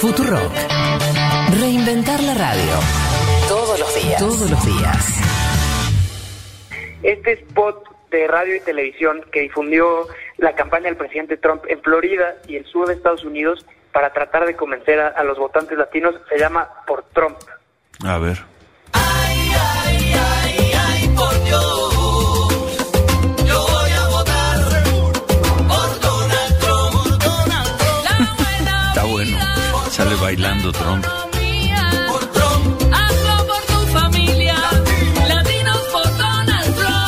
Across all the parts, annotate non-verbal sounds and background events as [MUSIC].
Futurock. Reinventar la radio. Todos los días. Todos los días. Este spot de radio y televisión que difundió la campaña del presidente Trump en Florida y el sur de Estados Unidos para tratar de convencer a, a los votantes latinos se llama Por Trump. A ver. Por Donald Trump.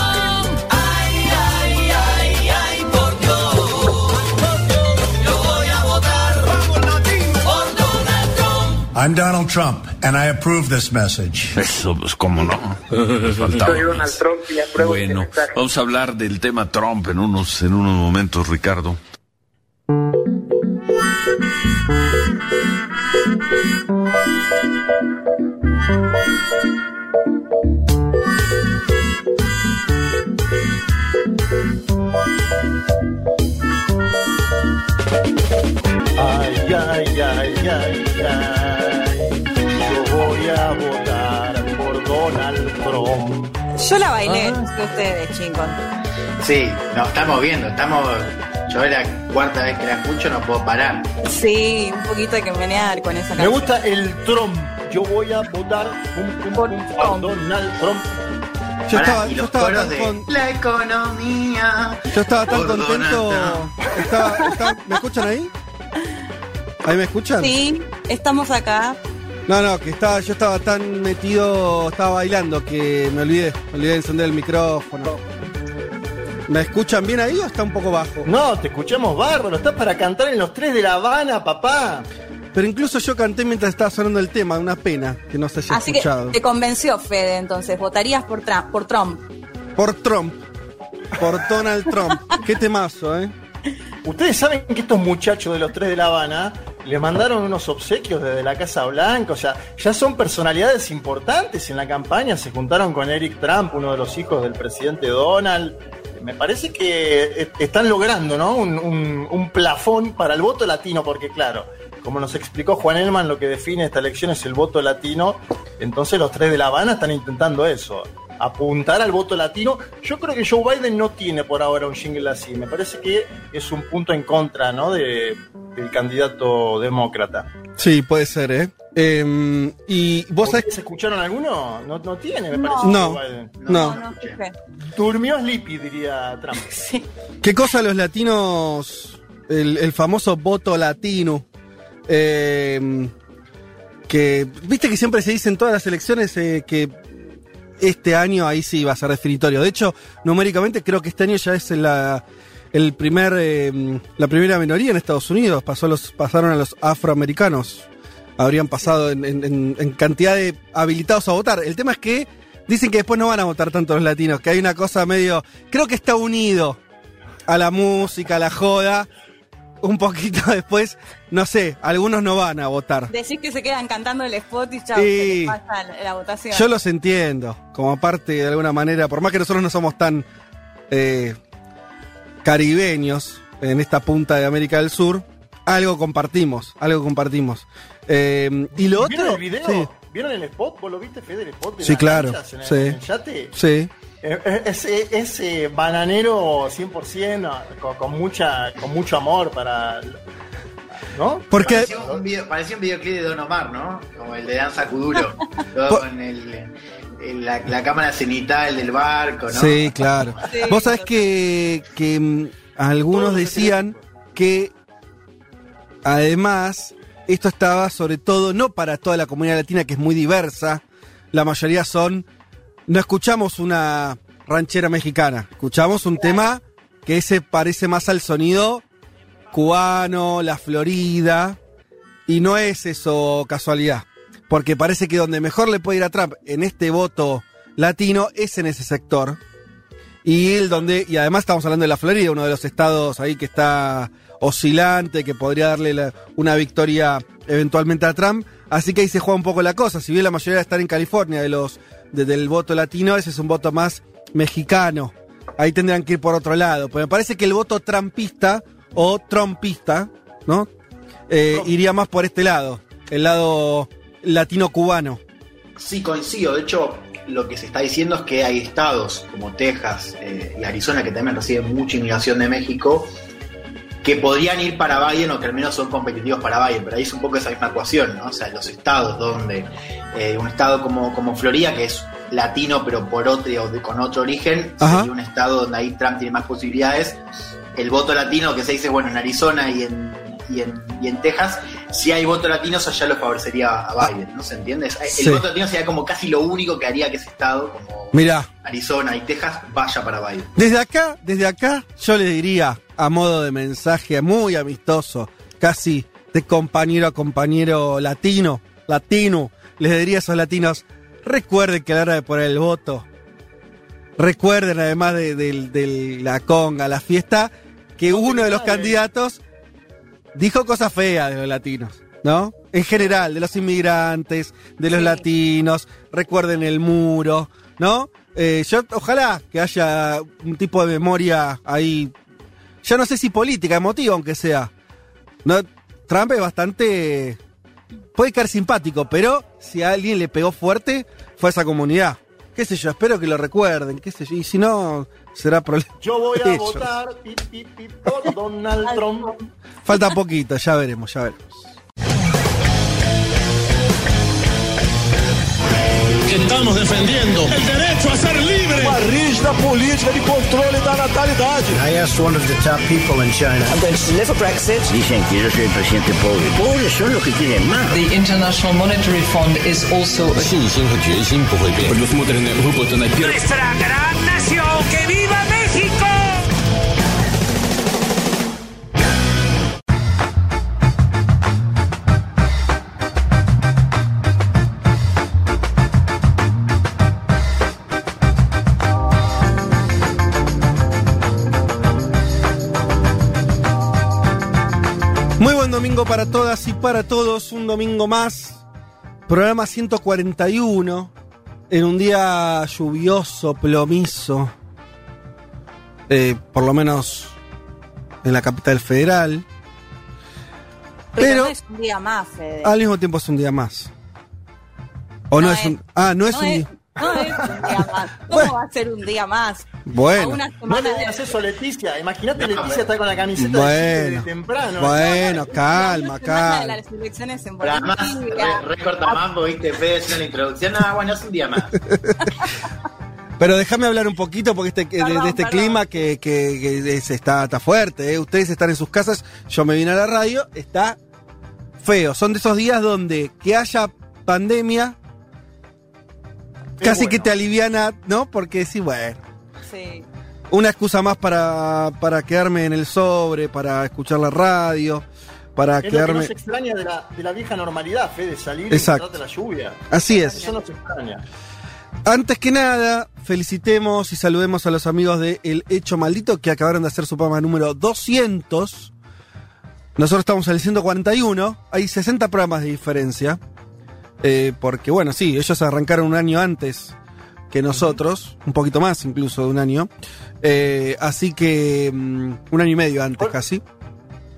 I'm Donald Trump, and I approve this message. Eso, pues cómo no. Soy Donald. Trump y apruebo Bueno, vamos a hablar del tema Trump en unos, en unos momentos, Ricardo. Ay, ay, ay, ay, ay. Yo voy a votar por Donald Trump. Yo la bailé que ustedes, chicos. [LAUGHS] Sí, nos estamos viendo, estamos. Yo es la cuarta vez que la escucho, no puedo parar. Sí, un poquito hay que menear con esa Me canción. gusta el Trump. Yo voy a votar pum, pum, Por pum, Trump. Donald Trump. Yo Pará, estaba, yo estaba tan de con- la economía. yo estaba tan por contento. Estaba- estaba- ¿Me escuchan ahí? ¿Ahí me escuchan? Sí, estamos acá. No, no, que estaba, yo estaba tan metido, estaba bailando que me olvidé, me olvidé de encender el micrófono. ¿Me escuchan bien ahí o está un poco bajo? No, te escuchamos bárbaro. Estás para cantar en los tres de La Habana, papá. Pero incluso yo canté mientras estaba sonando el tema, una pena que no se haya Así que escuchado. te convenció, Fede, entonces. Votarías por, Trump, por Trump. Por Trump, por Donald Trump. Qué temazo, ¿eh? Ustedes saben que estos muchachos de los tres de La Habana le mandaron unos obsequios desde la Casa Blanca, o sea, ya son personalidades importantes en la campaña, se juntaron con Eric Trump, uno de los hijos del presidente Donald. Me parece que eh, están logrando, ¿no? Un, un- un plafón para el voto latino, porque claro, como nos explicó Juan Elman, lo que define esta elección es el voto latino, entonces los tres de La Habana están intentando eso, apuntar al voto latino. Yo creo que Joe Biden no tiene por ahora un jingle así. Me parece que es un punto en contra, ¿no? De, del candidato demócrata. Sí, puede ser, ¿eh? Em, y vos sabés ¿Ustedes escucharon alguno? No, no tiene, me No. parece. No. Joe Biden. No. Durmió Sleepy, diría Trump. [LAUGHS] Sí. ¿Qué cosa los latinos, el, el famoso voto latino? eh, que, viste que siempre se dice en todas las elecciones eh, que este año ahí sí va a ser definitorio. De hecho, numéricamente creo que este año ya es la, el primer, eh, la primera minoría en Estados Unidos. Pasó los, pasaron a los afroamericanos. Habrían pasado en- en- en cantidad de habilitados a votar. El tema es que dicen que después no van a votar tanto los latinos, que hay una cosa medio... Creo que está unido a la música, a la joda. Un poquito [LAUGHS] después, no sé, algunos no van a votar. Decís que se quedan cantando el spot y se les pasa la, la votación. Yo los entiendo, como parte de alguna manera, por más que nosotros no somos tan eh, caribeños en esta punta de América del Sur, algo compartimos, algo compartimos. Eh, y lo ¿Vieron otro... el video? Sí, ¿Vieron el spot? ¿Vos lo viste, Fede, el spot? De Sí, claro, En el, sí. en el yate? sí. Eh, eh, Ese, ese bananero 100%, con, con mucha, con mucho amor para... ¿No? Porque... Parecía un, video- parecía un videoclip de Don Omar, ¿no? Como el de Danza [LAUGHS] Por- con el, el- la, la cámara cenital del barco, ¿no? Sí, claro. Sí. Vos sabés que, que mm, algunos decían que además esto estaba sobre todo no para toda la comunidad latina que es muy diversa, la mayoría son, no escuchamos una ranchera mexicana, escuchamos un tema que se parece más al sonido cubano, la Florida, y no es eso casualidad, porque parece que donde mejor le puede ir a Trump en este voto latino es en ese sector. Y el donde, y además estamos hablando de la Florida, uno de los estados ahí que está oscilante, que podría darle una victoria eventualmente a Trump. Así que ahí se juega un poco la cosa. Si bien la mayoría de estar en California de los de- del voto latino, ese es un voto más mexicano. Ahí tendrían que ir por otro lado. Pero me parece que el voto trumpista o trumpista, ¿no? eh, iría más por este lado, el lado latino-cubano. Sí, coincido. De hecho, lo que se está diciendo es que hay estados como Texas eh, y Arizona que también reciben mucha inmigración de México que podrían ir para Biden o que al menos son competitivos para Biden, pero ahí es un poco esa misma ecuación, ¿no? O sea, los estados donde eh, un estado como, como Florida, que es latino pero por otro o de- con otro origen, Ajá. sería un estado donde ahí Trump tiene más posibilidades. El voto latino que se dice, bueno, en Arizona y en, y en, y en Texas, si hay voto latino, eso ya lo favorecería a Biden, ¿no se entiende? El Sí. voto latino sería como casi lo único que haría que ese estado, como Mirá, Arizona y Texas, vaya para Biden. desde acá, desde acá, yo le diría, a modo de mensaje muy amistoso, casi de compañero a compañero latino, latino, les diría a esos latinos, recuerden que a la hora de poner el voto, recuerden además de, de- de la conga, la fiesta, que uno de los candidatos dijo cosas feas de los latinos, ¿no? En general, de los inmigrantes, de los Sí. latinos, recuerden el muro, ¿no? Eh, yo ojalá que haya un tipo de memoria ahí, ya no sé si política, emotiva aunque sea. ¿no? Trump es bastante... Puede caer simpático, pero si a alguien le pegó fuerte, fue a esa comunidad. Qué sé yo, espero que lo recuerden, qué sé yo, y si no, será problema. [LAUGHS] Yo voy a votar pip, pip, pip, por Donald [LAUGHS] Trump. Falta poquito, ya veremos, ya veremos. estamos defendendo a ser. Uma rígida política de controle da natalidade. I asked one of the top people in China. I'm going to deliver Brexit. Que presidente pobre. Que. The International Monetary Fund is also... A... Nuestra gran nación, que viva domingo para todas y para todos, un domingo más. Programa 141, en un día lluvioso, plomizo, eh, por lo menos en la capital federal. Pero, Pero- no es un día más, Fede. Al mismo tiempo es un día más. O no, No es es- un... Ah, no es no, un es, día... no es un día más. ¿Cómo Bueno. va a ser un día más? A Bueno, No le digas eso Leticia. Imagínate Leticia está con la camiseta de bueno, de temprano. bueno, calma, de calma. las elecciones en Pero además, Bolivia. re, re cortamambo, viste, Fede haciendo la introducción. Ah, bueno, es un día más. Pero déjame hablar un poquito porque este, de- de, Perdón, este perdón. clima que, que- que es- está, está fuerte. ¿eh? Ustedes están en sus casas, yo me vine a la radio, está feo. Son de esos días donde que haya pandemia Casi que te aliviana, ¿no? Porque sí, bueno, Sí. una excusa más para, para quedarme en el sobre, para escuchar la radio, para Es lo que quedarme... no se extraña de la, de la vieja normalidad, Fede, salir Exacto. y de la lluvia. Así es. Eso no se extraña. Antes que nada, felicitemos y saludemos a los amigos de El Hecho Maldito que acabaron de hacer su programa número 200. Nosotros estamos en el 141, hay 60 programas de diferencia. Eh, porque bueno, sí, ellos arrancaron un año antes que nosotros, un poquito más incluso de un año. Eh, así que mm, un año y medio antes casi.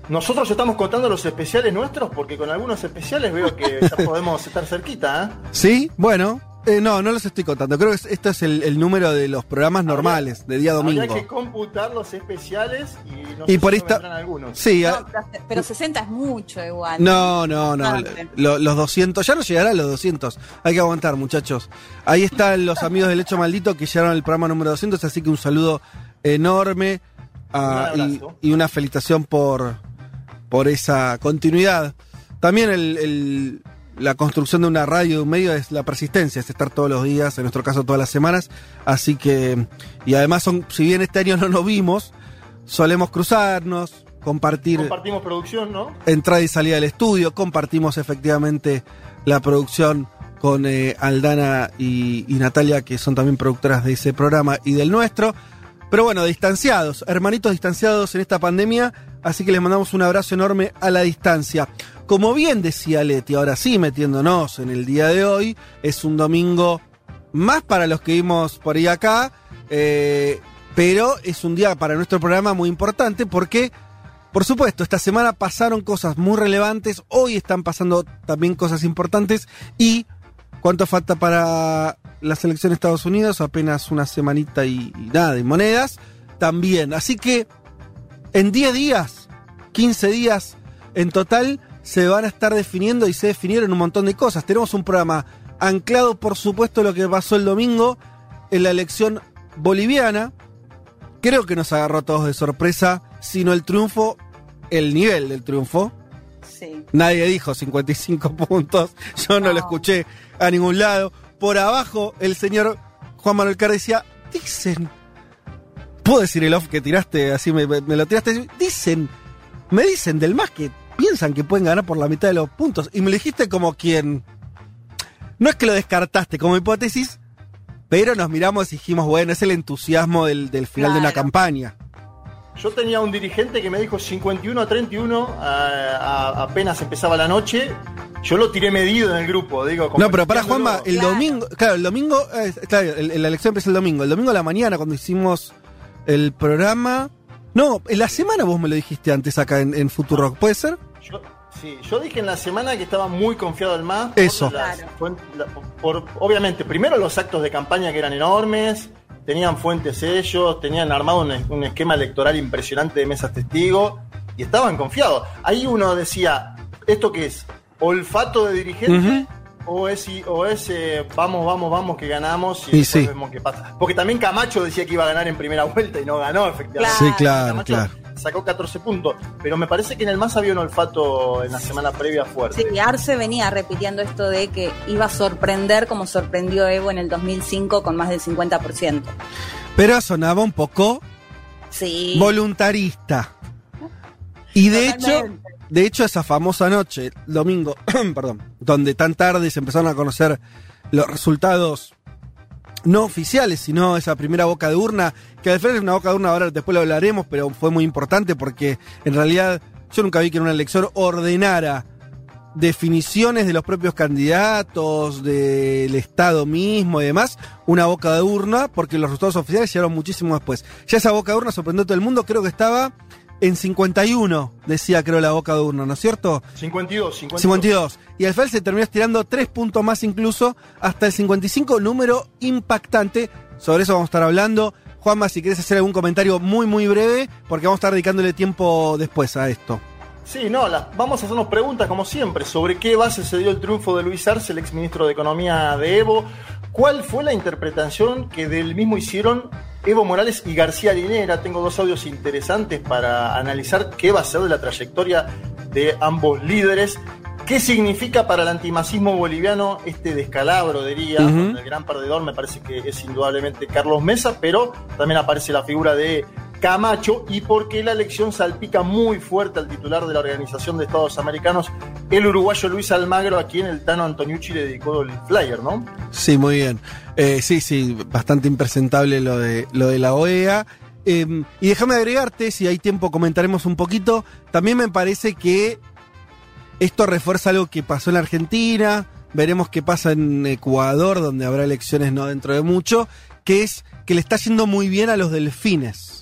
Nosotros estamos contando los especiales nuestros porque con algunos especiales veo que ya [LAUGHS] podemos estar cerquita. ¿eh? ¿Sí? Bueno, eh, no, no los estoy contando. Creo que es- esto es el, el número de los programas normales, de día domingo. Habría que computar los especiales y no Y sé por si vendrán algunos. Sí, No, a- pero, pero 60 es mucho igual. No, no, no. Lo- los 200, ya no llegarán los 200. Hay que aguantar, muchachos. Ahí están los amigos del Hecho Maldito que llegaron al programa número 200, así que un saludo enorme ah, Un y, una felicitación por, por esa continuidad. También el- el- la construcción de una radio, de un medio, es la persistencia, es estar todos los días, en nuestro caso todas las semanas. Así que, y además, son, si bien este año no nos vimos, solemos cruzarnos, compartir Compartimos producción, ¿no? entrada y salida del estudio, compartimos efectivamente la producción con eh, Aldana y, y Natalia, que son también productoras de ese programa y del nuestro. Pero bueno, distanciados, hermanitos distanciados en esta pandemia, así que les mandamos un abrazo enorme a la distancia. Como bien decía Leti, ahora sí metiéndonos en el día de hoy, es un domingo más para los que vimos por ahí acá, eh, pero es un día para nuestro programa muy importante porque Por supuesto, esta semana pasaron cosas muy relevantes, hoy están pasando también cosas importantes y ¿cuánto falta para la selección de Estados Unidos? Apenas una semanita y, nada de monedas también. Así que en 10 días, 15 días en total, se van a estar definiendo y se definieron un montón de cosas. Tenemos un programa anclado, por supuesto, lo que pasó el domingo en la elección boliviana. Creo que nos agarró a todos de sorpresa, sino el triunfo, el nivel del triunfo. Sí. Nadie dijo 55 [LAUGHS] puntos, yo no, lo escuché a ningún lado. Por abajo, el señor Juan Manuel Carr decía, dicen, puedo decir el off que tiraste, así me, me lo tiraste, dicen, me dicen del más que piensan que pueden ganar por la mitad de los puntos. Y me lo dijiste como quien, no es que lo descartaste como hipótesis, pero nos miramos y dijimos, bueno, es el entusiasmo del, del final de una campaña. Yo tenía un dirigente que me dijo 51 a 31, a- a- apenas empezaba la noche. Yo lo tiré medido en el grupo, digo. No, pero para Juanma, el domingo, claro, el domingo, eh, claro, el- la elección empieza el domingo. El domingo a la mañana, cuando hicimos el programa. No, en la semana vos me lo dijiste antes acá en, en Futurock, ¿puede ser? Yo, sí, yo dije en la semana que estaba muy confiado del MAS. por Eso. las fuen- la- por- obviamente, primero los actos de campaña que eran enormes, tenían fuentes ellos, tenían armado un, un esquema electoral impresionante de mesas testigos y estaban confiados. Ahí uno decía, ¿esto qué es? ¿Olfato de dirigente? O es, o es eh, vamos, vamos, vamos que ganamos y, Y sí. vemos qué pasa. Porque también Camacho decía que iba a ganar en primera vuelta y no ganó, efectivamente. Sí, claro, Camacho claro. Sacó 14 puntos. Pero me parece que en el MAS había un olfato en la semana previa fuerte. Sí, Arce venía repitiendo esto de que iba a sorprender como sorprendió Evo en el 2005 con más del 50%. Pero sonaba un poco Sí. voluntarista. Y de hecho, de hecho, esa famosa noche, domingo, [CLEARS THROAT] perdón, donde tan tarde se empezaron a conocer los resultados no oficiales, sino esa primera boca de urna, que al final es una boca de urna, ahora después lo hablaremos, pero fue muy importante porque en realidad yo nunca vi que una elección ordenara definiciones de los propios candidatos, del Estado mismo y demás, una boca de urna, porque los resultados oficiales llegaron muchísimo después. Ya esa boca de urna sorprendió a todo el mundo, creo que estaba en 51, decía creo la boca de urna, ¿no es cierto? 52, 52. 52. Y al final se terminó estirando tres puntos más incluso hasta el 55, número impactante. Sobre eso vamos a estar hablando. Juanma, si quieres hacer algún comentario muy, muy breve, porque vamos a estar dedicándole tiempo después a esto. Sí, no, vamos a hacernos preguntas como siempre. ¿Sobre qué base se dio el triunfo de Luis Arce, el exministro de Economía de Evo? ¿Cuál fue la interpretación que del mismo hicieron Evo Morales y García Linera? Tengo dos audios interesantes para analizar qué va a ser de la trayectoria de ambos líderes. ¿Qué significa para el antimacismo boliviano este descalabro, diría? El gran perdedor me parece que es indudablemente Carlos Mesa, pero también aparece la figura de Camacho y porque la elección salpica muy fuerte al titular de la Organización de Estados Americanos, el uruguayo Luis Almagro, a quien el Tano Antoniucci le dedicó el flyer, ¿no? Sí, muy bien. Eh, sí, sí, bastante impresentable lo de, lo de la OEA. Eh, y déjame agregarte, si hay tiempo comentaremos un poquito, también me parece que esto refuerza algo que pasó en la Argentina, veremos qué pasa en Ecuador, donde habrá elecciones no dentro de mucho, que es que le está yendo muy bien a los delfines,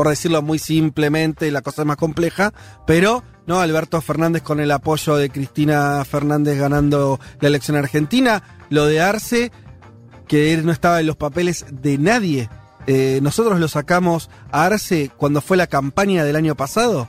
por decirlo muy simplemente, la cosa es más compleja, pero no Alberto Fernández con el apoyo de Cristina Fernández ganando la elección argentina, lo de Arce, que él no estaba en los papeles de nadie. Eh, nosotros lo sacamos a Arce cuando fue la campaña del año pasado,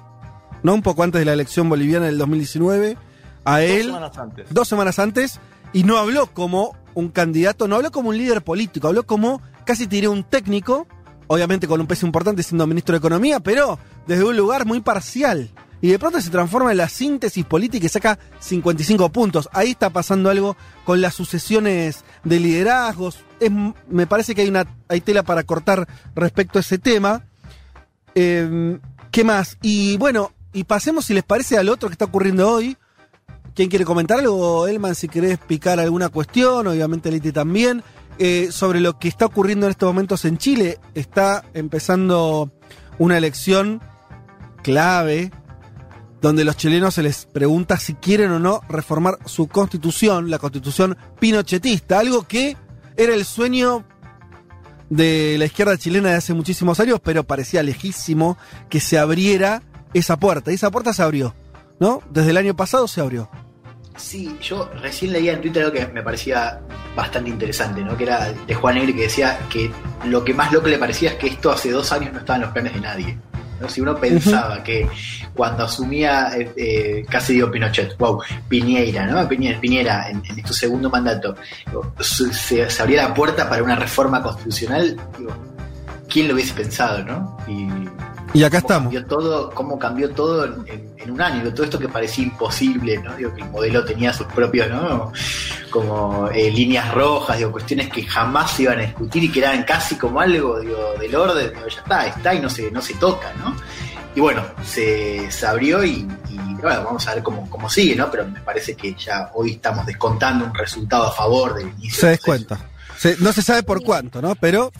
¿no? Un poco antes de la elección boliviana del 2019. A él, semanas antes. dos semanas antes, y no habló como un candidato, no habló como un líder político, habló como casi tiré un técnico, obviamente con un peso importante siendo ministro de Economía, pero desde un lugar muy parcial. Y de pronto se transforma en la síntesis política y saca 55 puntos. Ahí está pasando algo con las sucesiones de liderazgos. Es, me parece que hay una hay tela para cortar respecto a ese tema. Eh, ¿Qué más? Y bueno, y pasemos si les parece al otro que está ocurriendo hoy. ¿Quién quiere comentar algo? Elman, si querés picar alguna cuestión, obviamente Liti también. Eh, sobre lo que está ocurriendo en estos momentos en Chile. Está empezando una elección clave donde los chilenos se les pregunta si quieren o no reformar su constitución, la constitución pinochetista, algo que era el sueño de la izquierda chilena de hace muchísimos años, pero parecía lejísimo que se abriera esa puerta. Y esa puerta se abrió, ¿no? Desde el año pasado se abrió. Sí, yo recién leía en Twitter algo que me parecía bastante interesante, ¿no? Que era de Juan Negri que decía que lo que más loco le parecía es que esto hace dos años no estaba en los planes de nadie. ¿no? Si uno pensaba que cuando asumía, eh, eh, casi digo Pinochet, wow, Piñera, ¿no? Piñera, Piñera en, en su segundo mandato, digo, su- se, se abría la puerta para una reforma constitucional, digo, ¿quién lo hubiese pensado, no? Y, Y acá cómo estamos. cambió todo, cómo cambió todo en, en- en un año, todo esto que parecía imposible, ¿no? Digo, que el modelo tenía sus propios, ¿no? Como eh, líneas rojas, digo, cuestiones que jamás se iban a discutir y que eran casi como algo, digo, del orden, digo, ya está, está y no se, no se toca, ¿no? Y bueno, se, se abrió y, y, bueno, vamos a ver cómo, cómo sigue, ¿no? Pero me parece que ya hoy estamos descontando un resultado a favor del inicio Se descuenta. Se- no se sabe por cuánto, ¿no? Pero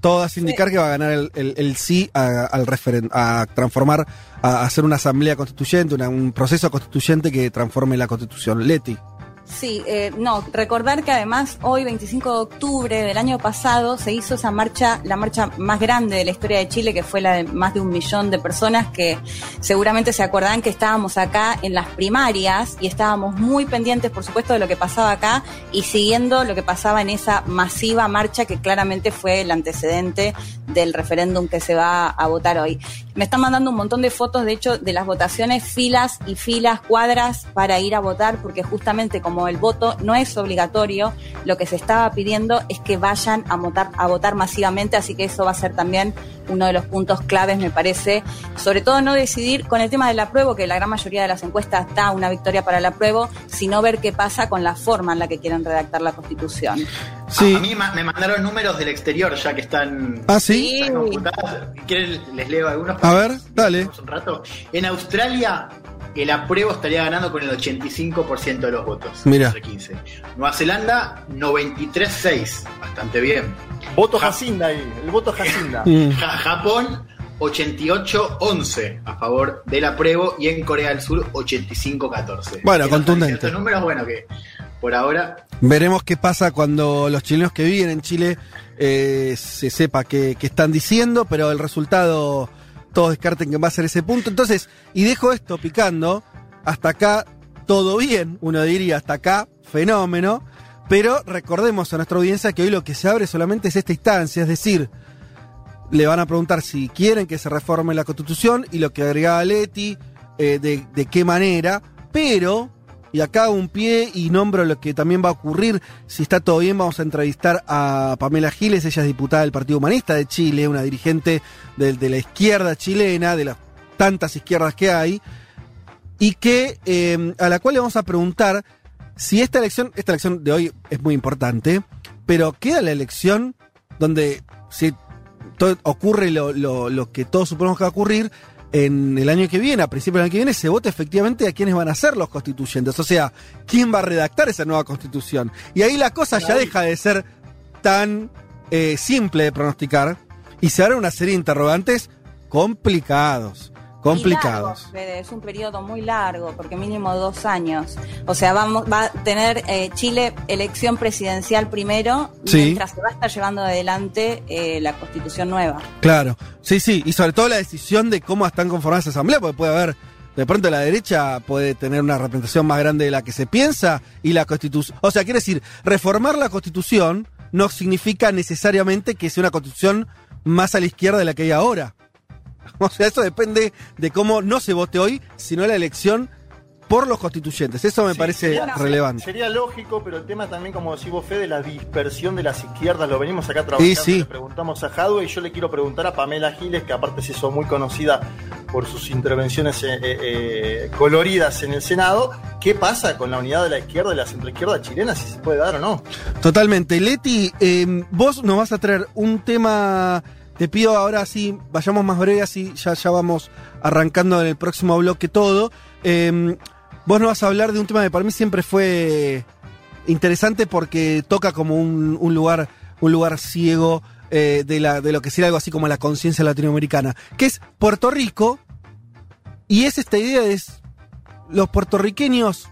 todo hace indicar que va a ganar el, el- el sí a- al referen- a transformar, a hacer una asamblea constituyente, una- un proceso constituyente que transforme la constitución. Leti. Sí, eh, no, recordar que además hoy, 25 de octubre del año pasado, se hizo esa marcha, la marcha más grande de la historia de Chile, que fue la de más de un millón de personas que seguramente se acordarán que estábamos acá en las primarias y estábamos muy pendientes, por supuesto, de lo que pasaba acá y siguiendo lo que pasaba en esa masiva marcha que claramente fue el antecedente del referéndum que se va a votar hoy. Me están mandando un montón de fotos, de hecho, de las votaciones, filas y filas, cuadras para ir a votar, porque justamente como el voto no es obligatorio, lo que se estaba pidiendo es que vayan a votar, a votar masivamente, así que eso va a ser también uno de los puntos claves, me parece. Sobre todo no decidir con el tema del apruebo, que la gran mayoría de las encuestas da una victoria para el apruebo, sino ver qué pasa con la forma en la que quieren redactar la Constitución. A, a mí ma- me mandaron números del exterior ya que están. Ah, ¿sí? están. ¿Quieren les leo algunos? A ver, dale. Un rato. En Australia, el apruebo estaría ganando con el 85% de los votos. Mira. Entre 15. Nueva Zelanda, 93,6. Bastante bien. Voto Jacinda ahí, el voto Jacinda. [LAUGHS] Mm. Ja- Japón, 88-11 a favor del apruebo. Y en Corea del Sur, 85-14. Bueno, contundente. Estos números, bueno, que por ahora Veremos qué pasa cuando los chilenos que viven en Chile eh, se sepa qué, qué están diciendo, pero el resultado todos descarten que va a ser ese punto. Entonces, y dejo esto picando, hasta acá todo bien, uno diría hasta acá, fenómeno, pero recordemos a nuestra audiencia que hoy lo que se abre solamente es esta instancia, es decir, le van a preguntar si quieren que se reforme la constitución y lo que agregaba Leti, eh, de, de qué manera, pero, y acá un pie y nombro lo que también va a ocurrir, si está todo bien vamos a entrevistar a Pamela Giles, ella es diputada del Partido Humanista de Chile, una dirigente de, la izquierda chilena, de las tantas izquierdas que hay, y que eh, a la cual le vamos a preguntar si esta elección, esta elección de hoy es muy importante, pero queda la elección donde si ocurre lo- lo que todos suponemos que va a ocurrir en el año que viene, a principios del año que viene, se vota efectivamente a quiénes van a ser los constituyentes, o sea, quién va a redactar esa nueva constitución. Y ahí la cosa ya deja de ser tan eh, simple de pronosticar y se abre una serie de interrogantes complicados, complicados. Largo, es un periodo muy largo, porque mínimo dos años. O sea, vamos, va a tener eh, Chile elección presidencial primero, Sí. mientras se va a estar llevando adelante eh, la constitución nueva. Claro, sí, sí, y sobre todo la decisión de cómo están conformadas esa asamblea, porque puede haber, de pronto la derecha puede tener una representación más grande de la que se piensa y la constitución, o sea, quiere decir, reformar la constitución no significa necesariamente que sea una constitución más a la izquierda de la que hay ahora. [LAUGHS] O sea, eso depende de cómo no se vote hoy, sino la elección por los constituyentes. Eso me parece Sería- relevante. Sería lógico, pero el tema también, como decís vos, Fede, la dispersión de las izquierdas, lo venimos acá trabajando, Sí, sí. le preguntamos a Jadwe y yo le quiero preguntar a Pamela Giles, que aparte se hizo muy conocida por sus intervenciones eh, eh, eh, coloridas en el Senado, ¿qué pasa con la unidad de la izquierda y la centroizquierda chilena, si se puede dar o no? Totalmente. Leti, eh, vos nos vas a traer un tema. Te pido ahora sí, vayamos más breve, así ya, ya vamos arrancando en el próximo bloque todo. Eh, vos nos vas a hablar de un tema que para mí siempre fue interesante porque toca como un, lugar, un lugar ciego eh, de, la, de lo que sería algo así como la conciencia latinoamericana, que es Puerto Rico. Y es esta idea de los puertorriqueños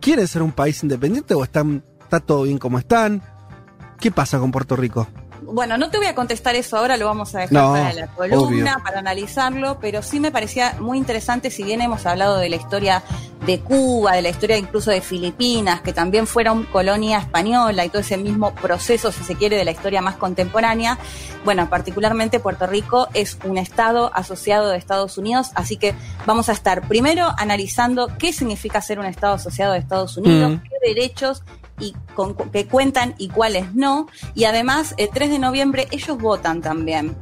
quieren ser un país independiente o están, está todo bien como están. ¿Qué pasa con Puerto Rico? Bueno, no te voy a contestar eso ahora, lo vamos a dejar No, para la columna, obvio. para analizarlo, pero sí me parecía muy interesante, si bien hemos hablado de la historia de Cuba, de la historia incluso de Filipinas, que también fueron colonia española y todo ese mismo proceso, si se quiere, de la historia más contemporánea, bueno, particularmente Puerto Rico es un estado asociado de Estados Unidos, así que vamos a estar primero analizando qué significa ser un estado asociado de Estados Unidos, Mm. qué derechos y con, que cuentan y cuáles no. Y además, el 3 de noviembre ellos votan también.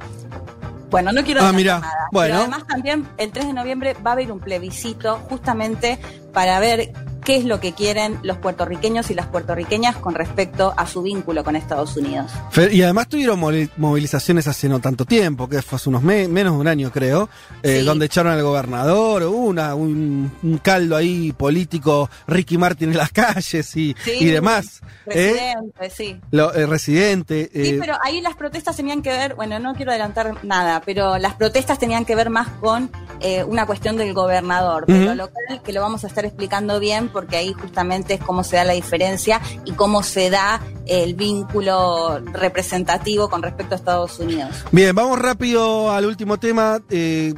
Bueno, no quiero Ah, mira, nada. bueno. Pero además también el 3 de noviembre va a haber un plebiscito justamente para ver qué es lo que quieren los puertorriqueños y las puertorriqueñas con respecto a su vínculo con Estados Unidos. Y además tuvieron movilizaciones hace no tanto tiempo, que fue hace unos me- menos de un año creo, eh, Sí. donde echaron al gobernador, una, un, un caldo ahí político, Ricky Martin en las calles y, Sí, y demás. ¿eh? Presidente, sí. Lo- eh, residente. Sí, pero ahí las protestas tenían que ver, bueno, no quiero adelantar nada, pero las protestas tenían que ver más con eh, una cuestión del gobernador. Pero Ujú. local, que lo vamos a estar explicando bien, porque ahí justamente es cómo se da la diferencia y cómo se da el vínculo representativo con respecto a Estados Unidos. Bien, vamos rápido al último tema. Eh,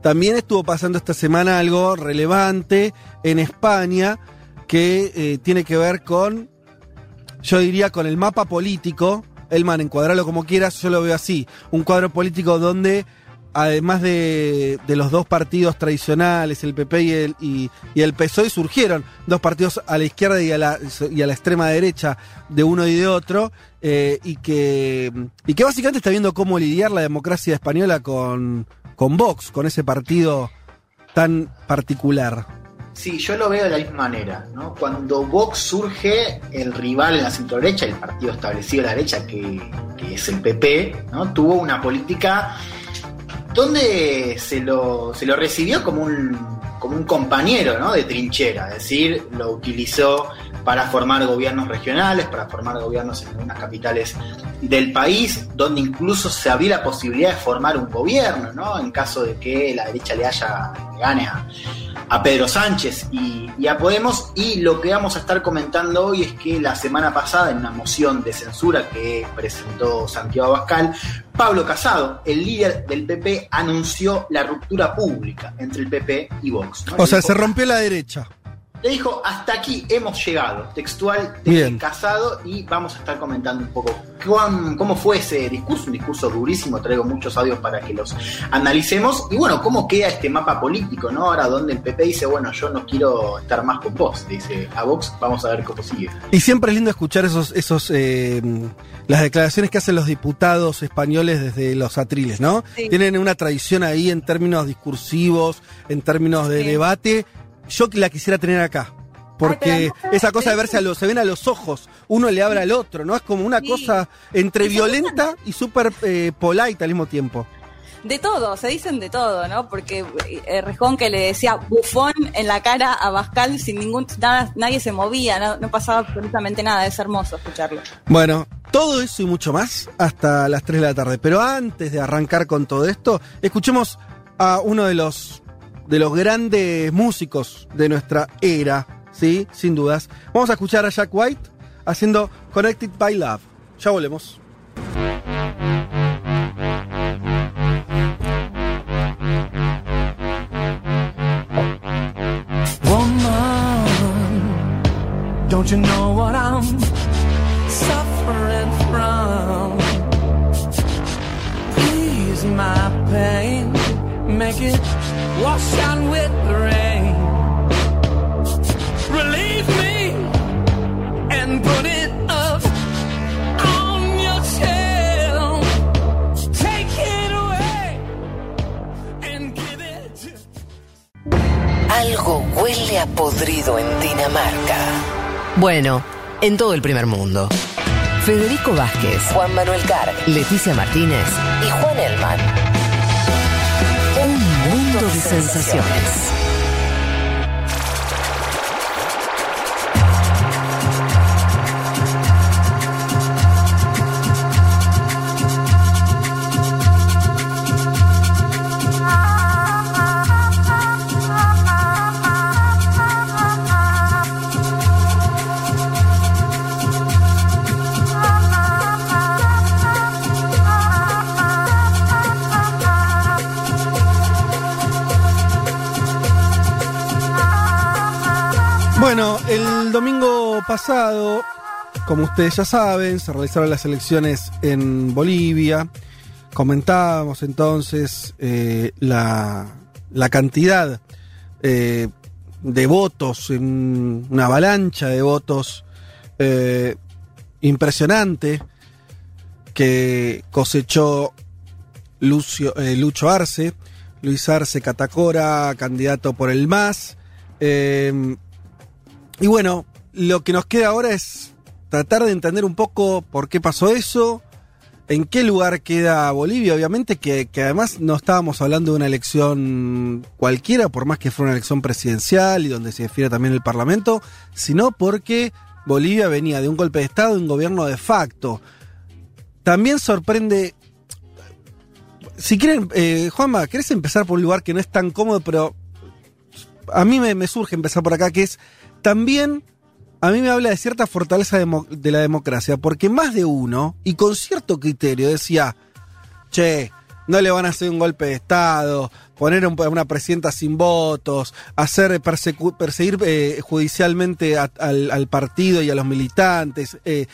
también estuvo pasando esta semana algo relevante en España que eh, tiene que ver con, yo diría, con el mapa político. Elman, encuadrarlo como quieras, yo lo veo así. Un cuadro político donde, además de, de los dos partidos tradicionales, el PP y el, y, y el PSOE, surgieron dos partidos a la izquierda y a la, y a la extrema derecha de uno y de otro, eh, y, que, y que básicamente está viendo cómo lidiar la democracia española con, con Vox, con ese partido tan particular. Sí, yo lo veo de la misma manera, ¿no? Cuando Vox surge, el rival en la centro derecha, el partido establecido de la derecha, que, que es el PP, ¿no? Tuvo una política donde se lo, se lo recibió como un, como un compañero, ¿no? De trinchera, es decir, lo utilizó para formar gobiernos regionales, para formar gobiernos en algunas capitales del país, donde incluso se había la posibilidad de formar un gobierno, ¿no? En caso de que la derecha le haya le gane a, a Pedro Sánchez y, y a Podemos. Y lo que vamos a estar comentando hoy es que la semana pasada, en una moción de censura que presentó Santiago Abascal, Pablo Casado, el líder del PP, anunció la ruptura pública entre el PP y Vox. ¿no? O sea, se rompió la derecha. Le dijo, hasta aquí hemos llegado, textual de Bien. Casado, y vamos a estar comentando un poco cuán- cómo fue ese discurso, un discurso durísimo, traigo muchos audios para que los analicemos, y bueno, cómo queda este mapa político, ¿no? Ahora donde el PP dice, bueno, yo no quiero estar más con vos, dice a Vox, vamos a ver cómo sigue. Y siempre es lindo escuchar esos, esos eh, las declaraciones que hacen los diputados españoles desde los atriles, ¿no? Sí. Tienen una tradición ahí en términos discursivos, en términos de Sí. debate. Yo que la quisiera tener acá. Porque Ay, pero no, esa cosa de verse a los, se ven a los ojos, uno le abre al otro, ¿no? Es como una Sí. cosa entre violenta y súper eh, polite al mismo tiempo. De todo, se dicen de todo, ¿no? Porque eh, Rejón que le decía bufón en la cara a Bascal sin ningún nada, nadie se movía, no, no pasaba absolutamente nada, es hermoso escucharlo. Bueno, todo eso y mucho más hasta las 3 de la tarde. Pero antes de arrancar con todo esto, escuchemos a uno de los, de los grandes músicos de nuestra era, ¿sí? Sin dudas. Vamos a escuchar a Jack White haciendo Connected by Love. Ya volvemos. Algo huele a podrido en Dinamarca. Bueno, en todo el primer mundo. Federico Vázquez, Juan Manuel Carr, Leticia Martínez y Juan Elman. Un mundo de sensaciones. Domingo pasado, como ustedes ya saben, se realizaron las elecciones en Bolivia. Comentábamos entonces eh, la, la cantidad eh, de votos, una avalancha de votos eh, impresionante que cosechó Lucio, Lucho Arce, Luis Arce Catacora, candidato por el MAS. Y bueno, lo que nos queda ahora es tratar de entender un poco por qué pasó eso, en qué lugar queda Bolivia, obviamente, que, que además no estábamos hablando de una elección cualquiera, por más que fuera una elección presidencial y donde se define también el Parlamento, sino porque Bolivia venía de un golpe de Estado, de un gobierno de facto. También sorprende. Si quieren, eh, Juanma, ¿querés empezar por un lugar que no es tan cómodo, pero a mí me, me surge empezar por acá, que es también a mí me habla de cierta fortaleza de la democracia, porque más de uno, y con cierto criterio, decía, che, no le van a hacer un golpe de Estado, poner a un- a una presidenta sin votos, hacer perseguir eh, judicialmente al partido y a los militantes, eh,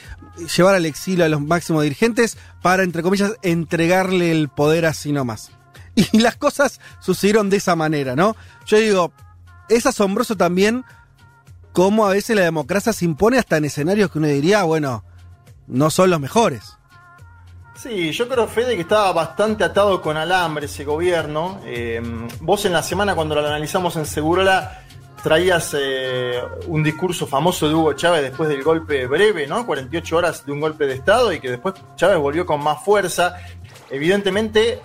llevar al exilio a los máximos dirigentes para, entre comillas, entregarle el poder así nomás. [LAUGHS] Y las cosas sucedieron de esa manera, ¿no? Yo digo, es asombroso también cómo a veces la democracia se impone hasta en escenarios que uno diría, bueno, no son los mejores. Sí, yo creo, Fede, que estaba bastante atado con alambre ese gobierno. Eh, vos en la semana, cuando lo analizamos en Segurola, traías eh, un discurso famoso de Hugo Chávez después del golpe breve, ¿no? 48 horas de un golpe de Estado y que después Chávez volvió con más fuerza. Evidentemente, eh,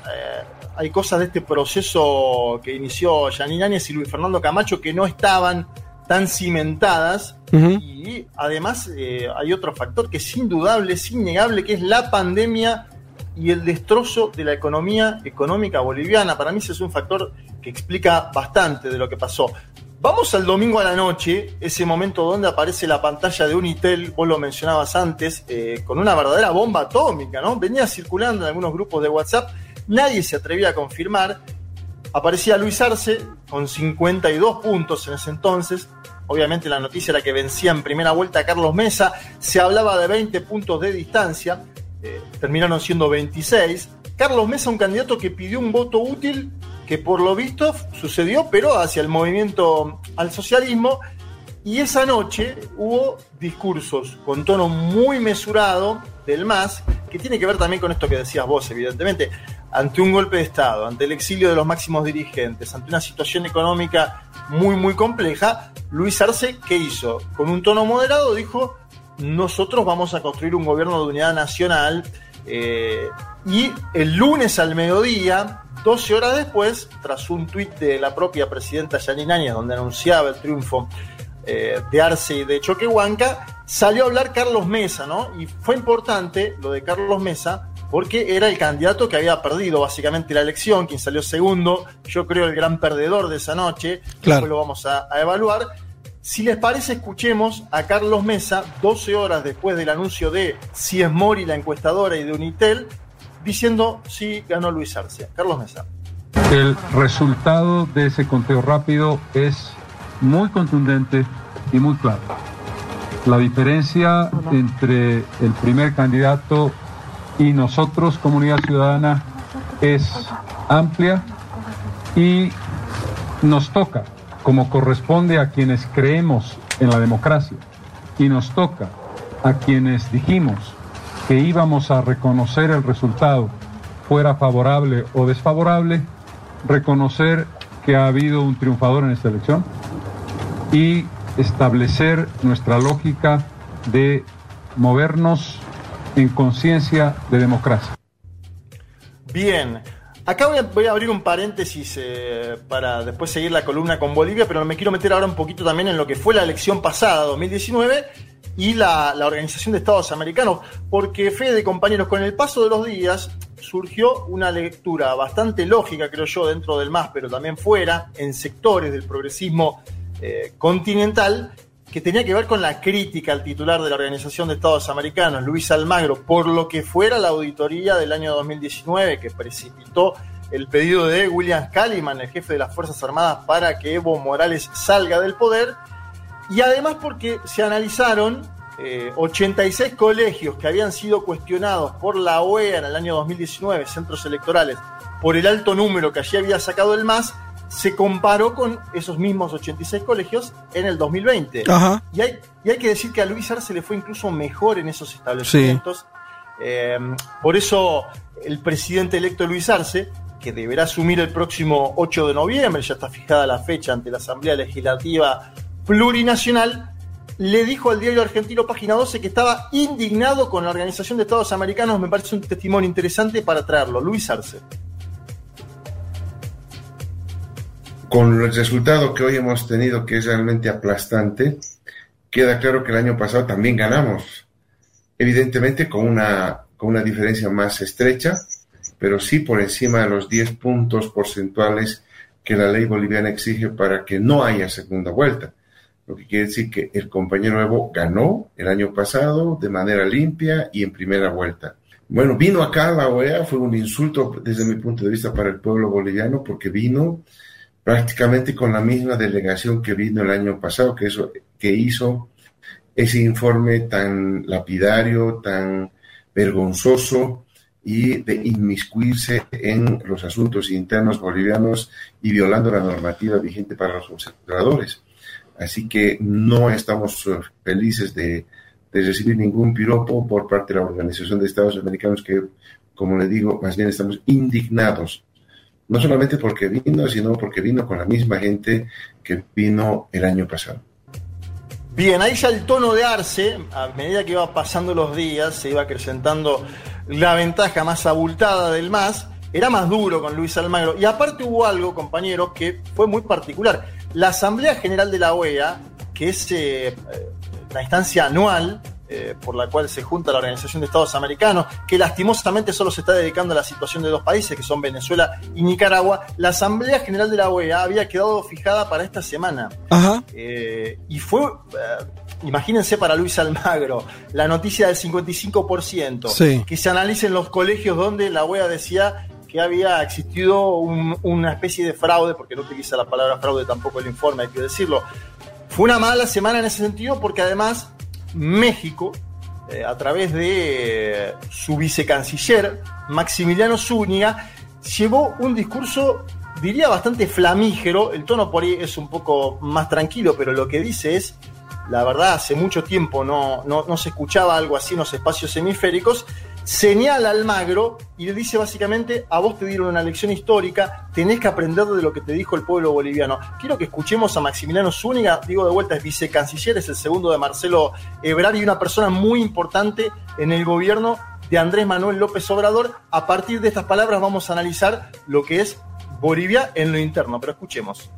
hay cosas de este proceso que inició Yanine Áñez y Luis Fernando Camacho que no estaban tan cimentadas y además eh, hay otro factor que es indudable, es innegable, que es la pandemia y el destrozo de la economía económica boliviana. Para mí ese es un factor que explica bastante de lo que pasó. Vamos al domingo a la noche, ese momento donde aparece la pantalla de Unitel, vos lo mencionabas antes, eh, con una verdadera bomba atómica, ¿no? Venía circulando en algunos grupos de WhatsApp, nadie se atrevía a confirmar. Aparecía Luis Arce con 52 puntos en ese entonces. Obviamente la noticia era que vencía en primera vuelta a Carlos Mesa. Se hablaba de 20 puntos de distancia. eh, terminaron siendo 26. Carlos Mesa, un candidato que pidió un voto útil, que por lo visto sucedió, pero hacia el movimiento al socialismo. Y esa noche hubo discursos con tono muy mesurado del MAS, que tiene que ver también con esto que decías vos, evidentemente. Ante un golpe de Estado, ante el exilio de los máximos dirigentes, ante una situación económica muy, muy compleja, Luis Arce, ¿qué hizo? Con un tono moderado dijo, nosotros vamos a construir un gobierno de unidad nacional. eh, y el lunes al mediodía, 12 horas después, tras un tuit de la propia presidenta Yanine Áñez, donde anunciaba el triunfo eh, de Arce y de Choquehuanca, salió a hablar Carlos Mesa, ¿no? Y fue importante lo de Carlos Mesa porque era el candidato que había perdido básicamente la elección, quien salió segundo, yo creo el gran perdedor de esa noche, Claro. después lo vamos a, a evaluar. Si les parece, escuchemos a Carlos Mesa, 12 horas después del anuncio de si es Mori la encuestadora y de Unitel, diciendo si ganó Luis Arce. Carlos Mesa. El resultado de ese conteo rápido es muy contundente y muy claro. La diferencia entre el primer candidato y nosotros, comunidad ciudadana, es amplia y nos toca, como corresponde a quienes creemos en la democracia, y nos toca a quienes dijimos que íbamos a reconocer el resultado, fuera favorable o desfavorable, reconocer que ha habido un triunfador en esta elección y establecer nuestra lógica de movernos en conciencia de democracia. Bien, acá voy a, abrir un paréntesis eh, para después seguir la columna con Bolivia, pero me quiero meter ahora un poquito también en lo que fue la elección pasada, 2019, y la, la Organización de Estados Americanos, porque Fede, compañeros, con el paso de los días surgió una lectura bastante lógica, creo yo, dentro del MAS, pero también fuera, en sectores del progresismo eh, continental, que tenía que ver con la crítica al titular de la Organización de Estados Americanos, Luis Almagro, por lo que fuera la auditoría del año 2019 que precipitó el pedido de William Calliman, el jefe de las Fuerzas Armadas, para que Evo Morales salga del poder. y además porque se analizaron eh, 86 colegios que habían sido cuestionados por la OEA en el año 2019, centros electorales, por el alto número que allí había sacado el MAS, se comparó con esos mismos 86 colegios en el 2020. Ajá. Y, hay, y hay que decir que a Luis Arce le fue incluso mejor en esos establecimientos. Eh, por eso el presidente electo Luis Arce, que deberá asumir el próximo 8 de noviembre, ya está fijada la fecha ante la Asamblea Legislativa Plurinacional, le dijo al diario argentino Página 12 que estaba indignado con la Organización de Estados Americanos. Me parece un testimonio interesante para traerlo. Luis Arce. Con el resultado que hoy hemos tenido, que es realmente aplastante, queda claro que el año pasado también ganamos. Evidentemente con una, con una diferencia más estrecha, pero sí por encima de los 10 puntos porcentuales que la ley boliviana exige para que no haya segunda vuelta. Lo que quiere decir que el compañero Evo ganó el año pasado de manera limpia y en primera vuelta. Bueno, vino acá la OEA, fue un insulto desde mi punto de vista para el pueblo boliviano porque vino prácticamente con la misma delegación que vino el año pasado, que, eso, que hizo ese informe tan lapidario, tan vergonzoso y de inmiscuirse en los asuntos internos bolivianos y violando la normativa vigente para los observadores. Así que no estamos felices de, de recibir ningún piropo por parte de la Organización de Estados Americanos que, como le digo, más bien estamos indignados no solamente porque vino, sino porque vino con la misma gente que vino el año pasado. Bien, ahí ya el tono de Arce, a medida que iba pasando los días, se iba acrecentando la ventaja más abultada del MAS, era más duro con Luis Almagro. Y aparte hubo algo, compañeros, que fue muy particular. La Asamblea General de la OEA, que es eh, la instancia anual eh, por la cual se junta la Organización de Estados Americanos, que lastimosamente solo se está dedicando a la situación de dos países, que son Venezuela y Nicaragua, la Asamblea General de la OEA había quedado fijada para esta semana. Eh, y fue, eh, imagínense para Luis Almagro, la noticia del 55%, Sí. que se analicen los colegios donde la OEA decía que había existido un- una especie de fraude, porque no utiliza la palabra fraude tampoco el informe, hay que decirlo. Fue una mala semana en ese sentido porque además México, eh, a través de eh, su vicecanciller, Maximiliano Zúñiga, llevó un discurso, diría, bastante flamígero. El tono por ahí es un poco más tranquilo, pero lo que dice es, la verdad, hace mucho tiempo no, no, no se escuchaba algo así en los espacios hemisféricos. Señala a Almagro y le dice básicamente, a vos te dieron una lección histórica, tenés que aprender de lo que te dijo el pueblo boliviano. Quiero que escuchemos a Maximiliano Zúñiga, digo de vuelta, es vicecanciller, es el segundo de Marcelo Ebrard y una persona muy importante en el gobierno de Andrés Manuel López Obrador. A partir de estas palabras vamos a analizar lo que es Bolivia en lo interno, pero escuchemos.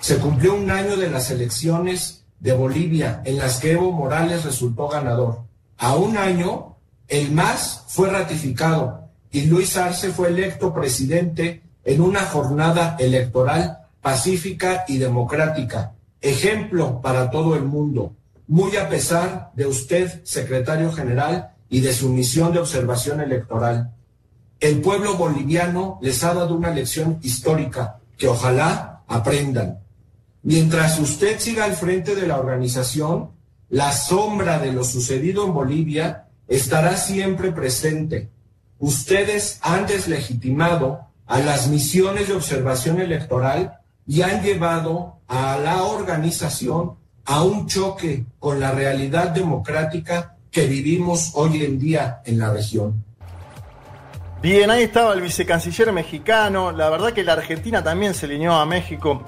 Se cumplió un año de las elecciones de Bolivia en las que Evo Morales resultó ganador. A un año, el MAS fue ratificado y Luis Arce fue electo presidente en una jornada electoral pacífica y democrática. Ejemplo para todo el mundo, muy a pesar de usted, secretario general, y de su misión de observación electoral. El pueblo boliviano les ha dado una lección histórica que ojalá aprendan. Mientras usted siga al frente de la organización, la sombra de lo sucedido en Bolivia estará siempre presente. Ustedes han deslegitimado a las misiones de observación electoral y han llevado a la organización a un choque con la realidad democrática que vivimos hoy en día en la región. Bien, ahí estaba el vicecanciller mexicano. La verdad que la Argentina también se alineó a México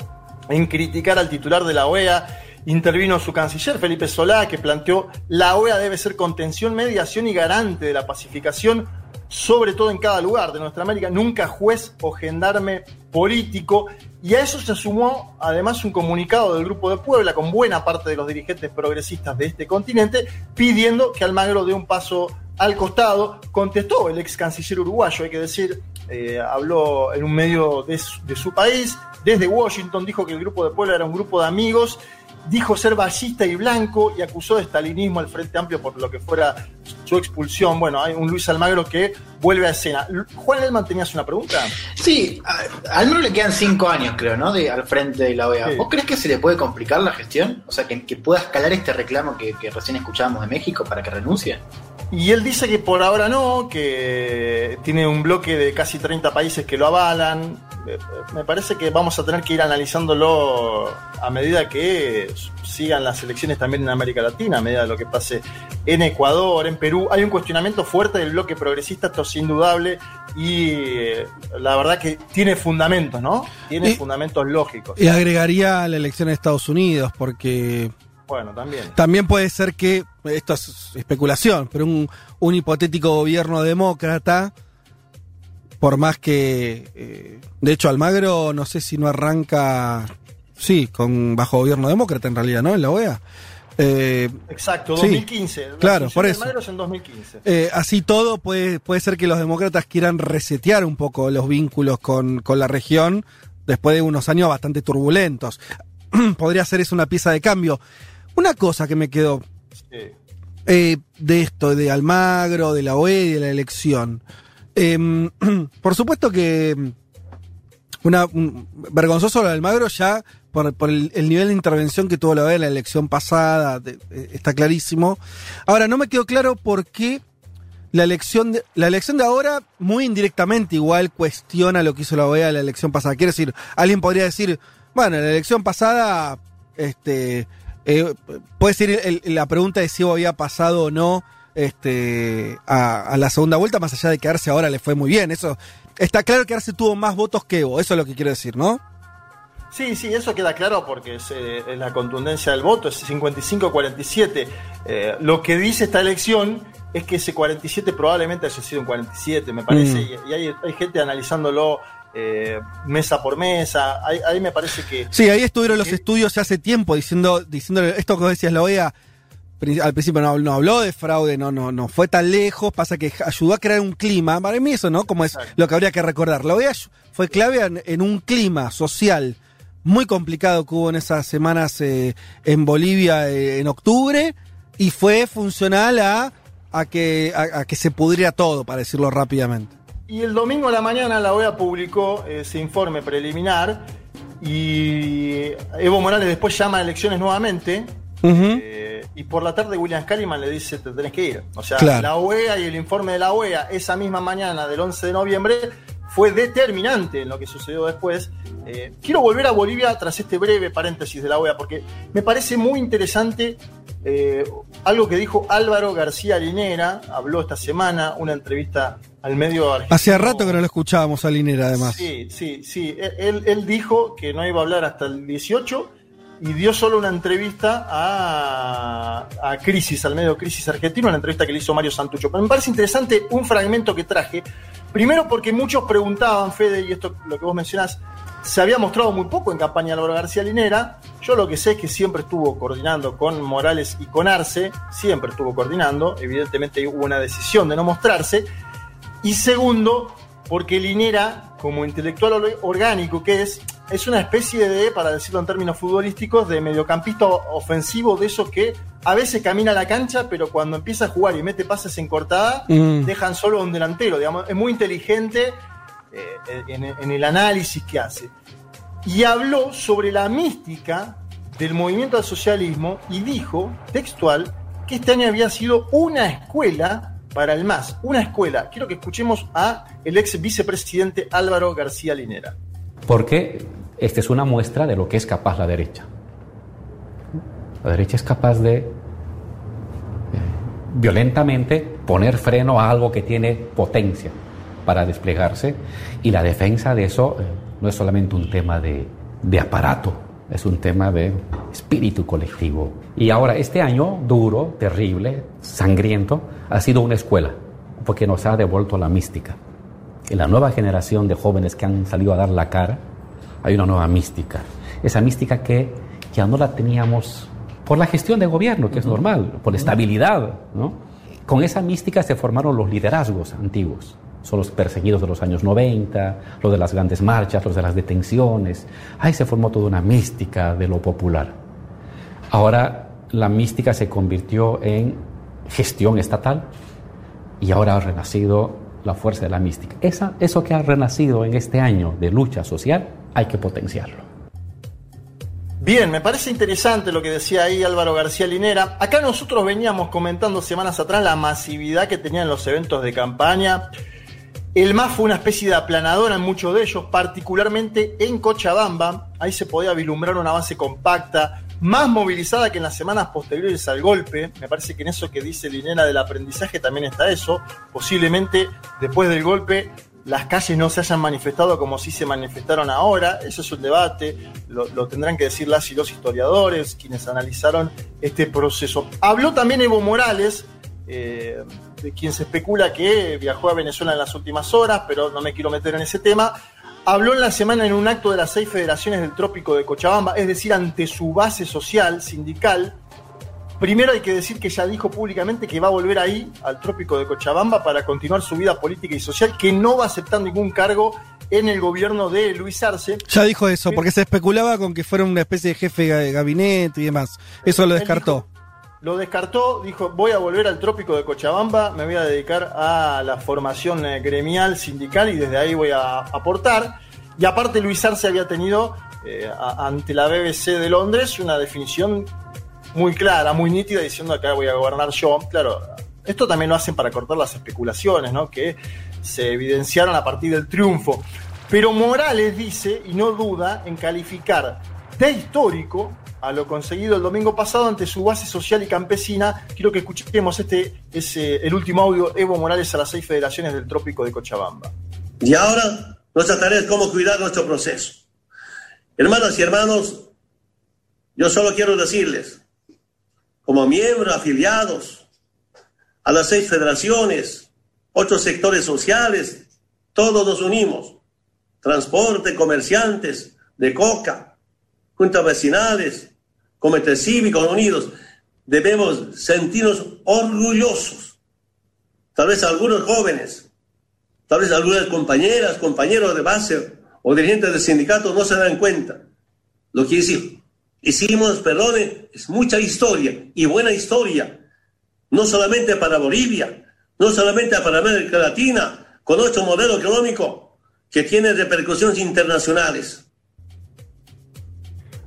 en criticar al titular de la OEA. Intervino su canciller Felipe Solá, que planteó la OEA debe ser contención, mediación y garante de la pacificación, sobre todo en cada lugar de nuestra América, nunca juez o gendarme político. Y a eso se sumó además un comunicado del Grupo de Puebla con buena parte de los dirigentes progresistas de este continente, pidiendo que Almagro dé un paso al costado. Contestó el ex canciller uruguayo, hay que decir, eh, habló en un medio de su, de su país, desde Washington, dijo que el grupo de Puebla era un grupo de amigos, dijo ser ballista y blanco y acusó de estalinismo al Frente Amplio por lo que fuera su expulsión. Bueno, hay un Luis Almagro que vuelve a escena. Juan Elman, ¿tenías una pregunta? Sí, a Almagro le quedan cinco años, creo, ¿no? De, al frente de la OEA. Sí. ¿Vos crees que se le puede complicar la gestión? O sea, que, que pueda escalar este reclamo que, que recién escuchábamos de México para que renuncie. Y él dice que por ahora no, que tiene un bloque de casi 30 países que lo avalan. Me parece que vamos a tener que ir analizándolo a medida que sigan las elecciones también en América Latina, a medida de lo que pase en Ecuador, en Perú. Hay un cuestionamiento fuerte del bloque progresista, esto es indudable, y eh, la verdad que tiene fundamentos, ¿no? Tiene Y- fundamentos lógicos. Y agregaría la elección de Estados Unidos, porque Bueno, también. también puede ser que, esto es especulación, pero un, un hipotético gobierno demócrata, por más que, eh, de hecho, Almagro no sé si no arranca, sí, con bajo gobierno demócrata en realidad, ¿no? En la OEA. Eh, Exacto, Sí, 2015. La claro, por eso. Almagro es en 2015. Eh, así todo, puede, puede ser que los demócratas quieran resetear un poco los vínculos con, con la región después de unos años bastante turbulentos. [CLEARS THROAT] Podría ser eso una pieza de cambio. Una cosa que me quedó eh, de esto, de Almagro, de la OE y de la elección. Em, [CLEARS THROAT] por supuesto que mm, una, un- vergonzoso lo de Almagro ya por, el, el nivel de intervención que tuvo la OEA en la elección pasada, eh, está clarísimo. Ahora, no me quedó claro por qué la elección de, la elección de ahora, muy indirectamente igual, cuestiona lo que hizo la OEA en la elección pasada. Quiero decir, alguien podría decir, bueno, en la elección pasada, este, eh, puede ser el- la pregunta de si había pasado o no este, a, a la segunda vuelta, más allá de que Arce ahora le fue muy bien. Eso está claro que Arce tuvo más votos que Evo, eso es lo que quiero decir, ¿no? Sí, sí, eso queda claro porque es, eh, la contundencia del voto, es 55-47. Eh, lo que dice esta elección es que ese 47 probablemente haya sido un 47, me parece, Mm. y, y hay, hay gente analizándolo eh, mesa por mesa. Ahí, ahí me parece que. Sí, ahí estuvieron los estudios hace tiempo diciendo, diciendo esto que decías, la OEA al principio no, no habló de fraude, no, no, no fue tan lejos, pasa que ayudó a crear un clima, para mí eso, ¿no? Como es lo que habría que recordar. La OEA fue clave en, en un clima social muy complicado que hubo en esas semanas eh, en Bolivia eh, en octubre y fue funcional a, a que, a, a que se pudriera todo, para decirlo rápidamente. Y el domingo a la mañana la OEA publicó ese informe preliminar y Evo Morales después llama a elecciones nuevamente. Eh, y por la tarde William Scaliman le dice te tenés que ir. O sea, Claro. la OEA y el informe de la OEA esa misma mañana del 11 de noviembre fue determinante en lo que sucedió después. Eh, quiero volver a Bolivia tras este breve paréntesis de la OEA porque me parece muy interesante eh, algo que dijo Álvaro García Linera, habló esta semana, una entrevista al medio argentino. Hacía rato que no lo escuchábamos a Linera, además. Sí, sí, sí. Él, él dijo que no iba a hablar hasta el 18 y dio solo una entrevista a, Crisis, al medio Crisis argentino, una entrevista que le hizo Mario Santucho. Pero me parece interesante un fragmento que traje. Primero porque muchos preguntaban, Fede, y esto lo que vos mencionás, se había mostrado muy poco en campaña Álvaro García Linera. Yo lo que sé es que siempre estuvo coordinando con Morales y con Arce, siempre estuvo coordinando. Evidentemente hubo una decisión de no mostrarse. Y segundo, porque Linera, como intelectual or- orgánico que es, es una especie de, para decirlo en términos futbolísticos, de mediocampista ofensivo de esos que a veces camina la cancha, pero cuando empieza a jugar y mete pases en cortada, Mm. dejan solo a un delantero. Digamos, es muy inteligente eh, en, en el análisis que hace. Y habló sobre la mística del movimiento al socialismo y dijo, textual, que este año había sido una escuela para el MAS, una escuela. Quiero que escuchemos a el ex vicepresidente Álvaro García Linera. Porque esta es una muestra de lo que es capaz la derecha. La derecha es capaz de eh, violentamente poner freno a algo que tiene potencia para desplegarse y la defensa de eso eh, no es solamente un tema de, de aparato, es un tema de espíritu colectivo. Y ahora este año duro, terrible, sangriento, ha sido una escuela porque nos ha devuelto la mística. En la nueva generación de jóvenes que han salido a dar la cara, hay una nueva mística. Esa mística que ya no la teníamos por la gestión de gobierno, que es normal, por estabilidad. ¿no? Con esa mística se formaron los liderazgos antiguos. son los perseguidos de los años 90, los de las grandes marchas, los de las detenciones. Ahí se formó toda una mística de lo popular. Ahora la mística se convirtió en gestión estatal y ahora ha renacido la fuerza de la mística. Esa, eso que ha renacido en este año de lucha social hay que potenciarlo. Bien, me parece interesante lo que decía ahí Álvaro García Linera. Acá nosotros veníamos comentando semanas atrás la masividad que tenían los eventos de campaña. El MAS fue una especie de aplanadora en muchos de ellos, particularmente en Cochabamba. Ahí se podía vislumbrar una base compacta, más movilizada que en las semanas posteriores al golpe. Me parece que en eso que dice Linera del aprendizaje también está eso. Posiblemente después del golpe las calles no se hayan manifestado como si se manifestaron ahora. Eso es un debate. Lo, tendrán que decir las y los historiadores, quienes analizaron este proceso. Habló también Evo Morales. Eh, de quien se especula que viajó a Venezuela en las últimas horas, pero no me quiero meter en ese tema habló en la semana en un acto de las seis federaciones del Trópico de Cochabamba, es decir, ante su base social, sindical. Primero hay que decir que ya dijo públicamente que va a volver ahí, al Trópico de Cochabamba, para continuar su vida política y social, que no va a aceptar ningún cargo en el gobierno de Luis Arce. Ya dijo eso, porque se especulaba con que fuera una especie de jefe de gabinete y demás. Eso lo descartó. Lo descartó, dijo, voy a volver al Trópico de Cochabamba, me voy a dedicar a la formación eh, gremial, sindical y desde ahí voy a aportar. Y aparte Luis Arce había tenido eh, ante la BBC de Londres una definición muy clara, muy nítida, diciendo acá voy a gobernar yo. Claro, esto también lo hacen para cortar las especulaciones, ¿no? Que se evidenciaron a partir del triunfo. Pero Morales dice, y no duda, en calificar de histórico a lo conseguido el domingo pasado ante su base social y campesina. Quiero que escuchemos este, es el último audio, Evo Morales a las seis federaciones del Trópico de Cochabamba. Y ahora nuestra tarea es cómo cuidar nuestro proceso. Hermanas y hermanos, yo solo quiero decirles, como miembros afiliados a las seis federaciones, otros sectores sociales, todos nos unimos. Transporte, comerciantes de coca, juntas vecinales, comités cívicos unidos. Debemos sentirnos orgullosos. Tal vez algunos jóvenes Tal vez algunas compañeras, compañeros de base o dirigentes de sindicatos no se dan cuenta. Lo que hicimos, hicimos, perdone, es mucha historia y buena historia. No solamente para Bolivia, no solamente para América Latina, con nuestro modelo económico que tiene repercusiones internacionales.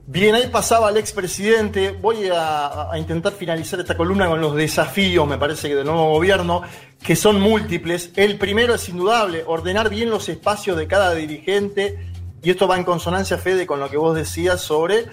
Bien, ahí pasaba el expresidente. Voy a, intentar finalizar esta columna con los desafíos, me parece del nuevo gobierno, que son múltiples. El primero es indudable, ordenar bien los espacios de cada dirigente, y esto va en consonancia, Fede, con lo que vos decías sobre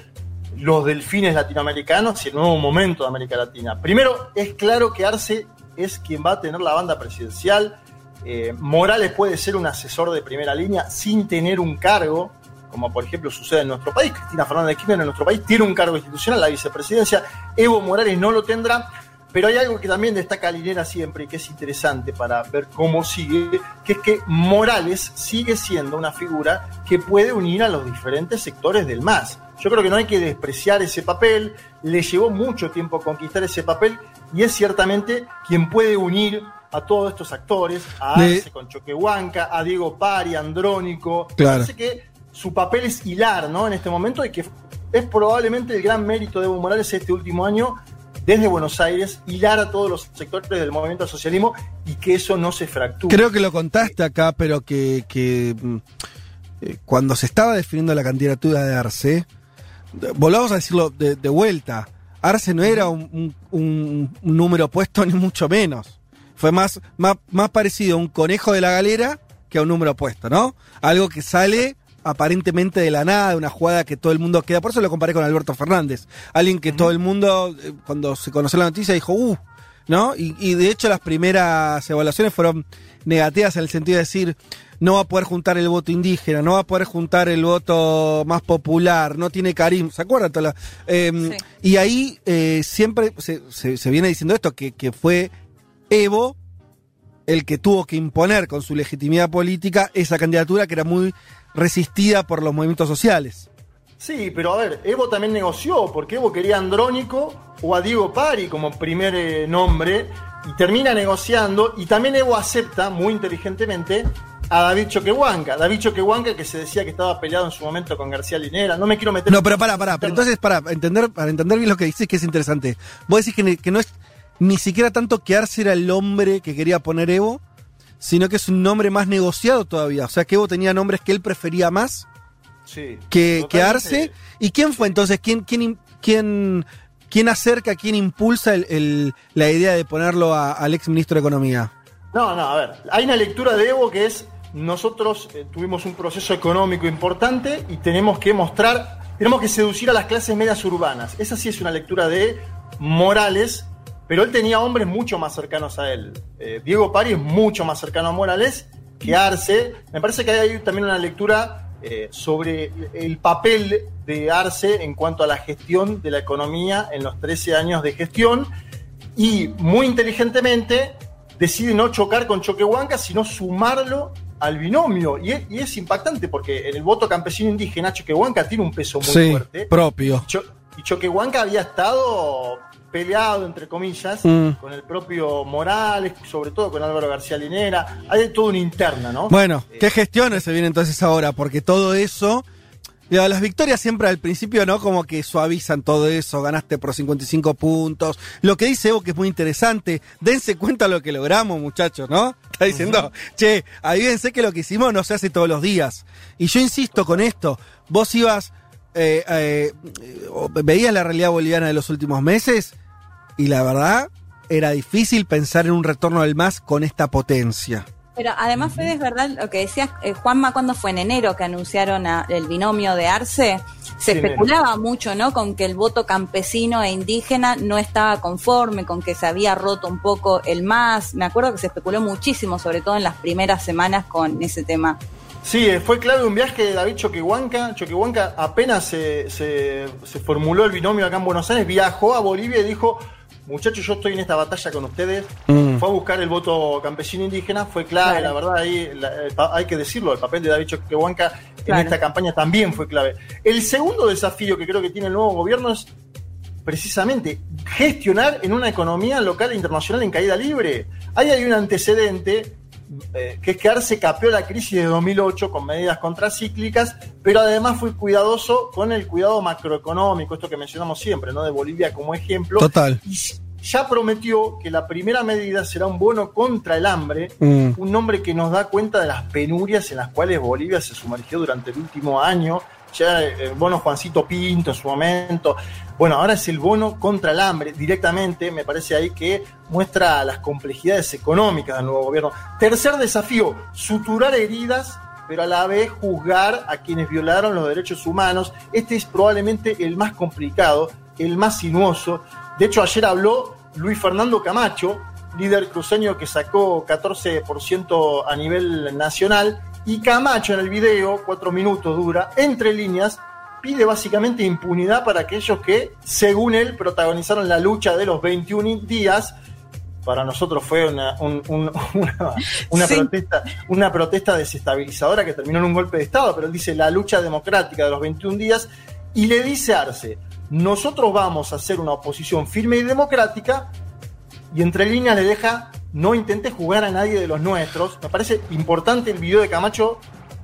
los delfines latinoamericanos y el nuevo momento de América Latina. Primero, es claro que Arce es quien va a tener la banda presidencial. Eh, Morales puede ser un asesor de primera línea sin tener un cargo, como por ejemplo sucede en nuestro país. Cristina Fernández de Kirchner en nuestro país tiene un cargo institucional, la vicepresidencia. Evo Morales no lo tendrá. Pero hay algo que también destaca Linera siempre y que es interesante para ver cómo sigue, que es que Morales sigue siendo una figura que puede unir a los diferentes sectores del MAS. Yo creo que no hay que despreciar ese papel, le llevó mucho tiempo conquistar ese papel y es ciertamente quien puede unir a todos estos actores, a De- Arce con Choquehuanca, a Diego Pari, a Andrónico. Claro. Parece que su papel es hilar, ¿no? En este momento y que es probablemente el gran mérito de Evo Morales este último año desde Buenos Aires, hilar a todos los sectores del movimiento al socialismo y que eso no se fracture. Creo que lo contaste acá, pero que, mm, eh, cuando se estaba definiendo la candidatura de Arce, volvamos a decirlo de, vuelta, Arce no era un- un número puesto [LAUGHS] ni mucho menos. Fue más, más, más parecido a un conejo de la galera que a un número puesto, ¿no? Algo que sale aparentemente de la nada, de una jugada que todo el mundo queda. Por eso lo comparé con Alberto Fernández. Alguien que todo el mundo, eh, cuando se conoció la noticia, dijo, uh, ¿no? Y, y de hecho las primeras evaluaciones fueron negativas en el sentido de decir, no va a poder juntar el voto indígena, no va a poder juntar el voto más popular, no tiene carisma. ¿Se acuerdan? La- eh, Y ahí eh, siempre se, se- se viene diciendo esto, que, que fue Evo el que tuvo que imponer con su legitimidad política esa candidatura que era muy resistida por los movimientos sociales. Sí, pero a ver, Evo también negoció, porque Evo quería a Andrónico o a Diego Pari como primer eh, nombre, y termina negociando, y también Evo acepta, muy inteligentemente, a David Choquehuanca. David Choquehuanca que se decía que estaba peleado en su momento con García Linera. No me quiero meter No, pero para, para. Pero entonces, para entender, para entender bien lo que dices, que es interesante. Vos decís que, que no es ni siquiera tanto que Arce era el hombre que quería poner Evo, sino que es un nombre más negociado todavía. O sea, que Evo tenía nombres que él prefería más Sí. que. Arce. ¿Y quién fue entonces? ¿Quién, quién, quién, quién acerca, quién impulsa el- el- la idea de ponerlo a- al ex ministro de Economía? No, no, a ver. Hay una lectura de Evo que es nosotros eh, tuvimos un proceso económico importante y tenemos que mostrar, tenemos que seducir a las clases medias urbanas. Esa sí es una lectura de Morales, pero él tenía hombres mucho más cercanos a él. Eh, Diego Pari es mucho más cercano a Morales que Arce. Me parece que hay también una lectura eh, sobre el papel de Arce en cuanto a la gestión de la economía en los 13 años de gestión y muy inteligentemente decide no chocar con Choquehuanca, sino sumarlo al binomio. Y es, y es impactante porque en el voto campesino indígena Choquehuanca tiene un peso muy sí, fuerte. propio. Cho- y Choquehuanca había estado peleado, entre comillas, Mm. con el propio Morales, sobre todo con Álvaro García Linera. Hay de todo una interna, ¿no? Bueno, ¿qué gestiones se vienen entonces ahora? Porque todo eso. digo, las victorias siempre al principio, ¿no? Como que suavizan todo eso, ganaste por 55 puntos. Lo que dice Evo que es muy interesante, dense cuenta lo que logramos, muchachos, ¿no? Está diciendo, che, avívense que lo que hicimos no se hace todos los días. Y yo insisto con esto, vos ibas, eh, eh, veías la realidad boliviana de los últimos meses y la verdad era difícil pensar en un retorno del MAS con esta potencia. Pero además, Fede, es verdad lo que decías, eh, Juanma, cuando fue en enero que anunciaron a- el binomio de Arce, se Sí, especulaba mucho, ¿no? Con que el voto campesino e indígena no estaba conforme, con que se había roto un poco el MAS. Me acuerdo que se especuló muchísimo, sobre todo en las primeras semanas con ese tema. Sí, eh, fue clave un viaje de David Choquehuanca. Choquehuanca apenas se, se- se formuló el binomio acá en Buenos Aires, viajó a Bolivia y dijo, muchachos, yo estoy en esta batalla con ustedes. Mm. Fue a buscar el voto campesino indígena, fue clave, Claro. la verdad, ahí la- el pa- hay que decirlo, el papel de David Choquehuanca en esta campaña también fue clave. El segundo desafío que creo que tiene el nuevo gobierno es precisamente gestionar en una economía local e internacional en caída libre. Ahí hay un antecedente eh, que es que Arce capeó la crisis de 2008 con medidas contracíclicas, pero además fue cuidadoso con el cuidado macroeconómico, esto que mencionamos siempre, ¿no? De Bolivia como ejemplo. Total. Y ya prometió que la primera medida será un bono contra el hambre, Mm. un nombre que nos da cuenta de las penurias en las cuales Bolivia se sumergió durante el último año. Ya eh, el bono Juancito Pinto en su momento. Bueno, ahora es el bono contra el hambre directamente. Me parece ahí que muestra las complejidades económicas del nuevo gobierno. Tercer desafío, suturar heridas, pero a la vez juzgar a quienes violaron los derechos humanos. Este es probablemente el más complicado, el más sinuoso. De hecho, ayer habló Luis Fernando Camacho, líder cruceño que sacó 14% a nivel nacional. Y Camacho en el video, cuatro minutos dura, entre líneas, pide básicamente impunidad para aquellos que, según él, protagonizaron la lucha de los 21 días. Para nosotros fue una, un- un- [LAUGHS] una, una Sí. protesta, una protesta desestabilizadora que terminó en un golpe de Estado, pero él dice la lucha democrática de los 21 días y le dice a Arce, nosotros vamos a hacer una oposición firme y democrática y entre líneas le deja no intente jugar a nadie de los nuestros. Me parece importante el video de Camacho,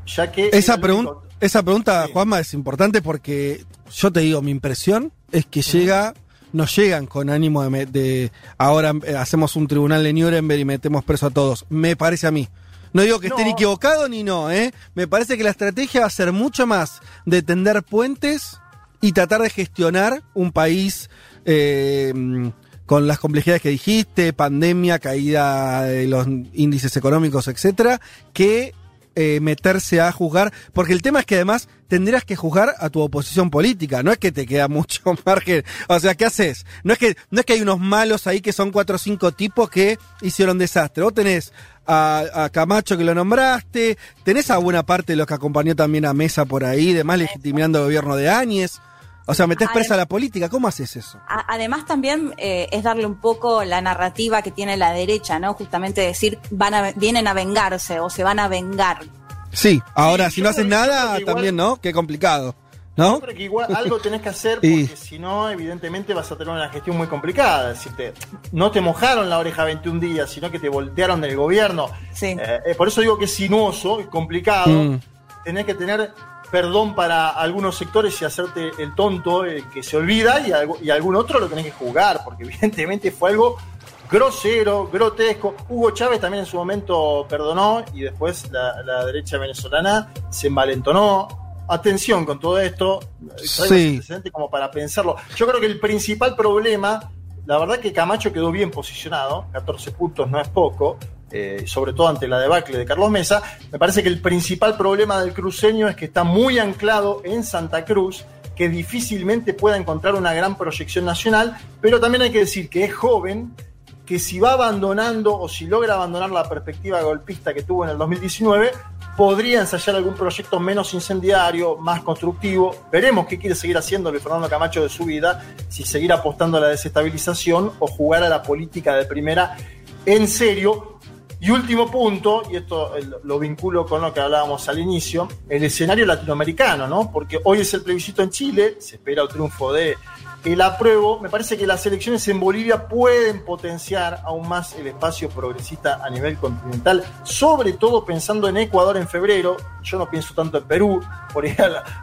ya que... Esa, pregun- único- esa pregunta, Juanma, es importante porque yo te digo, mi impresión es que llega, nos llegan con ánimo de, ahora eh, hacemos un tribunal de Nuremberg y metemos preso a todos. Me parece a mí. No digo que estén No. equivocados ni no, ¿eh? Me parece que la estrategia va a ser mucho más de tender puentes y tratar de gestionar un país eh, con las complejidades que dijiste, pandemia, caída de los índices económicos, etcétera, que eh, meterse a juzgar, porque el tema es que además tendrías que juzgar a tu oposición política, no es que te queda [LAUGHS] mucho margen, o sea, ¿qué haces? No es que no es que hay unos malos ahí que son cuatro o cinco tipos que hicieron desastre, vos tenés a, a Camacho que lo nombraste, tenés a buena parte de los que acompañó también a Mesa por ahí, demás legitimando el gobierno de Áñez, o sea, metés presa a la política, ¿cómo haces eso? A- Además también eh, es darle un poco la narrativa que tiene la derecha, ¿no? Justamente decir, van a, vienen a vengarse o se van a vengar. Sí, ahora Sí, si no haces nada, igual- también, ¿no? Qué complicado. ¿no? Creo que igual [LAUGHS] algo tenés que hacer porque si no, evidentemente vas a tener una gestión muy complicada. Es decir, te- no te mojaron la oreja 21 días, sino que te voltearon del gobierno. Eh, eh, por eso digo que es sinuoso, es complicado. Mm. Tenés que tener perdón para algunos sectores y hacerte el tonto, el que se olvida, y, algo- y algún otro lo tenés que jugar, porque [LAUGHS] evidentemente fue algo grosero, grotesco. Hugo Chávez también en su momento perdonó y después la, la derecha venezolana se envalentonó. Atención con todo esto, Sí. como para pensarlo. Yo creo que el principal problema, la verdad que Camacho quedó bien posicionado, 14 puntos no es poco, eh, sobre todo ante la debacle de Carlos Mesa. Me parece que el principal problema del cruceño es que está muy anclado en Santa Cruz, que difícilmente pueda encontrar una gran proyección nacional, pero también hay que decir que es joven, que si va abandonando o si logra abandonar la perspectiva golpista que tuvo en el 2019, podría ensayar algún proyecto menos incendiario, más constructivo. Veremos qué quiere seguir haciendo Luis Fernando Camacho de su vida, si seguir apostando a la desestabilización o jugar a la política de primera en serio. Y último punto, y esto eh, lo vinculo con lo que hablábamos al inicio, el escenario latinoamericano, ¿no? Porque hoy es el plebiscito en Chile, se espera el triunfo de el apruebo. Me parece que las elecciones en Bolivia pueden potenciar aún más el espacio progresista a nivel continental, sobre todo pensando en Ecuador en febrero. Yo no pienso tanto en Perú, por ahí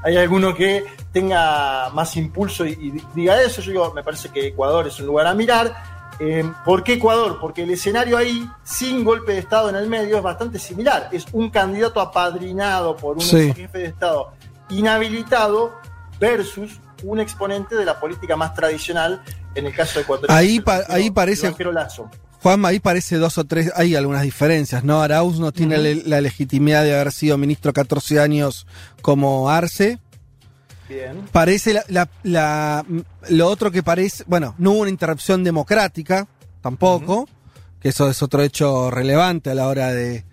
hay alguno que tenga más impulso y, y diga eso. Yo digo, me parece que Ecuador es un lugar a mirar. Eh, ¿Por qué Ecuador? Porque el escenario ahí, sin golpe de Estado en el medio, es bastante similar. Es un candidato apadrinado por un Sí. jefe de Estado inhabilitado versus un exponente de la política más tradicional, en el caso de Ecuador. Ahí, pa- ahí parece, Lazo. Juanma, ahí parece dos o tres, hay algunas diferencias, ¿no? Arauz no tiene la legitimidad de haber sido ministro 14 años como Arce. Bien. Parece la, la- la- lo otro que parece, bueno, no hubo una interrupción democrática, tampoco, que eso es otro hecho relevante a la hora de,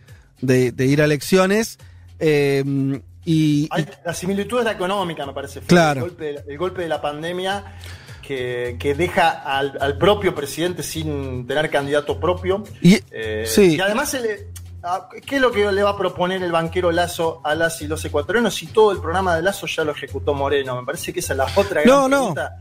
de- de ir a elecciones. Eh, y, Hay- la similitud es la económica, me parece. Claro. El golpe, de- el golpe de la pandemia que, que deja al, al propio presidente sin tener candidato propio. Y- Eh, sí. y además, el- ah, ¿qué es lo que le va a proponer el banquero Lazo a las y los ecuatorianos si todo el programa de Lazo ya lo ejecutó Moreno? Me parece que esa es la otra gran No, no. pregunta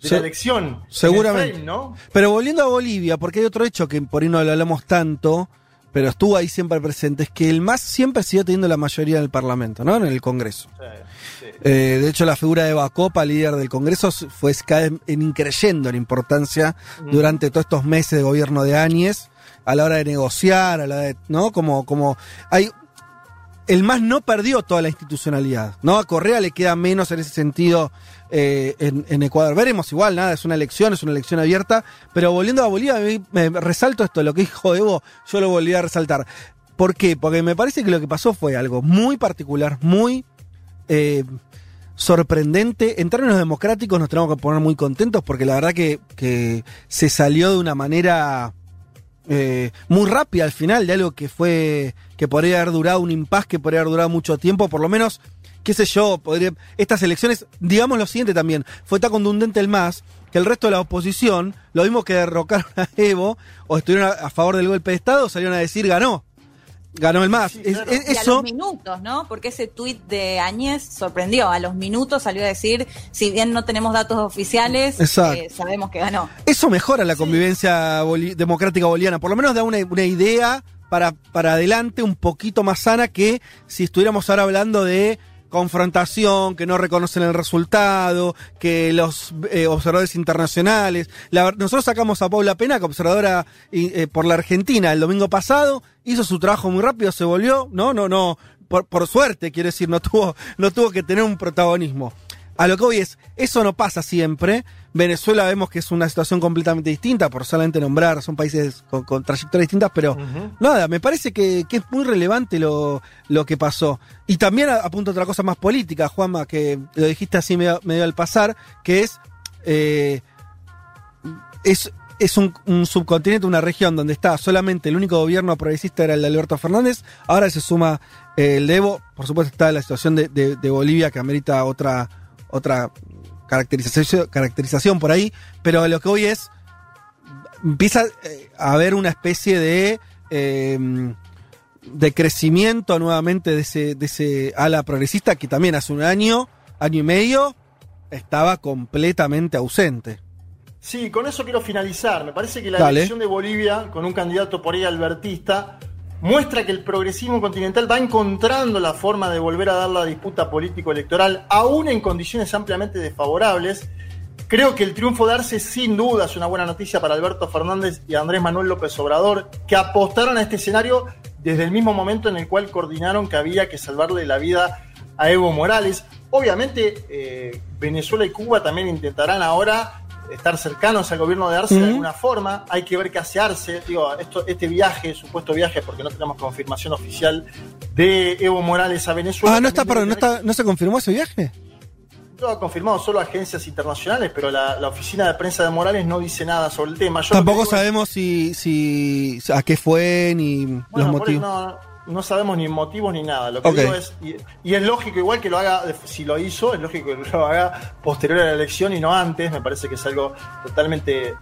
de Se- la elección. seguramente. En el frame, ¿no? Pero volviendo a Bolivia, porque hay otro hecho que por ahí no lo hablamos tanto, pero estuvo ahí siempre presente, es que el MAS siempre siguió teniendo la mayoría en el Parlamento, ¿no? En el Congreso. Eh, de hecho, la figura de Bacopa, líder del Congreso, fue cada vez en increyendo en importancia durante todos estos meses de gobierno de Áñez, a la hora de negociar, a la de, ¿no? Como, como hay el MAS no perdió toda la institucionalidad, ¿no? A Correa le queda menos en ese sentido eh, en, en Ecuador. Veremos igual, nada, es una elección, es una elección abierta, pero volviendo a Bolivia, me, me resalto esto, lo que dijo Evo, yo lo volví a resaltar. ¿Por qué? Porque me parece que lo que pasó fue algo muy particular, muy eh, sorprendente. En términos democráticos nos tenemos que poner muy contentos porque la verdad que, que se salió de una manera eh, muy rápida al final de algo que fue que podría haber durado un impas que podría haber durado mucho tiempo por lo menos qué sé yo podría estas elecciones digamos lo siguiente también fue tan contundente el más que el resto de la oposición lo mismo que derrocaron a Evo o estuvieron a, a favor del golpe de estado salieron a decir ganó ganó el más Es- es- Y a los minutos, ¿no? Porque ese tuit de Áñez sorprendió. A los minutos salió a decir, si bien no tenemos datos oficiales, eh, sabemos que ganó. Eso mejora la convivencia boli- democrática boliviana, por lo menos da una, una idea para, para adelante un poquito más sana que si estuviéramos ahora hablando de confrontación, que no reconocen el resultado, que los eh, observadores internacionales. La nosotros sacamos a Paula Penaca, observadora eh, por la Argentina, el domingo pasado, hizo su trabajo muy rápido, se volvió, no, no, no, por, por suerte, quiero decir, no tuvo, no tuvo que tener un protagonismo. A lo que voy es, eso no pasa siempre. Venezuela vemos que es una situación completamente distinta, por solamente nombrar, son países con, con trayectorias distintas, pero nada, me parece que, que es muy relevante lo, lo que pasó. Y también apunto a otra cosa más política, Juanma, que lo dijiste así medio, medio al pasar, que es, eh, es, es un, un subcontinente, una región donde está solamente el único gobierno progresista era el de Alberto Fernández, ahora se suma eh, el de Evo, por supuesto está la situación de, de- de Bolivia que amerita otra, otra caracterización, caracterización por ahí, pero lo que hoy es, empieza eh, a haber una especie de... eh, de crecimiento nuevamente de ese, de ese ala progresista que también hace un año año y medio, estaba completamente ausente. Sí, con eso quiero finalizar. Me parece que la Dale. elección de Bolivia, con un candidato por ahí albertista, muestra que el progresismo continental va encontrando la forma de volver a dar la disputa político-electoral, aún en condiciones ampliamente desfavorables. Creo que el triunfo de Arce sin duda es una buena noticia para Alberto Fernández y Andrés Manuel López Obrador, que apostaron a este escenario desde el mismo momento en el cual coordinaron que había que salvarle la vida a Evo Morales. Obviamente, eh, Venezuela y Cuba también intentarán ahora estar cercanos al gobierno de Arce de alguna forma. Hay que ver qué hace Arce. Digo, esto, este viaje, supuesto viaje, porque no tenemos confirmación oficial de Evo Morales a Venezuela. Ah, no está, perdón, ¿no, está, ¿no se confirmó ese viaje? Lo ha confirmado solo agencias internacionales, pero la, la oficina de prensa de Morales no dice nada sobre el tema. Yo Tampoco es- sabemos si, si a qué fue ni los Bueno, eso motivos. no, no sabemos ni motivos ni nada. Lo que digo es, y, y es lógico igual que lo haga, si lo hizo, es lógico que lo haga posterior a la elección y no antes. Me parece que es algo totalmente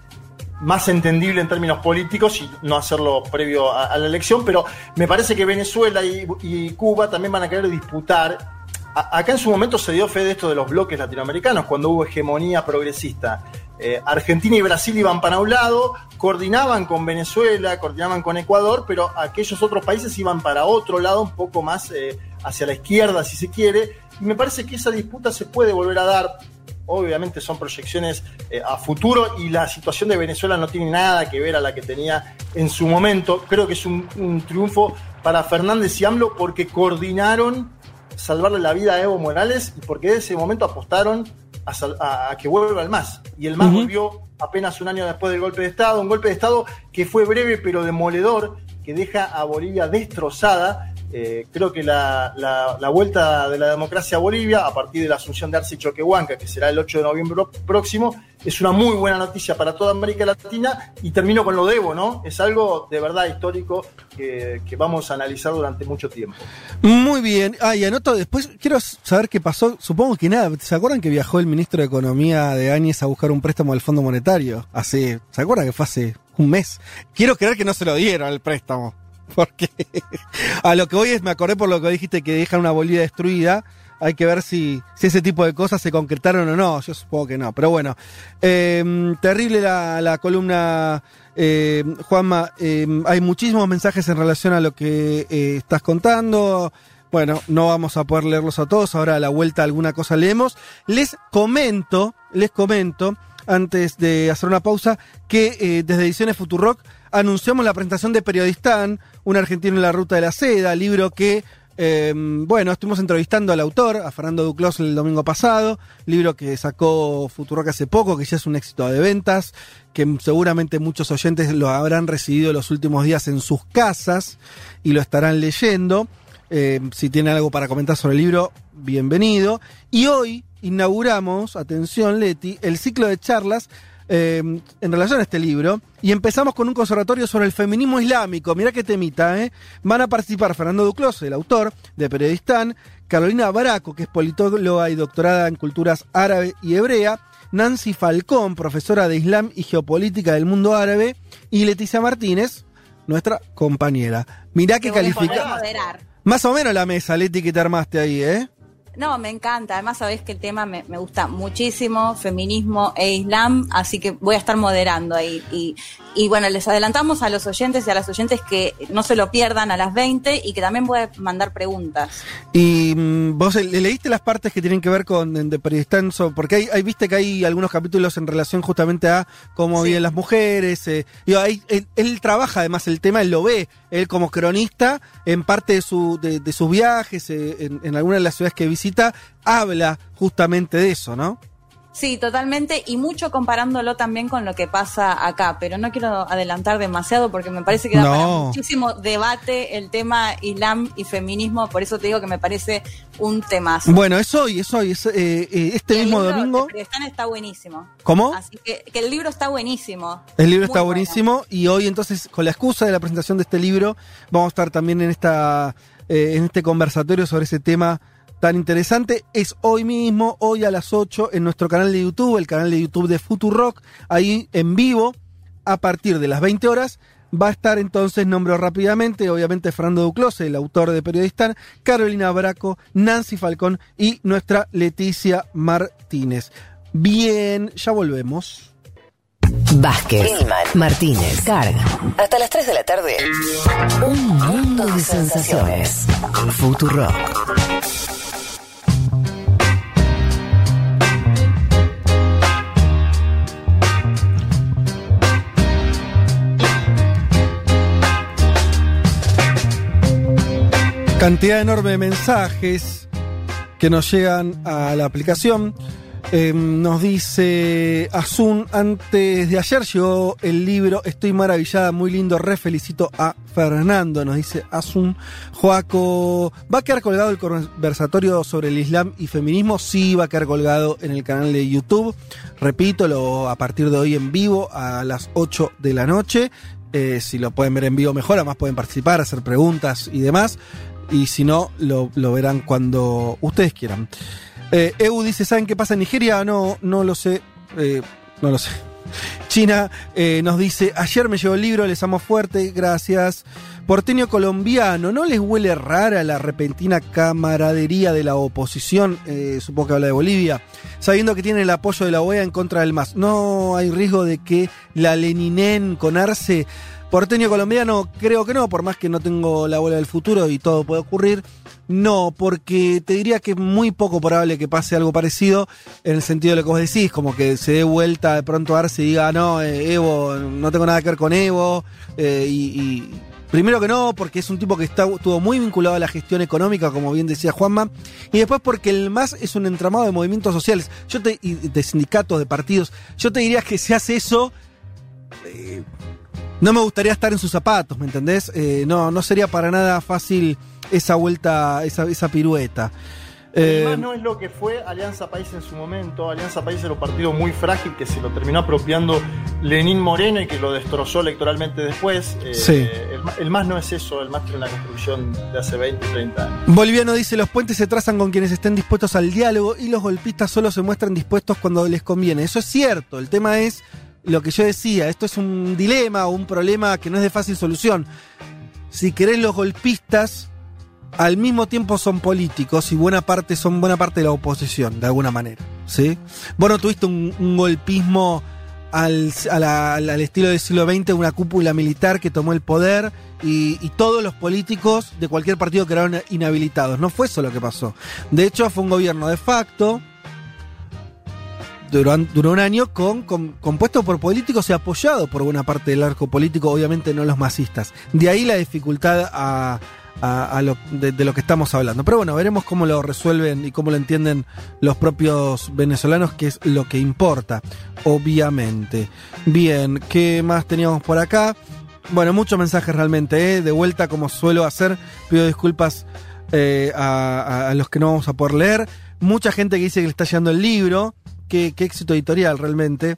más entendible en términos políticos y no hacerlo previo a, a la elección, pero me parece que Venezuela y, y Cuba también van a querer disputar. Acá en su momento se dio fe de esto de los bloques latinoamericanos, cuando hubo hegemonía progresista. Eh, Argentina y Brasil iban para un lado, coordinaban con Venezuela, coordinaban con Ecuador, pero aquellos otros países iban para otro lado, un poco más eh, hacia la izquierda, si se quiere. Y me parece que esa disputa se puede volver a dar. Obviamente son proyecciones eh, a futuro y la situación de Venezuela no tiene nada que ver a la que tenía en su momento. Creo que es un, un triunfo para Fernández y AMLO porque coordinaron salvarle la vida a Evo Morales y porque de ese momento apostaron a, sal- a- a que vuelva el MAS. Y el MAS volvió apenas un año después del golpe de Estado, un golpe de Estado que fue breve pero demoledor, que deja a Bolivia destrozada. Eh, creo que la, la- la vuelta de la democracia a Bolivia, a partir de la asunción de Arce Choquehuanca, que será el 8 de noviembre próximo, es una muy buena noticia para toda América Latina. Y termino con lo de Evo, ¿no? Es algo de verdad histórico que, que vamos a analizar durante mucho tiempo. Muy bien. Ah, y anoto, después quiero saber qué pasó. Supongo que nada. ¿Se acuerdan que viajó el ministro de Economía de Áñez a buscar un préstamo del Fondo Monetario? Hace, ¿se acuerdan que fue hace un mes? Quiero creer que no se lo dieron el préstamo. [LAUGHS] Porque a lo que hoy es, me acordé por lo que dijiste que dejan una Bolivia destruida. Hay que ver si, si ese tipo de cosas se concretaron o no. Yo supongo que no. Pero bueno, eh, terrible la, la columna, eh, Juanma. Eh, hay muchísimos mensajes en relación a lo que eh, estás contando. Bueno, no vamos a poder leerlos a todos. Ahora a la vuelta alguna cosa leemos. Les comento, les comento, antes de hacer una pausa, que eh, desde Ediciones Futurock anunciamos la presentación de Periodistán, un argentino en la ruta de la seda, libro que eh, bueno, estuvimos entrevistando al autor, a Fernando Duclos, el domingo pasado, libro que sacó Futurock hace poco, que ya es un éxito de ventas, que seguramente muchos oyentes lo habrán recibido los últimos días en sus casas y lo estarán leyendo. Eh, si tienen algo para comentar sobre el libro, bienvenido. Y hoy inauguramos, atención Leti, el ciclo de charlas eh, en relación a este libro. Y empezamos con un conservatorio sobre el feminismo islámico. Mirá qué temita, ¿eh? Van a participar Fernando Duclos, el autor de Periodistán, Carolina Baraco, que es politóloga y doctorada en culturas árabe y hebrea, Nancy Falcón, profesora de Islam y Geopolítica del mundo árabe, y Leticia Martínez, nuestra compañera. Mirá qué Poder califica. moderar. Más o menos la mesa, Leti, que te armaste ahí, ¿eh? No, me encanta. Además, sabés que el tema me, gusta muchísimo, feminismo e islam, así que voy a estar moderando ahí. Y, y bueno, les adelantamos a los oyentes y a las oyentes que no se lo pierdan a las 20 y que también a mandar preguntas. Y mm, vos le leíste las partes que tienen que ver con de Periodistán, so- porque hay, hay- viste que hay algunos capítulos en relación justamente a cómo viven las mujeres. eh, digo, ahí- él, él trabaja además el tema, él lo ve, él como cronista, en parte de, su, de, de sus viajes, eh, en, en algunas de las ciudades que visita, habla justamente de eso, ¿no? Sí, totalmente, y mucho comparándolo también con lo que pasa acá, pero no quiero adelantar demasiado porque me parece que da No. para muchísimo debate el tema islam y feminismo, por eso te digo que me parece un temazo. Bueno, es hoy, es hoy, es, eh, eh, este el mismo libro domingo. de está buenísimo. ¿Cómo? Así que, que el libro está buenísimo. El libro Muy está bueno. buenísimo y hoy entonces con la excusa de la presentación de este libro vamos a estar también en esta eh, en este conversatorio sobre ese tema tan interesante. Es hoy mismo, hoy a las 8 en nuestro canal de YouTube, el canal de YouTube de Futurock, ahí en vivo a partir de las 20 horas va a estar entonces, nombro rápidamente, obviamente Fernando Duclose, el autor de Periodistán, Carolina Braco, Nancy Falcón y nuestra Leticia Martínez. Bien, ya volvemos. Vázquez, Martínez, Carga. Hasta las 3 de la tarde. Un mundo de sensaciones. Futurock. Cantidad enorme de mensajes que nos llegan a la aplicación. Eh, nos dice Azun, antes de ayer llegó el libro Estoy maravillada, muy lindo, re felicito a Fernando, nos dice Azun. Joaco, ¿va a quedar colgado el conversatorio sobre el Islam y feminismo? Sí, va a quedar colgado en el canal de YouTube. Repito, lo, a partir de hoy en vivo a las 8 de la noche. Eh, si lo pueden ver en vivo mejor, además pueden participar, hacer preguntas y demás. Y si no, lo, lo verán cuando ustedes quieran. Eh, EU dice, ¿saben qué pasa en Nigeria? No, no lo sé. Eh, no lo sé. China eh, nos dice, ayer me llegó el libro, les amo fuerte, gracias. Porteño colombiano, ¿no les huele rara la repentina camaradería de la oposición? Eh, supongo que habla de Bolivia. Sabiendo que tiene el apoyo de la OEA en contra del MAS. ¿No hay riesgo de que la Leninen con Arce Porteño colombiano, creo que no, por más que no tengo la bola del futuro y todo puede ocurrir. No, porque te diría que es muy poco probable que pase algo parecido en el sentido de lo que vos decís, como que se dé vuelta de pronto Arce y diga, no, eh, Evo, no tengo nada que ver con Evo. eh, y primero que no, porque es un tipo que está, estuvo muy vinculado a la gestión económica, como bien decía Juanma. Y después porque el MAS es un entramado de movimientos sociales, yo te, de sindicatos, de partidos. Yo te diría que si hace eso, eh, no me gustaría estar en sus zapatos, ¿me entendés? Eh, no, no sería para nada fácil esa vuelta, esa, esa pirueta. Eh, Además, no es lo que fue Alianza País en su momento. Alianza País era un partido muy frágil que se lo terminó apropiando Lenín Moreno y que lo destrozó electoralmente después. Eh, Sí. El, más no es eso, el más tiene una construcción de hace 20, 30 años. Boliviano dice, los puentes se trazan con quienes estén dispuestos al diálogo y los golpistas solo se muestran dispuestos cuando les conviene. Eso es cierto, el tema es lo que yo decía, esto es un dilema o un problema que no es de fácil solución. Si querés los golpistas, al mismo tiempo son políticos y buena parte son buena parte de la oposición, de alguna manera. ¿sí? Vos no tuviste un, golpismo al, al- estilo del siglo XX, una cúpula militar que tomó el poder y, y todos los políticos de cualquier partido quedaron inhabilitados. No fue eso lo que pasó. De hecho, fue un gobierno de facto. Duró, duró un año con, con- compuesto por políticos y apoyado por buena parte del arco político, obviamente no los masistas. De ahí la dificultad a, a- lo, de, lo que estamos hablando. Pero bueno, veremos cómo lo resuelven y cómo lo entienden los propios venezolanos, que es lo que importa, obviamente. Bien, ¿qué más teníamos por acá? Bueno, muchos mensajes realmente, ¿eh? de vuelta como suelo hacer, pido disculpas eh, a los que no vamos a poder leer. Mucha gente que dice que le está llegando el libro, qué, qué éxito editorial realmente.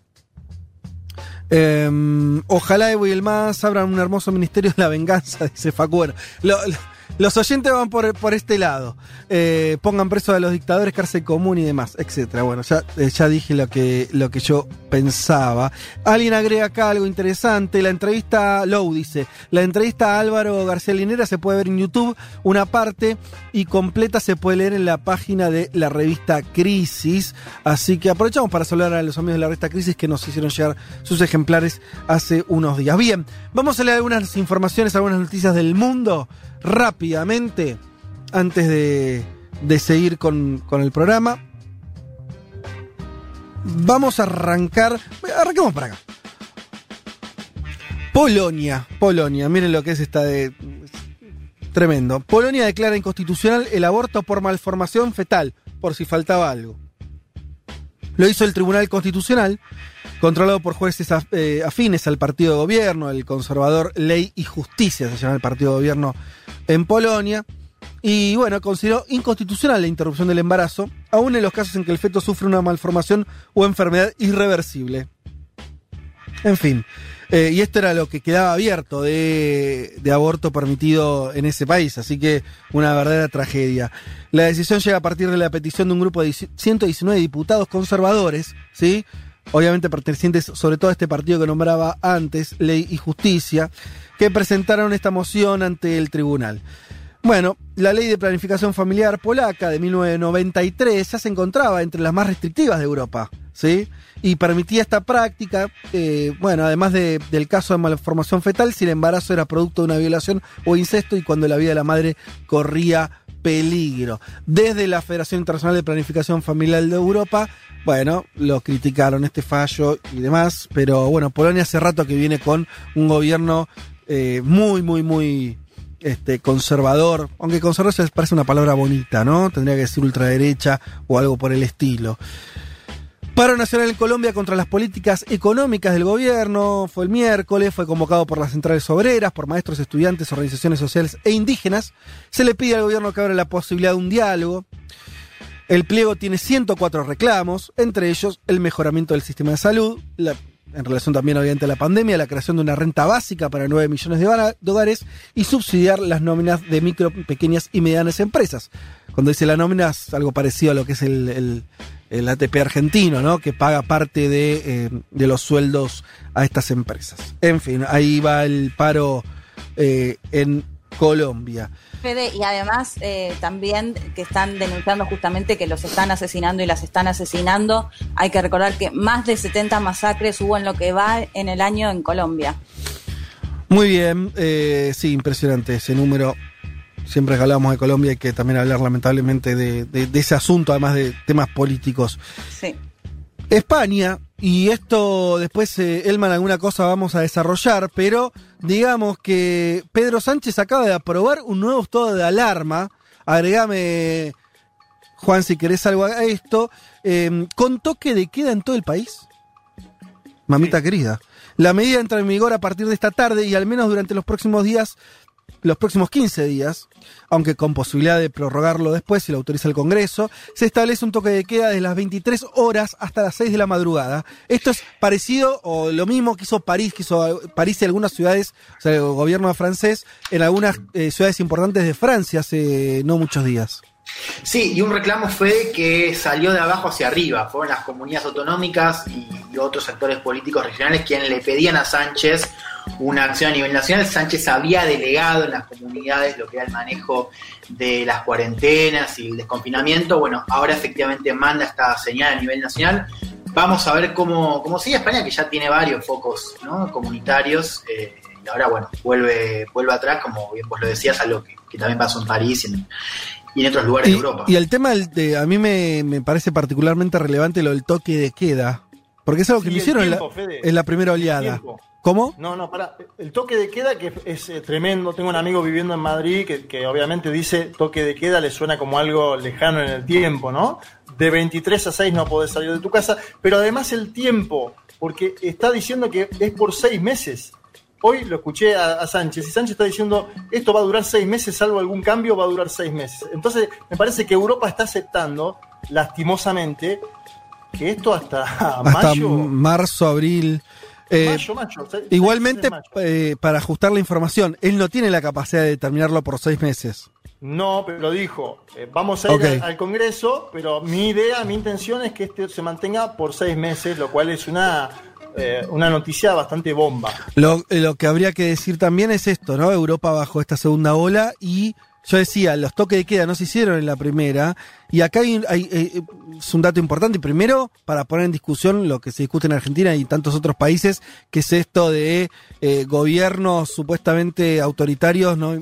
Eh, ojalá Evo y el MAS abran un hermoso ministerio de la venganza, [LAUGHS] dice Facu. Bueno, lo- lo- los oyentes van por, por este lado. Eh, pongan presos a los dictadores, cárcel común y demás, etcétera. Bueno, ya, eh, ya dije lo que, lo que yo pensaba. Alguien agrega acá algo interesante. La entrevista, Low dice, la entrevista a Álvaro García Linera se puede ver en YouTube, una parte, y completa se puede leer en la página de la revista Crisis. Así que aprovechamos para saludar a los amigos de la revista Crisis que nos hicieron llegar sus ejemplares hace unos días. Bien, vamos a leer algunas informaciones, algunas noticias del mundo rápidamente antes de, de seguir con, con el programa. Vamos a arrancar. Arranquemos para acá. Polonia, Polonia, miren lo que es esta de. Tremendo. Polonia declara inconstitucional el aborto por malformación fetal, por si faltaba algo. Lo hizo el Tribunal Constitucional, controlado por jueces eh, afines al partido de gobierno, el conservador Ley y Justicia, se llama el partido de gobierno en Polonia. Y bueno, consideró inconstitucional la interrupción del embarazo, aún en los casos en que el feto sufre una malformación o enfermedad irreversible. En fin, eh, y esto era lo que quedaba abierto de, de aborto permitido en ese país, así que una verdadera tragedia. La decisión llega a partir de la petición de un grupo de 119 diputados conservadores, ¿sí? obviamente pertenecientes sobre todo a este partido que nombraba antes, Ley y Justicia, que presentaron esta moción ante el tribunal. Bueno, la ley de planificación familiar polaca de 1993 ya se encontraba entre las más restrictivas de Europa, ¿sí? Y permitía esta práctica, eh, bueno, además de- del caso de malformación fetal, si el embarazo era producto de una violación o incesto y cuando la vida de la madre corría peligro. Desde la Federación Internacional de Planificación Familiar de Europa, bueno, lo criticaron este fallo y demás, pero bueno, Polonia hace rato que viene con un gobierno eh, muy, muy, muy este, conservador, aunque conservador se parece una palabra bonita, ¿no? Tendría que decir ultraderecha o algo por el estilo. Paro nacional en Colombia contra las políticas económicas del gobierno fue el miércoles, fue convocado por las centrales obreras, por maestros, estudiantes, organizaciones sociales e indígenas. Se le pide al gobierno que abra la posibilidad de un diálogo. El pliego tiene 104 reclamos, entre ellos el mejoramiento del sistema de salud, en relación también obviamente a la pandemia, la creación de una renta básica para 9 millones de, hogares y subsidiar las nóminas de micro, pequeñas y medianas empresas. Cuando dice la nómina es algo parecido a lo que es el- el ATP argentino, ¿no? que paga parte de, eh, de los sueldos a estas empresas. En fin, ahí va el paro eh, en Colombia. Fede, y además eh, también que están denunciando justamente que los están asesinando y las están asesinando. Hay que recordar que más de 70 masacres hubo en lo que va en el año en Colombia. Muy bien, eh, sí, impresionante ese número. Siempre que hablamos de Colombia hay que también hablar lamentablemente de, de- de ese asunto, además de temas políticos. Sí. España, y esto después, eh, Elman, alguna cosa vamos a desarrollar, pero digamos que Pedro Sánchez acaba de aprobar un nuevo estado de alarma. Agregame, Juan, si querés algo a esto, eh, con toque de queda en todo el país. Mamita querida. La medida entra en vigor a partir de esta tarde y al menos durante los próximos días, los próximos 15 días, aunque con posibilidad de prorrogarlo después si lo autoriza el Congreso, se establece un toque de queda desde las 23 horas hasta las 6 de la madrugada. Esto es parecido o lo mismo que hizo París, que hizo París y algunas ciudades, o sea, el gobierno francés, en algunas eh, ciudades importantes de Francia hace no muchos días. Sí, y un reclamo fue que salió de abajo hacia arriba. Fueron las comunidades autonómicas y, otros actores políticos regionales quienes le pedían a Sánchez una acción a nivel nacional. Sánchez había delegado en las comunidades lo que era el manejo de las cuarentenas y el desconfinamiento. Bueno, ahora efectivamente manda esta señal a nivel nacional. Vamos a ver cómo, cómo sigue España, que ya tiene varios focos comunitarios. eh, y ahora, bueno, vuelve, vuelve atrás, como bien vos lo decías, algo que, que también pasó en París y en, y en otros lugares Y, de Europa. y el tema, del- de, a mí me, me parece particularmente relevante lo del toque de queda, porque es algo que Sí, me hicieron en, tiempo, la, Fede. en la primera oleada. ¿Cómo? No, no, para. El toque de queda que es eh, tremendo. Tengo un amigo viviendo en Madrid que, que obviamente dice toque de queda le suena como algo lejano en el tiempo, ¿no? De 23 a 6 no podés salir de tu casa, pero además el tiempo, porque está diciendo que es por seis meses. Hoy lo escuché a, a Sánchez y Sánchez está diciendo esto va a durar seis meses, salvo algún cambio, va a durar seis meses. Entonces me parece que Europa está aceptando, lastimosamente, que esto hasta, [LAUGHS] Hasta mayo, marzo, abril. Eh, mayo, mayo, seis- igualmente, seis meses mayo. eh, para ajustar la información, él no tiene la capacidad de determinarlo por seis meses. No, pero dijo, eh, vamos a ir al, al Congreso, pero mi idea, mi intención es que este se mantenga por seis meses, lo cual es una, eh, una noticia bastante bomba. Lo, eh, lo que habría que decir también es esto, ¿no? Europa bajo esta segunda ola y yo decía, los toques de queda no se hicieron en la primera y acá hay, hay, eh, es un dato importante. Primero, para poner en discusión lo que se discute en Argentina y tantos otros países, que es esto de gobiernos supuestamente autoritarios no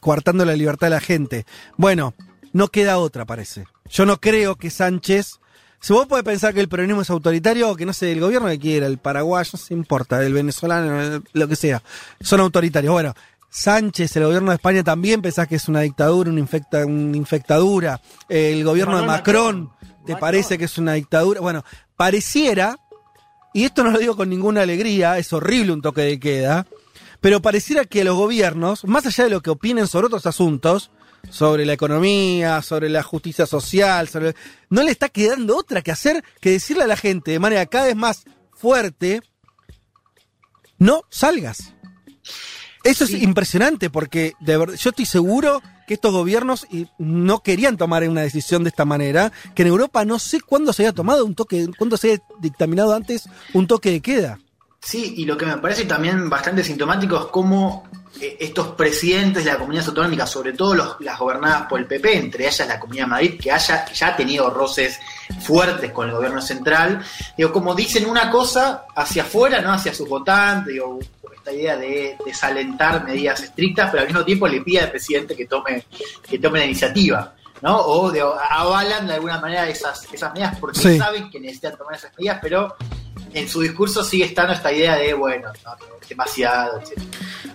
coartando la libertad de la gente. Bueno, no queda otra, parece. Yo no creo que Sánchez... Si vos podés pensar que el peronismo es autoritario, o que no sé, el gobierno que quiera, el paraguayo, no se importa, el venezolano, lo que sea, son autoritarios. Bueno, Sánchez, el gobierno de España también pensás que es una dictadura, una, infecta, una infectadura. El gobierno de Macron. ¿te parece que es una dictadura? Bueno, pareciera, y esto no lo digo con ninguna alegría, es horrible un toque de queda, pero pareciera que los gobiernos, más allá de lo que opinen sobre otros asuntos, sobre la economía, sobre la justicia social, sobre... no le está quedando otra que hacer que decirle a la gente de manera cada vez más fuerte, no salgas. Eso es impresionante porque de verdad, yo estoy seguro que estos gobiernos no querían tomar una decisión de esta manera, que en Europa no sé cuándo se haya tomado un toque, cuándo se haya dictaminado antes un toque de queda. Sí, y lo que me parece también bastante sintomático es cómo estos presidentes de la comunidad autonómica, sobre todo los, las gobernadas por el PP, entre ellas la Comunidad de Madrid, que haya ya ha tenido roces fuertes con el gobierno central, digo, como dicen una cosa hacia afuera, no hacia sus votantes, digo, esta idea de desalentar medidas estrictas, pero al mismo tiempo le pide al presidente que tome, que tome la iniciativa. ¿no? O de- avalan de alguna manera esas, esas medidas porque Sí. saben que necesitan tomar esas medidas, pero en su discurso sigue estando esta idea de, bueno, no, demasiado, etc.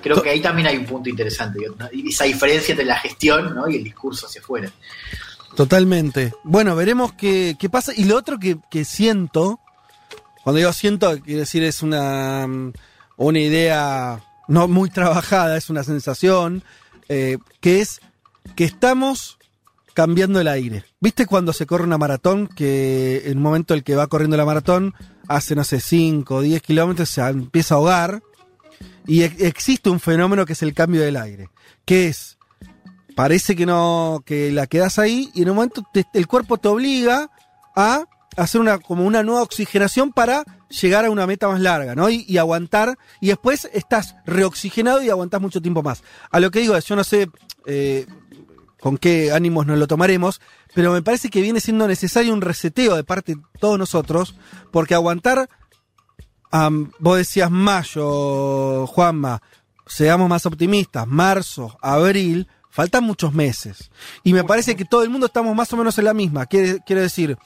Creo que ahí también hay un punto interesante, esa diferencia entre la gestión ¿no? y el discurso hacia afuera. Totalmente. Bueno, veremos qué, qué pasa. Y lo otro que, que siento, cuando digo siento, quiero decir, es una, mm, una idea no muy trabajada, es una sensación, eh, que es que estamos cambiando el aire. ¿Viste cuando se corre una maratón? Que en un momento el que va corriendo la maratón hace, no sé, 5 o 10 kilómetros, se empieza a ahogar. Y existe un fenómeno que es el cambio del aire, que es parece que no, que la quedas ahí y en un momento el cuerpo te obliga a hacer una, como una nueva oxigenación para llegar a una meta más larga, ¿no? Y, y aguantar, y después estás reoxigenado y aguantás mucho tiempo más. A lo que digo es, yo no sé eh, con qué ánimos nos lo tomaremos, pero me parece que viene siendo necesario un reseteo de parte de todos nosotros, porque aguantar, vos decías mayo, Juanma, seamos más optimistas, marzo, abril, faltan muchos meses. Y me parece que todo el mundo estamos más o menos en la misma. Quiere, quiero decir,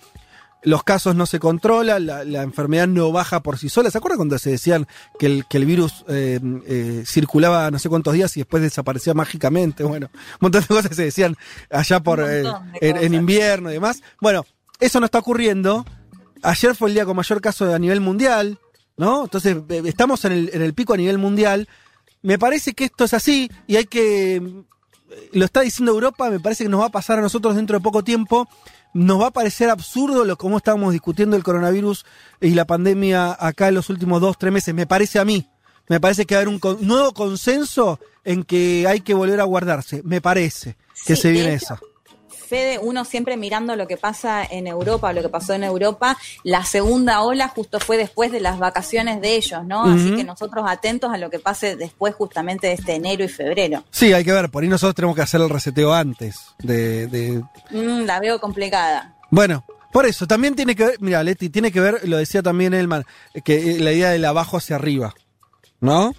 los casos no se controlan, la, la enfermedad no baja por sí sola. ¿Se acuerdan cuando se decían que el, que el virus eh, eh, circulaba no sé cuántos días y después desaparecía mágicamente? Bueno, un montón de cosas se decían allá por eh, en, en invierno y demás. Bueno, eso no está ocurriendo. Ayer fue el día con mayor caso a nivel mundial, ¿no? Entonces, eh, estamos en el, en el pico a nivel mundial. Me parece que esto es así y hay que. Lo está diciendo Europa, me parece que nos va a pasar a nosotros dentro de poco tiempo. Nos va a parecer absurdo lo cómo estábamos discutiendo el coronavirus y la pandemia acá en los últimos dos, tres meses. Me parece a mí. Me parece que va a haber un con- nuevo consenso en que hay que volver a guardarse. Me parece que Sí, se viene esa. Fede, uno siempre mirando lo que pasa en Europa, lo que pasó en Europa, la segunda ola justo fue después de las vacaciones de ellos, ¿no? Así que nosotros atentos a lo que pase después justamente de este enero y febrero. Sí, hay que ver. Por ahí nosotros tenemos que hacer el reseteo antes de, de Mm, la veo complicada. Bueno, por eso, también tiene que ver, mira, Leti, tiene que ver, lo decía también Elman, que eh, la idea del abajo hacia arriba, ¿no?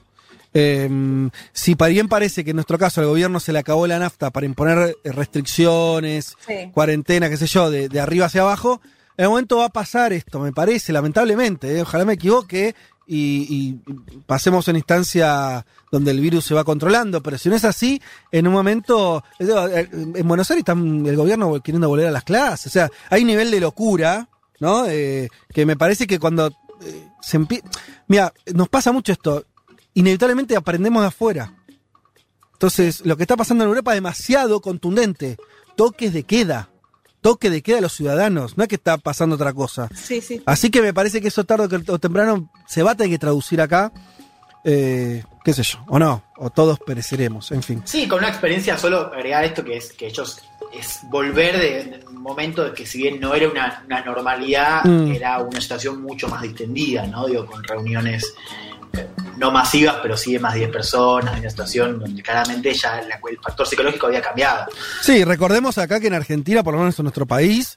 Eh, si bien parece que en nuestro caso al gobierno se le acabó la nafta para imponer eh, restricciones, Sí. cuarentena, qué sé yo, de, de arriba hacia abajo, en el momento va a pasar esto, me parece, lamentablemente, ¿eh? ojalá me equivoque y, y pasemos a una instancia donde el virus se va controlando, pero si no es así, en un momento, eh, en Buenos Aires están el gobierno queriendo volver a las clases, o sea, hay un nivel de locura, ¿no? Eh, que me parece que cuando eh, se empieza... Mira, nos pasa mucho esto, inevitablemente aprendemos de afuera. Entonces, lo que está pasando en Europa es demasiado contundente. Toques de queda. Toque de queda a los ciudadanos. No es que está pasando otra cosa. Sí, sí. Así que me parece que eso tarde o temprano se va a tener que traducir acá. Eh, qué sé yo, o no, o todos pereceremos, en fin. Sí, con una experiencia, solo agregar esto que es que ellos es volver de, de un momento de que si bien no era una, una normalidad, Mm. era una situación mucho más distendida, ¿no? Digo, con reuniones no masivas, pero sí de más de 10 personas, una situación donde claramente ya el factor psicológico había cambiado. Sí, recordemos acá que en Argentina, por lo menos en nuestro país,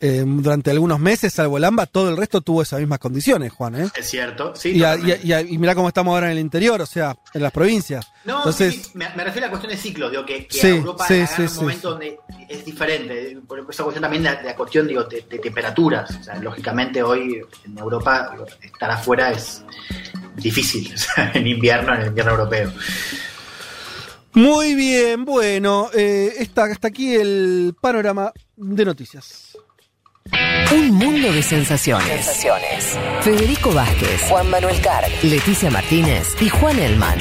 eh, durante algunos meses, salvo el AMBA, todo el resto tuvo esas mismas condiciones, Juan, ¿eh? Es cierto, sí. y, a- y a- y a- mirá cómo estamos ahora en el interior, o sea, en las provincias. No, Entonces, sí, sí, me, me refiero a la cuestión de ciclos, digo, que, que Sí, Europa sí, agarra sí, un momento donde es diferente, por esa cuestión también de, la- de la cuestión digo, de, de temperaturas. O sea, lógicamente hoy en Europa digo, estar afuera es difícil, [LAUGHS] o sea, en invierno, en el invierno europeo. Muy bien, bueno, eh, está, hasta aquí el panorama de noticias. Un mundo de sensaciones. Sensaciones. Federico Vázquez, Juan Manuel Carg, Leticia Martínez y Juan Elman.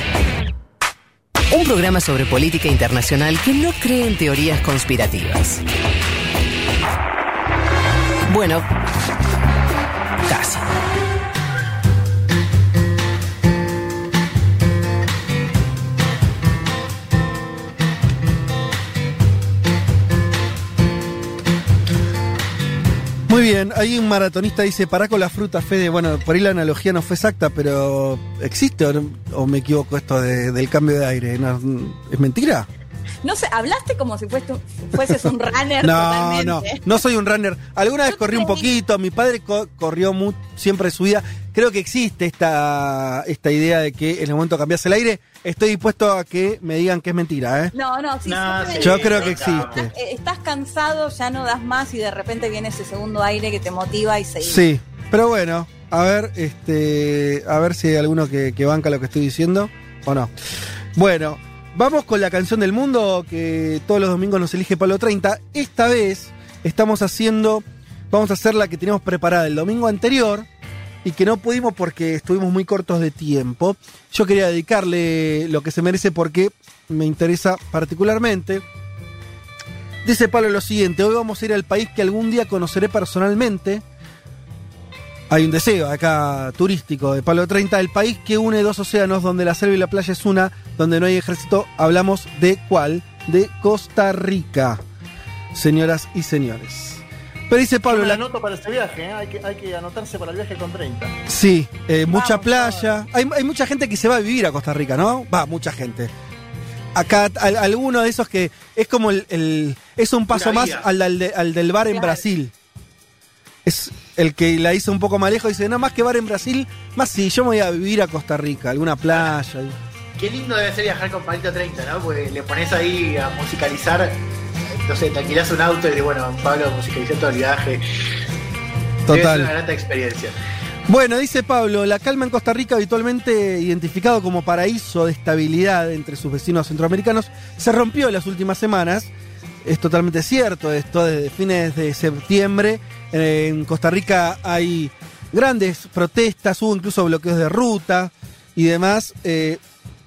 Un programa sobre política internacional que no cree en teorías conspirativas. Bueno, casi. Muy bien, hay un maratonista dice, pará con la fruta, Fede. Bueno, por ahí la analogía no fue exacta, pero ¿existe o, no- o me equivoco esto de- del cambio de aire? ¿No, ¿Es mentira? No sé, hablaste como si fuese, fueses un [LAUGHS] runner No, totalmente. no, no soy un runner. Alguna vez corrí un poquito, mi padre co- corrió mu- siempre su vida. Creo que existe esta, esta idea de que en el momento cambias el aire. Estoy dispuesto a que me digan que es mentira, ¿eh? No, no, sí, siempre- Yo creo que existe. Eh, Estás cansado, ya no das más y de repente viene ese segundo aire que te motiva y seguís. Sí, pero bueno, a ver, este, a ver si hay alguno que, que banca lo que estoy diciendo o no. Bueno, vamos con la canción del mundo que todos los domingos nos elige Palo 30. Esta vez estamos haciendo, vamos a hacer la que teníamos preparada el domingo anterior y que no pudimos porque estuvimos muy cortos de tiempo. Yo quería dedicarle lo que se merece porque me interesa particularmente. Dice Pablo lo siguiente, hoy vamos a ir al país que algún día conoceré personalmente. Hay un deseo acá turístico de Palo 30, el país que une dos océanos donde la selva y la playa es una, donde no hay ejército. Hablamos de cuál? De Costa Rica, señoras y señores. Pero dice Pablo, Me la, anoto para este viaje, ¿eh? hay, que, hay que anotarse para el viaje con 30. Sí, eh, mucha playa. Hay, hay mucha gente que se va a vivir a Costa Rica, ¿no? Va, mucha gente. Acá, al- alguno de esos que es como el. el- es un paso más al, al de- al del bar en Claro. Brasil. Es el que la hizo un poco más lejos. Dice, no, más que bar en Brasil, más sí, yo me voy a vivir a Costa Rica, alguna playa. Qué lindo debe ser viajar con Palito 30, ¿no? Porque le pones ahí a musicalizar, no sé, te alquilás un auto y bueno, Pablo musicalizó todo el viaje. Total. una grata experiencia. Bueno, dice Pablo, la calma en Costa Rica, habitualmente identificado como paraíso de estabilidad entre sus vecinos centroamericanos, se rompió en las últimas semanas. Es totalmente cierto, esto desde fines de septiembre. eh, En Costa Rica hay grandes protestas, hubo incluso bloqueos de ruta y demás. Eh,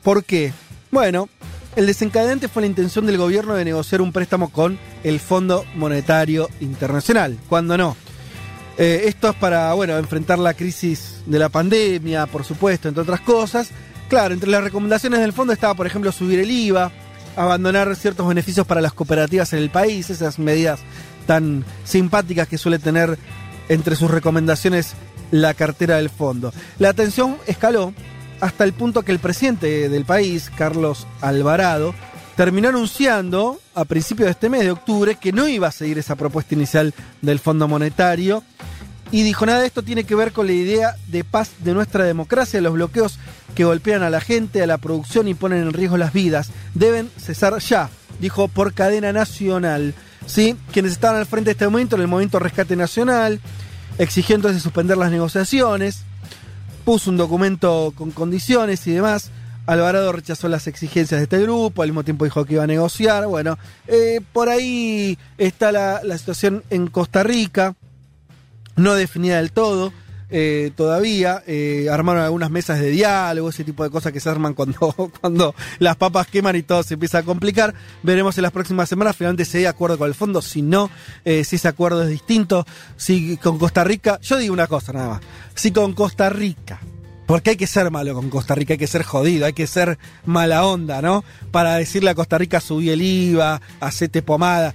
¿Por qué? Bueno, el desencadenante fue la intención del gobierno de negociar un préstamo con el Fondo Monetario Internacional. Cuando no. Eh, esto es para, bueno, enfrentar la crisis de la pandemia, por supuesto, entre otras cosas. Claro, entre las recomendaciones del fondo estaba, por ejemplo, subir el IVA, abandonar ciertos beneficios para las cooperativas en el país, esas medidas tan simpáticas que suele tener entre sus recomendaciones la cartera del fondo. La atención escaló hasta el punto que el presidente del país, Carlos Alvarado, terminó anunciando a principios de este mes de octubre que no iba a seguir esa propuesta inicial del Fondo Monetario y dijo nada de esto tiene que ver con la idea de paz de nuestra democracia, los bloqueos que golpean a la gente, a la producción y ponen en riesgo las vidas, deben cesar ya, dijo por cadena nacional. ¿sí? Quienes estaban al frente de este momento, en el movimiento Rescate Nacional, exigió entonces suspender las negociaciones, puso un documento con condiciones y demás. Alvarado rechazó las exigencias de este grupo, al mismo tiempo dijo que iba a negociar. Bueno, eh, por ahí está la, la situación en Costa Rica, no definida del todo. Eh, todavía eh, armaron algunas mesas de diálogo, ese tipo de cosas que se arman cuando, [LAUGHS] cuando las papas queman y todo se empieza a complicar. Veremos en las próximas semanas finalmente si hay acuerdo con el fondo, si no, eh, si ese acuerdo es distinto, si con Costa Rica, yo digo una cosa nada más, si con Costa Rica porque hay que ser malo con Costa Rica, hay que ser jodido, hay que ser mala onda, ¿no? Para decirle a Costa Rica subí el IVA, hacete pomada.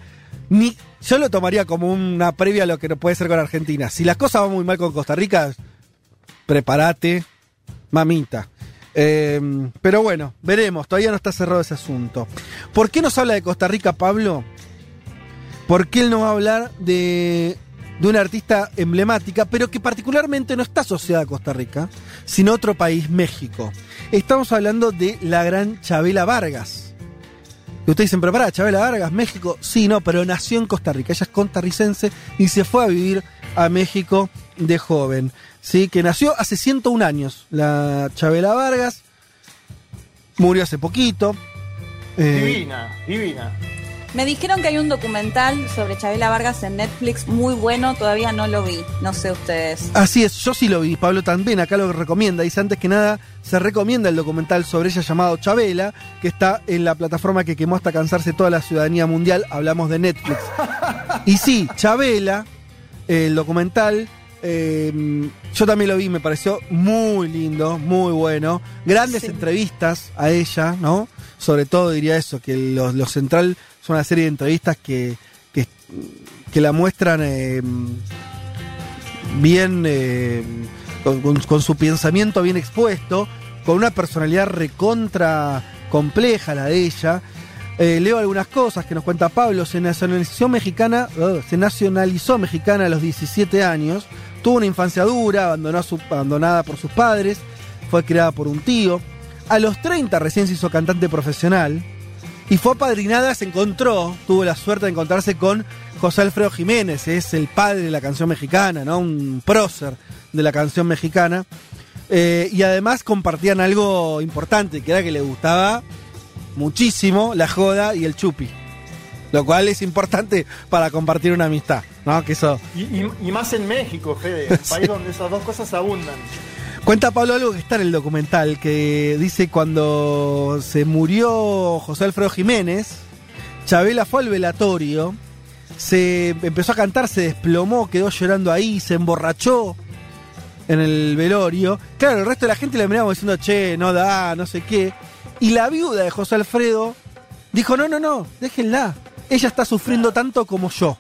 Ni, yo lo tomaría como una previa a lo que puede ser con Argentina. Si las cosas van muy mal con Costa Rica, prepárate, mamita. Eh, pero bueno, veremos, todavía no está cerrado ese asunto. ¿Por qué nos habla de Costa Rica, Pablo? Porque él nos va a hablar de, de una artista emblemática, pero que particularmente no está asociada a Costa Rica, sino a otro país, México. Estamos hablando de la gran Chabela Vargas. Y ustedes dicen, pero pará, Chabela Vargas, México. Sí, no, pero nació en Costa Rica. Ella es costarricense y se fue a vivir a México de joven. Sí, que nació hace 101 años. La Chabela Vargas murió hace poquito. Eh, Divina, divina. Me dijeron que hay un documental sobre Chabela Vargas en Netflix muy bueno, todavía no lo vi, no sé ustedes. Así es, yo sí lo vi, Pablo también, acá lo recomienda. Dice antes que nada, se recomienda el documental sobre ella llamado Chabela, que está en la plataforma que quemó hasta cansarse toda la ciudadanía mundial. Hablamos de Netflix. y sí, Chabela, el documental, eh, yo también lo vi, me pareció muy lindo, muy bueno. Grandes entrevistas a ella, ¿no? Sobre todo diría eso, que lo, lo central son una serie de entrevistas que, que, la muestran eh, bien, eh, con, su pensamiento bien expuesto, con una personalidad recontra compleja la de ella. Eh, leo algunas cosas que nos cuenta Pablo. Se nacionalizó mexicana, se nacionalizó mexicana a los 17 años. Tuvo una infancia dura, abandonada por sus padres. Fue criada por un tío. A los 30 recién se hizo cantante profesional. Y fue apadrinada, se encontró, tuvo la suerte de encontrarse con José Alfredo Jiménez, es el padre de la canción mexicana, ¿no? Un prócer de la canción mexicana. Eh, y además compartían algo importante, que era que le gustaba muchísimo la joda y el chupi. Lo cual es importante para compartir una amistad, ¿no? Que eso. Y, y- y más en México, Fede, [LAUGHS] país donde esas dos cosas abundan. Cuenta Pablo algo que está en el documental, que dice cuando se murió José Alfredo Jiménez, Chabela fue al velatorio, se empezó a cantar, se desplomó, quedó llorando ahí, se emborrachó en el velorio. Claro, el resto de la gente le miraba diciendo, che, no da, no sé qué. Y la viuda de José Alfredo dijo, no, no, no, déjenla. Ella está sufriendo tanto como yo.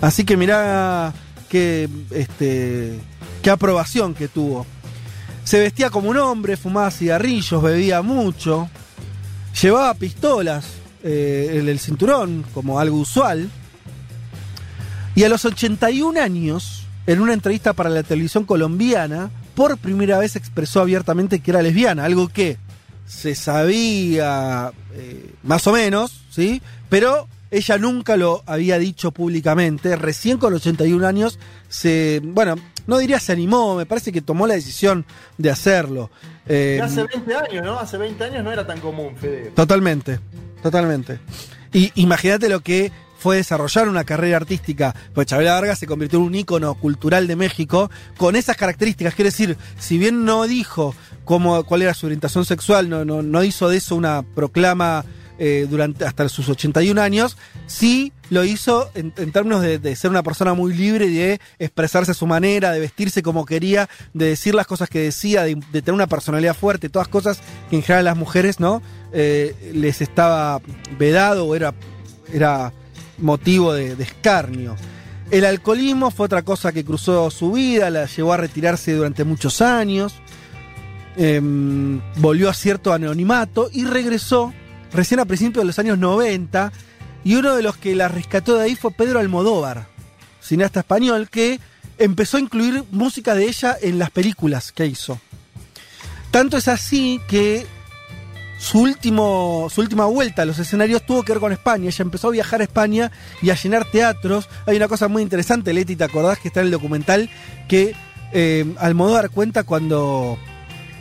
Así que mirá qué, este, qué aprobación que tuvo. Se vestía como un hombre, fumaba cigarrillos, bebía mucho, llevaba pistolas eh, en el cinturón, como algo usual. Y a los 81 años, en una entrevista para la televisión colombiana, por primera vez expresó abiertamente que era lesbiana, algo que se sabía eh, más o menos, ¿sí? Pero ella nunca lo había dicho públicamente. Recién con los 81 años se, bueno, no diría se animó, me parece que tomó la decisión de hacerlo. Eh, hace 20 años, ¿no? Hace 20 años no era tan común, Fede. Totalmente, totalmente. Y imagínate lo que fue desarrollar una carrera artística, pues Chabela Vargas se convirtió en un ícono cultural de México con esas características. Quiere decir, si bien no dijo cómo, cuál era su orientación sexual, no, no, no hizo de eso una proclama eh, durante hasta sus 81 años, sí lo hizo en, términos de, ser una persona muy libre, de expresarse a su manera, de vestirse como quería, de decir las cosas que decía, de, tener una personalidad fuerte, todas cosas que en general a las mujeres, ¿no? Eh, les estaba vedado o era, era motivo de, de escarnio. El alcoholismo fue otra cosa que cruzó su vida, la llevó a retirarse durante muchos años, em, volvió a cierto anonimato y regresó recién a principios de los años 90 y uno de los que la rescató de ahí fue Pedro Almodóvar, cineasta español que empezó a incluir música de ella en las películas que hizo. Tanto es así que su, último, su última vuelta a los escenarios tuvo que ver con España. Ella empezó a viajar a España y a llenar teatros. Hay una cosa muy interesante, Leti, ¿te acordás que está en el documental? Que eh, Almodóvar cuenta cuando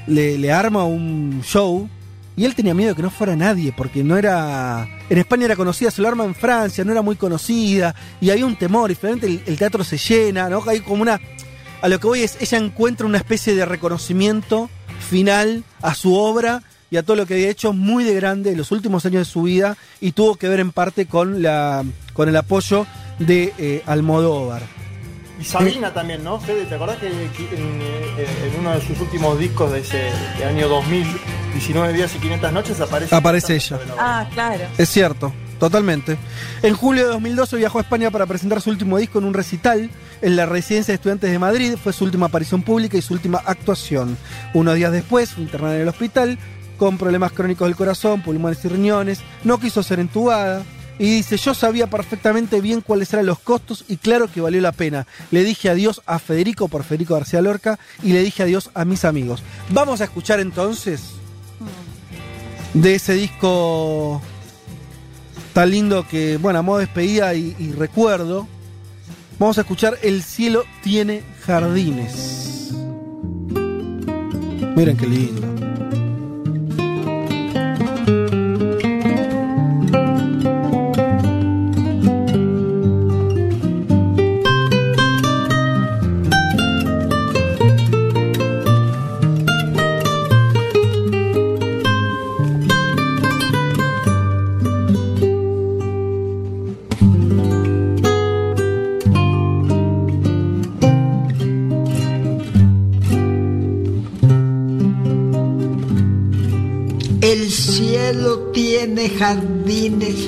le, le arma un show y él tenía miedo de que no fuera nadie, porque no era. En España era conocida, lo arma en Francia, no era muy conocida, y había un temor, y finalmente el, el teatro se llena, ¿no? Hay como una. A lo que voy es, ella encuentra una especie de reconocimiento final a su obra y a todo lo que había hecho muy de grande en los últimos años de su vida, y tuvo que ver en parte con, la, con el apoyo de eh, Almodóvar. Y Sabina también, ¿no? Fede, ¿te acordás que, en, eh, en uno de sus últimos discos de ese de año 2000, 19 días y 500 noches, aparece... Aparece ella. Ah, claro. Es cierto, totalmente. En julio de 2012 viajó a España para presentar su último disco en un recital en la residencia de estudiantes de Madrid. Fue su última aparición pública y su última actuación. Unos días después fue internada en el hospital con problemas crónicos del corazón, pulmones y riñones. No quiso ser entubada. Y dice, yo sabía perfectamente bien cuáles eran los costos y claro que valió la pena. Le dije adiós a Federico por Federico García Lorca y le dije adiós a mis amigos. Vamos a escuchar entonces de ese disco tan lindo que, bueno, a modo de despedida y, y recuerdo, vamos a escuchar El cielo tiene jardines. Miren qué lindo. Tiene jardines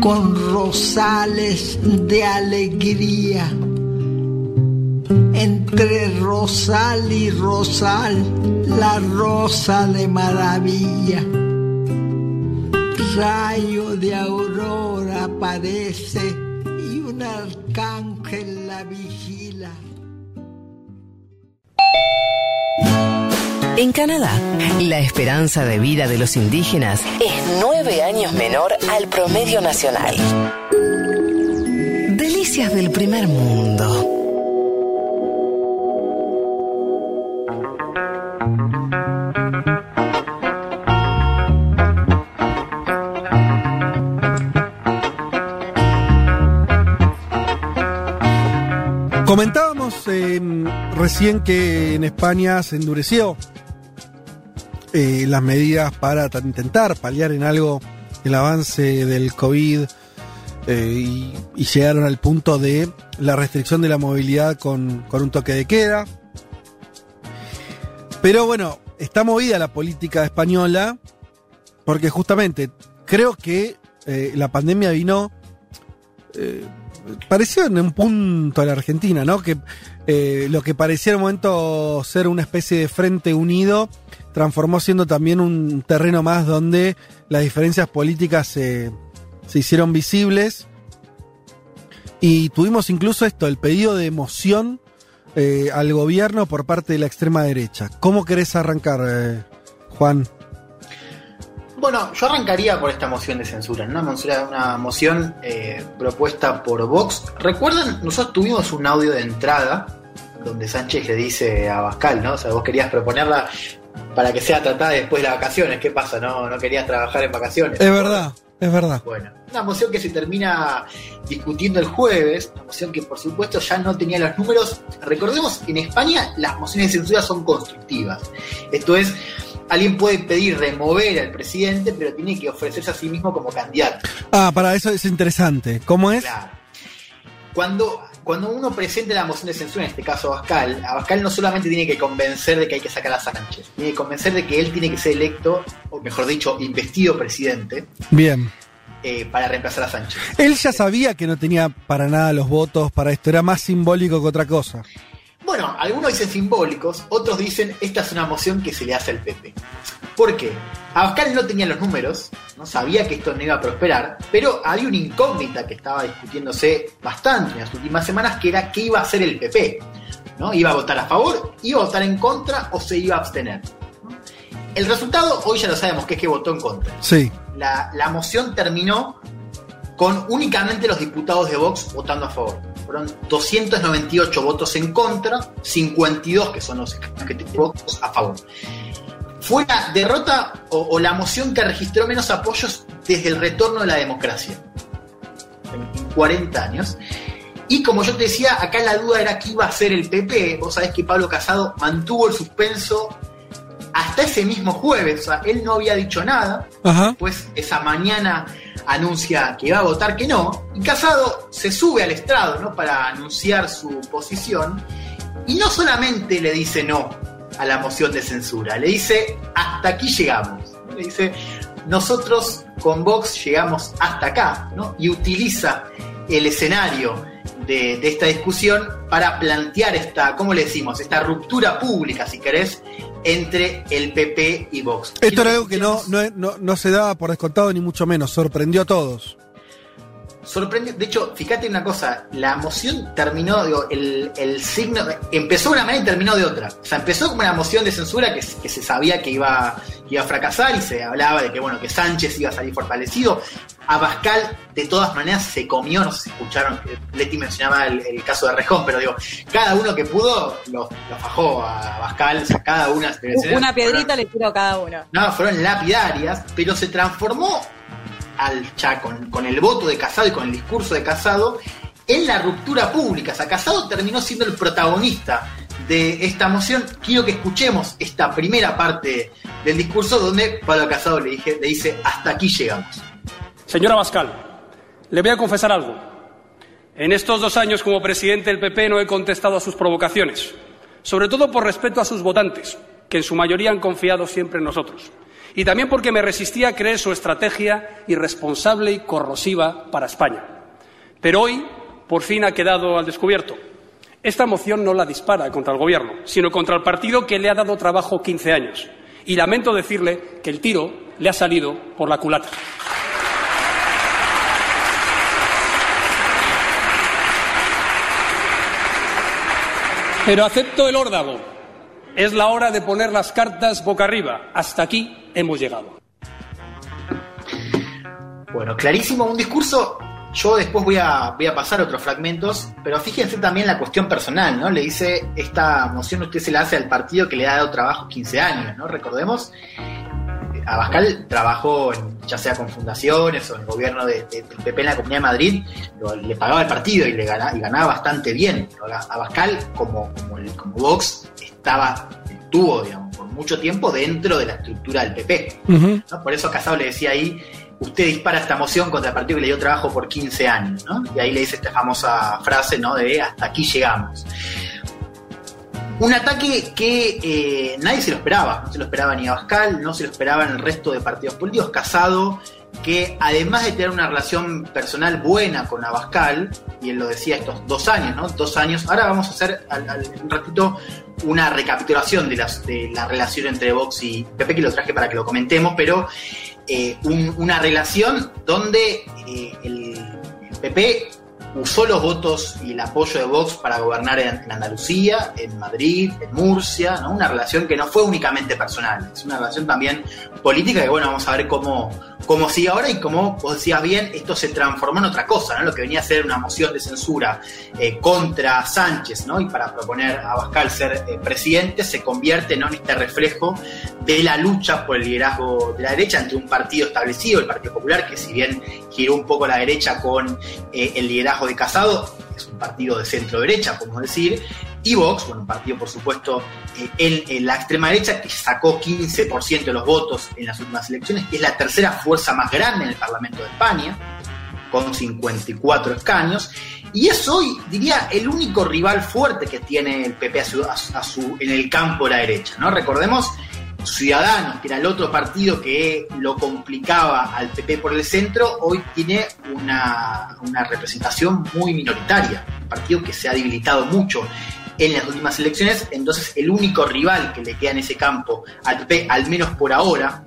con rosales de alegría. entre rosal y rosal, la rosa de maravilla. Rayo de aurora aparece y un arcángel la vigila. En Canadá, la esperanza de vida de los indígenas es nueve años menor al promedio nacional. Delicias del primer mundo. Comentábamos eh, recién que en España se endureció eh, las medidas para intentar paliar en algo el avance del COVID eh, y, llegaron al punto de la restricción de la movilidad con, con un toque de queda. Pero bueno, está movida la política española porque justamente creo que eh, la pandemia vino eh, pareció en un punto a la Argentina, ¿no? Que lo que parecía en un momento ser una especie de frente unido transformó siendo también un terreno más donde las diferencias políticas se, se hicieron visibles. Y tuvimos incluso esto, el pedido de emoción eh, al gobierno por parte de la extrema derecha. ¿Cómo querés arrancar, eh, Juan? Bueno, yo arrancaría por esta moción de censura, ¿no? una moción eh, propuesta por Vox. Recuerdan, nosotros tuvimos un audio de entrada donde Sánchez le dice a Bascal, ¿no? O sea, vos querías proponerla para que sea tratada después de las vacaciones. ¿Qué pasa? ¿No, no querías trabajar en vacaciones? Es verdad, es verdad. Bueno, una moción que se termina discutiendo el jueves, una moción que por supuesto ya no tenía los números. Recordemos, en España las mociones de censura son constructivas. Esto es, alguien puede pedir remover al presidente, pero tiene que ofrecerse a sí mismo como candidato. Ah, para eso es interesante. ¿Cómo es? Claro. Cuando, cuando uno presenta la moción de censura, en este caso a Bascal, a Bascal no solamente tiene que convencer de que hay que sacar a Sánchez, tiene que convencer de que él tiene que ser electo, o mejor dicho, investido presidente, Bien. eh, para reemplazar a Sánchez. Él ya sabía que no tenía para nada los votos para esto, era más simbólico que otra cosa. Bueno, algunos dicen simbólicos, otros dicen esta es una moción que se le hace al PP. ¿Por qué? Abascal no tenía los números, no sabía que esto no iba a prosperar, pero había una incógnita que estaba discutiéndose bastante en las últimas semanas, que era qué iba a hacer el PP. ¿no? ¿Iba a votar a favor, iba a votar en contra o se iba a abstener? ¿no? El resultado hoy ya lo sabemos, que es que votó en contra. Sí. La, la moción terminó con únicamente los diputados de Vox votando a favor. Fueron 298 votos en contra, 52 que son los Vox a favor. Fue la derrota o, o la moción que registró menos apoyos desde el retorno de la democracia. En, en 40 años. Y como yo te decía, acá la duda era qué iba a hacer el PP. Vos sabés que Pablo Casado mantuvo el suspenso hasta ese mismo jueves. O sea, él no había dicho nada. Ajá. Pues esa mañana anuncia que va a votar que no. Y Casado se sube al estrado ¿no? para anunciar su posición. Y no solamente le dice no a la moción de censura, le dice hasta aquí llegamos. ¿no? Le dice nosotros con Vox llegamos hasta acá. ¿no? Y utiliza el escenario de, de esta discusión para plantear esta, ¿cómo le decimos? Esta ruptura pública, si querés, entre el PP y Vox. Esto era algo que no, no, no, no se daba por descontado ni mucho menos, sorprendió a todos. Sorprendió, de hecho, fíjate una cosa, la moción terminó, digo, el, el signo, empezó de una manera y terminó de otra. O sea, empezó como una moción de censura que, que se sabía que iba, que iba a fracasar y se hablaba de que, bueno, que Sánchez iba a salir fortalecido. Abascal, de todas maneras, se comió, no sé si escucharon, Leti mencionaba el, el caso de Rejón, pero digo, cada uno que pudo lo, lo fajó a Abascal, o sea, cada una. Una piedrita le tiró a cada uno. No, fueron lapidarias, pero se transformó al con, con el voto de Casado y con el discurso de Casado en la ruptura pública. Casado terminó siendo el protagonista de esta moción. Quiero que escuchemos esta primera parte del discurso donde Pablo Casado le, dije, dice, hasta aquí llegamos. Señora Bascal, le voy a confesar algo. En estos dos años como presidente del PP no he contestado a sus provocaciones, sobre todo por respeto a sus votantes, que en su mayoría han confiado siempre en nosotros, y también porque me resistía a creer su estrategia irresponsable y corrosiva para España. Pero hoy, por fin, ha quedado al descubierto. Esta moción no la dispara contra el Gobierno, sino contra el partido que le ha dado trabajo 15 años. Y lamento decirle que el tiro le ha salido por la culata. Pero acepto el órdago. Es la hora de poner las cartas boca arriba. Hasta aquí hemos llegado. Bueno, clarísimo, un discurso. Yo después voy a, voy a pasar otros fragmentos, pero fíjense también la cuestión personal, ¿no? Le dice, esta moción usted se la hace al partido que le ha dado trabajo 15 años, ¿no? Recordemos, Abascal trabajó en- ya sea con fundaciones o en el gobierno de, de- del PP en la Comunidad de Madrid, lo- le pagaba el partido y, le y ganaba bastante bien. Abascal, como, como, el- como Vox, estaba, estuvo, digamos, por mucho tiempo dentro de la estructura del PP. ¿no? Por eso Casado le decía ahí, usted dispara esta moción contra el partido que le dio trabajo por 15 años, ¿no? Y ahí le dice esta famosa frase, ¿no? De hasta aquí llegamos. Un ataque que eh, nadie se lo esperaba, no se lo esperaba ni Abascal, no se lo esperaba en el resto de partidos políticos. Casado, que además de tener una relación personal buena con Abascal, y él lo decía estos dos años, ¿no? Dos años. Ahora vamos a hacer un ratito una recapitulación de, las, de la relación entre Vox y Pepe, que lo traje para que lo comentemos, pero eh, un- una relación donde eh, el PP usó los votos y el apoyo de Vox para gobernar en, Andalucía, en Madrid, en Murcia, ¿no? una relación que no fue únicamente personal, es una relación también política que bueno, vamos a ver cómo, cómo sigue ahora y cómo, vos decías bien, esto se transformó en otra cosa, ¿no? lo que venía a ser una moción de censura eh, contra Sánchez ¿no? y para proponer a Abascal ser eh, presidente se convierte ¿no? en este reflejo de la lucha por el liderazgo de la derecha entre un partido establecido, el Partido Popular, que si bien giró un poco la derecha con eh, el liderazgo de Casado, es un partido de centro derecha, podemos decir, y Vox, bueno, un partido por supuesto eh, en, la extrema derecha que sacó 15% de los votos en las últimas elecciones, es la tercera fuerza más grande en el Parlamento de España, con 54 escaños, y es hoy, diría, el único rival fuerte que tiene el PP a su- en el campo de la derecha, ¿no? Recordemos Ciudadanos, que era el otro partido que lo complicaba al PP por el centro, hoy tiene una, una representación muy minoritaria, un partido que se ha debilitado mucho en las últimas elecciones, entonces el único rival que le queda en ese campo al PP, al menos por ahora,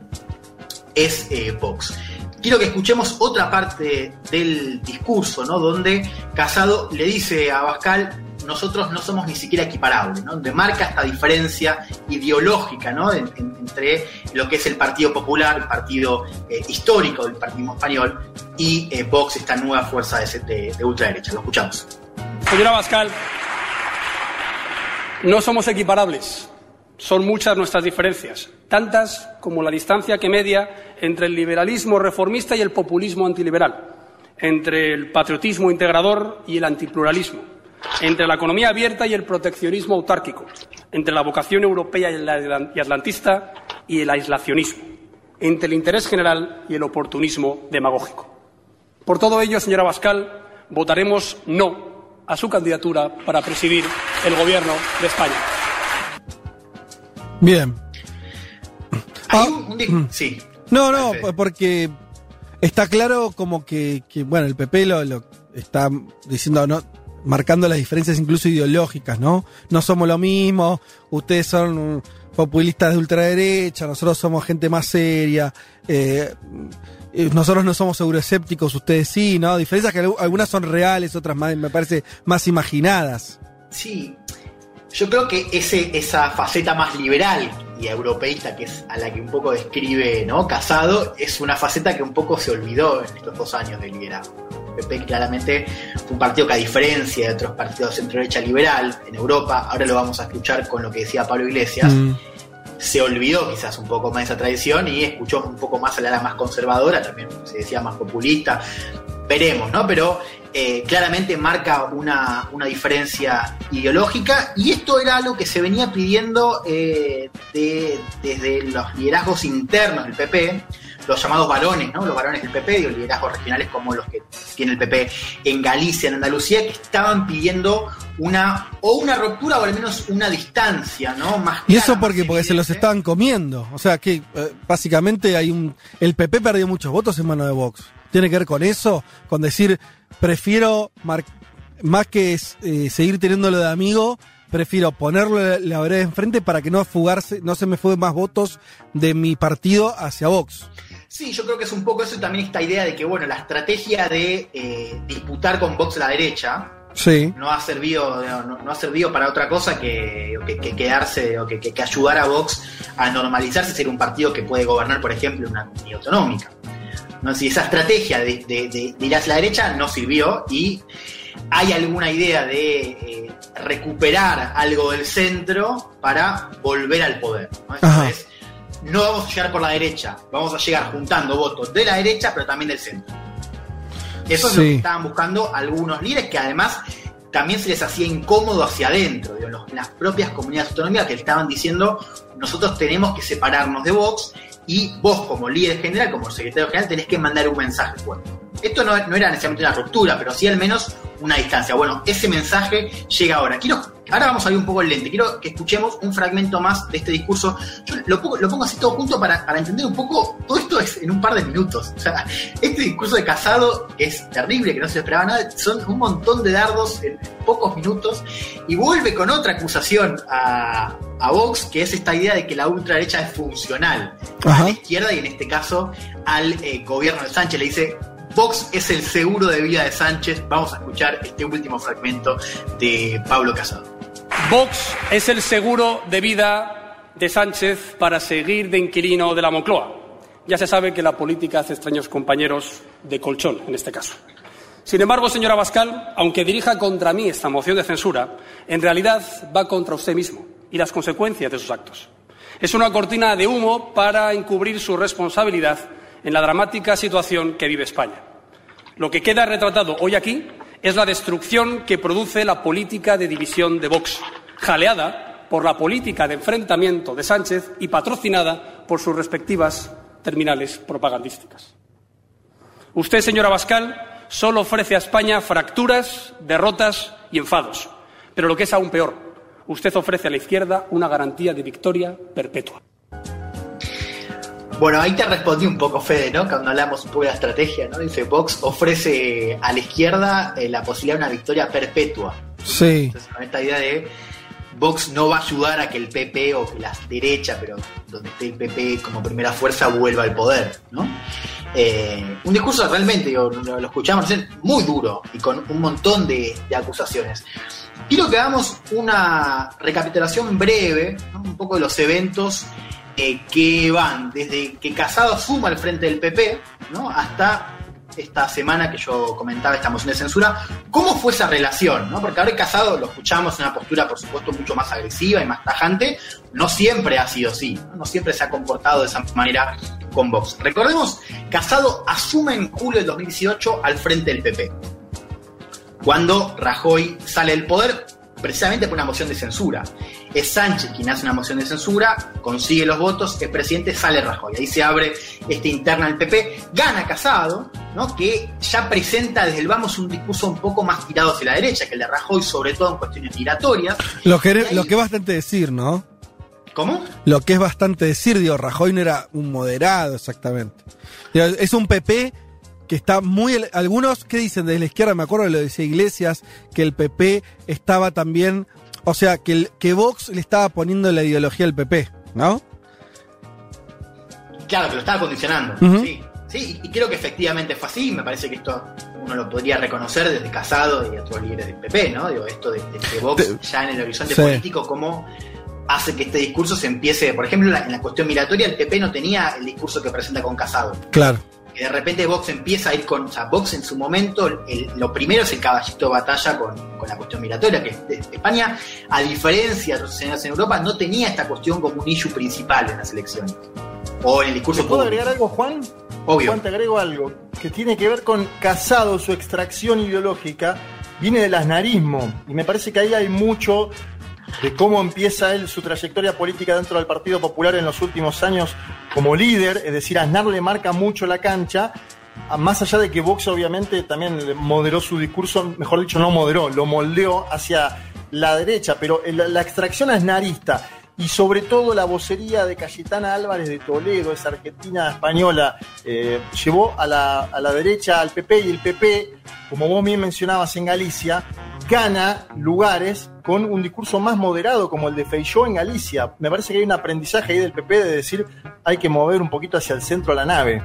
es eh, Vox. Quiero que escuchemos otra parte del discurso, ¿no? Donde Casado le dice a Abascal, nosotros no somos ni siquiera equiparables, ¿no? Donde marca esta diferencia ideológica, ¿no? En- en- entre lo que es el Partido Popular, el partido eh, histórico del Partido Español, y eh, Vox, esta nueva fuerza de, de- de ultraderecha. Lo escuchamos. Señora Bascal, no somos equiparables. Son muchas nuestras diferencias, tantas como la distancia que media entre el liberalismo reformista y el populismo antiliberal, entre el patriotismo integrador y el antipluralismo, entre la economía abierta y el proteccionismo autárquico, entre la vocación europea y la- y atlantista y el aislacionismo, entre el interés general y el oportunismo demagógico. Por todo ello, señora Bascal, votaremos no a su candidatura para presidir el Gobierno de España. Bien. Hay un- un di- sí. No, no, porque está claro como que, que, bueno, el PP lo, lo está diciendo, ¿no? marcando las diferencias incluso ideológicas, ¿no? No somos lo mismo, ustedes son populistas de ultraderecha, nosotros somos gente más seria, eh, nosotros no somos euroescépticos, ustedes sí, ¿no? Diferencias que algu- algunas son reales, otras más, me parece más imaginadas. Sí, yo creo que ese, esa faceta más liberal y europeísta, que es a la que un poco describe ¿no? Casado, es una faceta que un poco se olvidó en estos dos años de liderazgo. PP claramente fue un partido que a diferencia de otros partidos de centro-derecha liberal en Europa, ahora lo vamos a escuchar con lo que decía Pablo Iglesias, se olvidó quizás un poco más de esa tradición y escuchó un poco más a la ala más conservadora, también se decía más populista. Veremos, ¿no? Pero eh, claramente marca una, una diferencia ideológica y esto era algo que se venía pidiendo eh, de- desde los liderazgos internos del PP, los llamados varones, ¿no? Los varones del PP, digo, liderazgos regionales como los que tiene el PP en Galicia, en Andalucía, que estaban pidiendo una o una ruptura o al menos una distancia, ¿no? Más Y eso porque, porque se los estaban comiendo. O sea que eh, básicamente hay un. El PP perdió muchos votos en mano de Vox. ¿Tiene que ver con eso? Con decir, prefiero mar- más que eh, seguir teniéndolo de amigo, prefiero ponerlo la, vereda enfrente para que no fugarse, no se me fuguen más votos de mi partido hacia Vox. Sí, yo creo que es un poco eso y también esta idea de que, bueno, la estrategia de eh, disputar con Vox la derecha Sí. no ha servido no, no ha servido para otra cosa que, que- que quedarse o que, ayudar a Vox a normalizarse, ser un partido que puede gobernar, por ejemplo, una comunidad autonómica. ¿no? Si esa estrategia de, de- de- de ir hacia la derecha no sirvió y hay alguna idea de eh, recuperar algo del centro para volver al poder. ¿no? No vamos a llegar por la derecha, vamos a llegar juntando votos de la derecha, pero también del centro. Eso es lo que estaban buscando algunos líderes que además también se les hacía incómodo hacia adentro, digo, los- las propias comunidades autonómicas que estaban diciendo nosotros tenemos que separarnos de Vox y vos como líder general, como secretario general, tenés que mandar un mensaje fuerte. Esto no, no era necesariamente una ruptura, pero sí al menos una distancia. Bueno, ese mensaje llega ahora. Quiero, ahora vamos a ver un poco el lente. Quiero que escuchemos un fragmento más de este discurso. Yo lo pongo, lo pongo así todo junto para, para entender un poco. Todo esto es en un par de minutos. O sea, este discurso de Casado que es terrible, que no se esperaba nada. Son un montón de dardos en pocos minutos. Y vuelve con otra acusación a, a Vox, que es esta idea de que la ultraderecha es funcional a la izquierda y en este caso al eh, gobierno de Sánchez. Le dice, Vox es el seguro de vida de Sánchez. Vamos a escuchar este último fragmento de Pablo Casado. Vox es el seguro de vida de Sánchez para seguir de inquilino de la Moncloa. Ya se sabe que la política hace extraños compañeros de colchón, en este caso. Sin embargo, señora Bascal, aunque dirija contra mí esta moción de censura, en realidad va contra usted mismo y las consecuencias de sus actos. Es una cortina de humo para encubrir su responsabilidad en la dramática situación que vive España. Lo que queda retratado hoy aquí es la destrucción que produce la política de división de Vox, jaleada por la política de enfrentamiento de Sánchez y patrocinada por sus respectivas terminales propagandísticas. Usted, señora Bascal, solo ofrece a España fracturas, derrotas y enfados. Pero lo que es aún peor, usted ofrece a la izquierda una garantía de victoria perpetua. Bueno, ahí te respondí un poco, Fede, ¿no? Cuando hablamos un poco de la estrategia, ¿no? Dice, Vox ofrece a la izquierda eh, la posibilidad de una victoria perpetua. Sí. Entonces, con esta idea de Vox no va a ayudar a que el PP o que la derecha, pero donde esté el PP como primera fuerza, vuelva al poder, ¿no? Eh, un discurso realmente, digo, lo, lo escuchamos muy duro y con un montón de, de acusaciones. Quiero que hagamos una recapitulación breve, ¿no? un poco de los eventos eh, que van desde que Casado suma al frente del PP, ¿no? hasta esta semana que yo comentaba esta moción de censura, ¿cómo fue esa relación? ¿no? Porque ahora Casado lo escuchamos en una postura, por supuesto, mucho más agresiva y más tajante, no siempre ha sido así, no, No siempre se ha comportado de esa manera con Vox. Recordemos, Casado asume en julio del 2018 al frente del PP, cuando Rajoy sale del poder precisamente por una moción de censura. Es Sánchez quien hace una moción de censura, consigue los votos, el presidente sale Rajoy. Ahí se abre este interna del PP, gana Casado, ¿no? que ya presenta desde el vamos un discurso un poco más tirado hacia la derecha que el de Rajoy, sobre todo en cuestiones migratorias. Lo que, lo que es bastante decir, ¿no? ¿Cómo? Lo que es bastante decir, digo, Rajoy no era un moderado exactamente. Es un PP que está muy... Algunos, ¿qué dicen? Desde la izquierda, me acuerdo, lo decía Iglesias, que el PP estaba también... O sea, que, el, que Vox le estaba poniendo la ideología al PP, ¿no? Claro, que lo estaba condicionando. Sí, sí, y creo que efectivamente fue así. Me parece que esto uno lo podría reconocer desde Casado y otros líderes del PP, ¿no? Digo, esto de, de que Vox ya en el horizonte Sí. político, cómo hace que este discurso se empiece. Por ejemplo, en la cuestión migratoria, el PP no tenía el discurso que presenta con Casado. Claro. Y de repente Vox empieza a ir con. O sea, Vox en su momento, el- lo primero es el caballito de batalla con, con la cuestión migratoria, que España, a diferencia de otros escenarios en Europa, no tenía esta cuestión como un issue principal en las elecciones. O en el discurso ¿Te puedo público. agregar algo, Juan? Obvio. Juan, te agrego algo que tiene que ver con Casado, su extracción ideológica, viene del asnarismo. Y me parece que ahí hay mucho de cómo empieza él su trayectoria política dentro del Partido Popular en los últimos años como líder. Es decir, Aznar le marca mucho la cancha. a- Más allá de que Vox obviamente también moderó su discurso, mejor dicho, no moderó, lo moldeó hacia la derecha, pero la extracción aznarista y sobre todo la vocería de Cayetana Álvarez de Toledo, esa argentina española, eh, llevó a la, a la derecha al PP y el PP, como vos bien mencionabas en Galicia, gana lugares con un discurso más moderado como el de Feijóo en Galicia. Me parece que hay un aprendizaje ahí del PP de decir hay que mover un poquito hacia el centro la nave.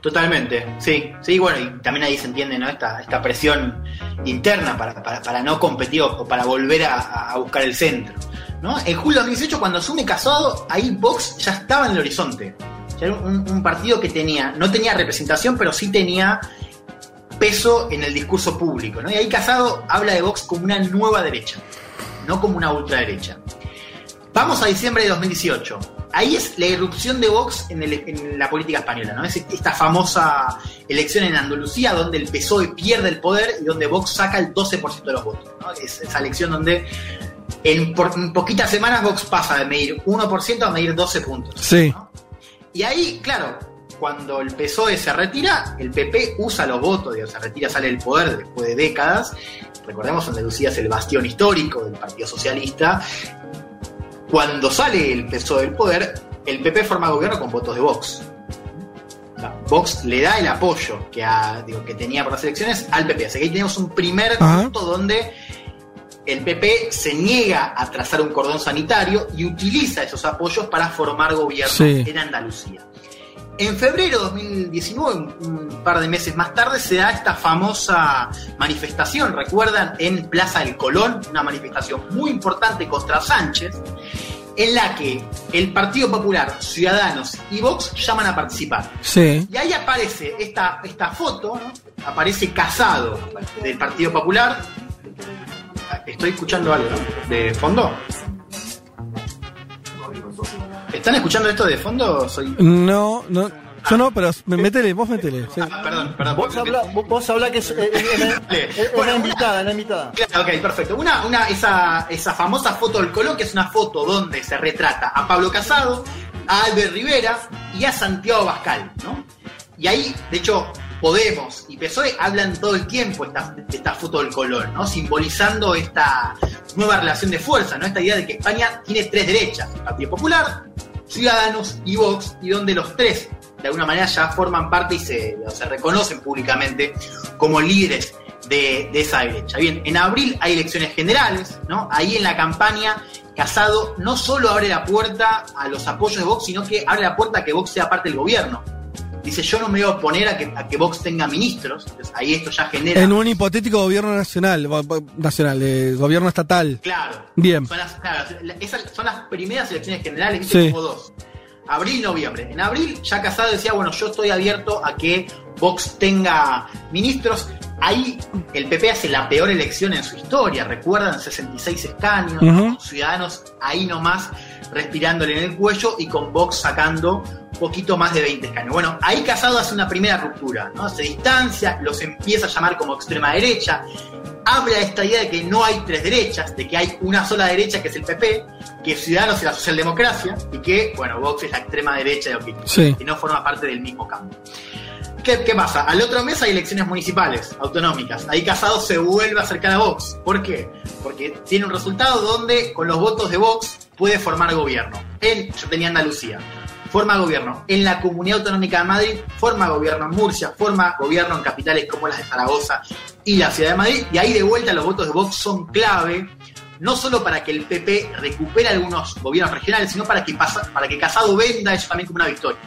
Totalmente, sí, sí, bueno, y también ahí se entiende ¿no? esta, presión interna para, no competir o para volver a, buscar el centro. ¿no? En julio de 2018, cuando asume Casado, ahí Vox ya estaba en el horizonte. Ya era un, un partido que tenía, no tenía representación, pero sí tenía peso en el discurso público. ¿no? Y ahí Casado habla de Vox como una nueva derecha, no como una ultraderecha. Vamos a diciembre de 2018. Ahí es la irrupción de Vox en, el- en la política española, ¿no? Es esta famosa elección en Andalucía donde el PSOE pierde el poder y donde Vox saca el 12% de los votos, ¿no? Es esa elección donde en, por- en poquitas semanas Vox pasa de medir 1% a medir 12 puntos. Sí. Y ahí, claro, cuando el PSOE se retira, el PP usa los votos, digo, se retira, sale del poder después de décadas. Recordemos, Andalucía es el bastión histórico del Partido Socialista. Cuando sale el PSOE del poder, el PP forma gobierno con votos de Vox. Vox le da el apoyo que, digo, que tenía por las elecciones al PP. Así que ahí tenemos un primer Ajá. punto donde el PP se niega a trazar un cordón sanitario y utiliza esos apoyos para formar gobierno Sí. en Andalucía. En febrero de 2019, un par de meses más tarde, se da esta famosa manifestación, recuerdan, en Plaza del Colón, una manifestación muy importante contra Sánchez, en la que el Partido Popular, Ciudadanos y Vox llaman a participar. Sí. Y ahí aparece esta, esta foto, ¿no? aparece Casado del Partido Popular. Estoy escuchando algo, ¿no? De fondo. ¿Están escuchando esto de fondo? Soy... No, no. Yo no, pero métele, vos métele. sí. Ah, perdón, perdón. Vos habla, vos, habla que es, eh, eh, es una invitada, una invitada. Claro, ok, perfecto. Una, una, esa, esa famosa foto del Colón, que es una foto donde se retrata a Pablo Casado, a Albert Rivera y a Santiago Bascal, ¿no? Y ahí, de hecho, Podemos y PSOE hablan todo el tiempo esta, esta foto del Colón, ¿no? Simbolizando esta nueva relación de fuerza, ¿no? Esta idea de que España tiene tres derechas, el Partido Popular, Ciudadanos y Vox, y donde los tres, de alguna manera, ya forman parte y se reconocen públicamente como líderes de, de esa derecha. Bien, en abril hay elecciones generales, ¿no? Ahí en la campaña, Casado no solo abre la puerta a los apoyos de Vox, sino que abre la puerta a que Vox sea parte del gobierno. Dice, yo no me voy a oponer a que, a que Vox tenga ministros. Entonces, ahí esto ya genera... En un hipotético gobierno nacional, nacional, eh, gobierno estatal. Claro. Bien. Son las, claro, esas son las primeras elecciones generales, ¿viste? Sí. como dos. Abril y noviembre. En abril ya Casado decía, bueno, yo estoy abierto a que Vox tenga ministros. Ahí el PP hace la peor elección en su historia. Recuerdan 66 escaños, con ciudadanos ahí nomás respirándole en el cuello y con Vox sacando poquito más de 20 escaños. Bueno, ahí Casado hace una primera ruptura, ¿no? Se distancia, los empieza a llamar como extrema derecha, habla de esta idea de que no hay tres derechas, de que hay una sola derecha que es el PP, que Ciudadanos es la socialdemocracia y que, bueno, Vox es la extrema derecha de Sí. que no forma parte del mismo campo. ¿Qué, pasa? Al otro mes hay elecciones municipales, autonómicas. Ahí Casado se vuelve a acercar a Vox. ¿Por qué? Porque tiene un resultado donde con los votos de Vox puede formar gobierno. En, yo tenía Andalucía. Forma gobierno en la Comunidad Autonómica de Madrid, forma gobierno en Murcia, forma gobierno en capitales como las de Zaragoza y la Ciudad de Madrid. Y ahí de vuelta los votos de Vox son clave, no solo para que el PP recupere algunos gobiernos regionales, sino para que, para que Casado venda eso también como una victoria.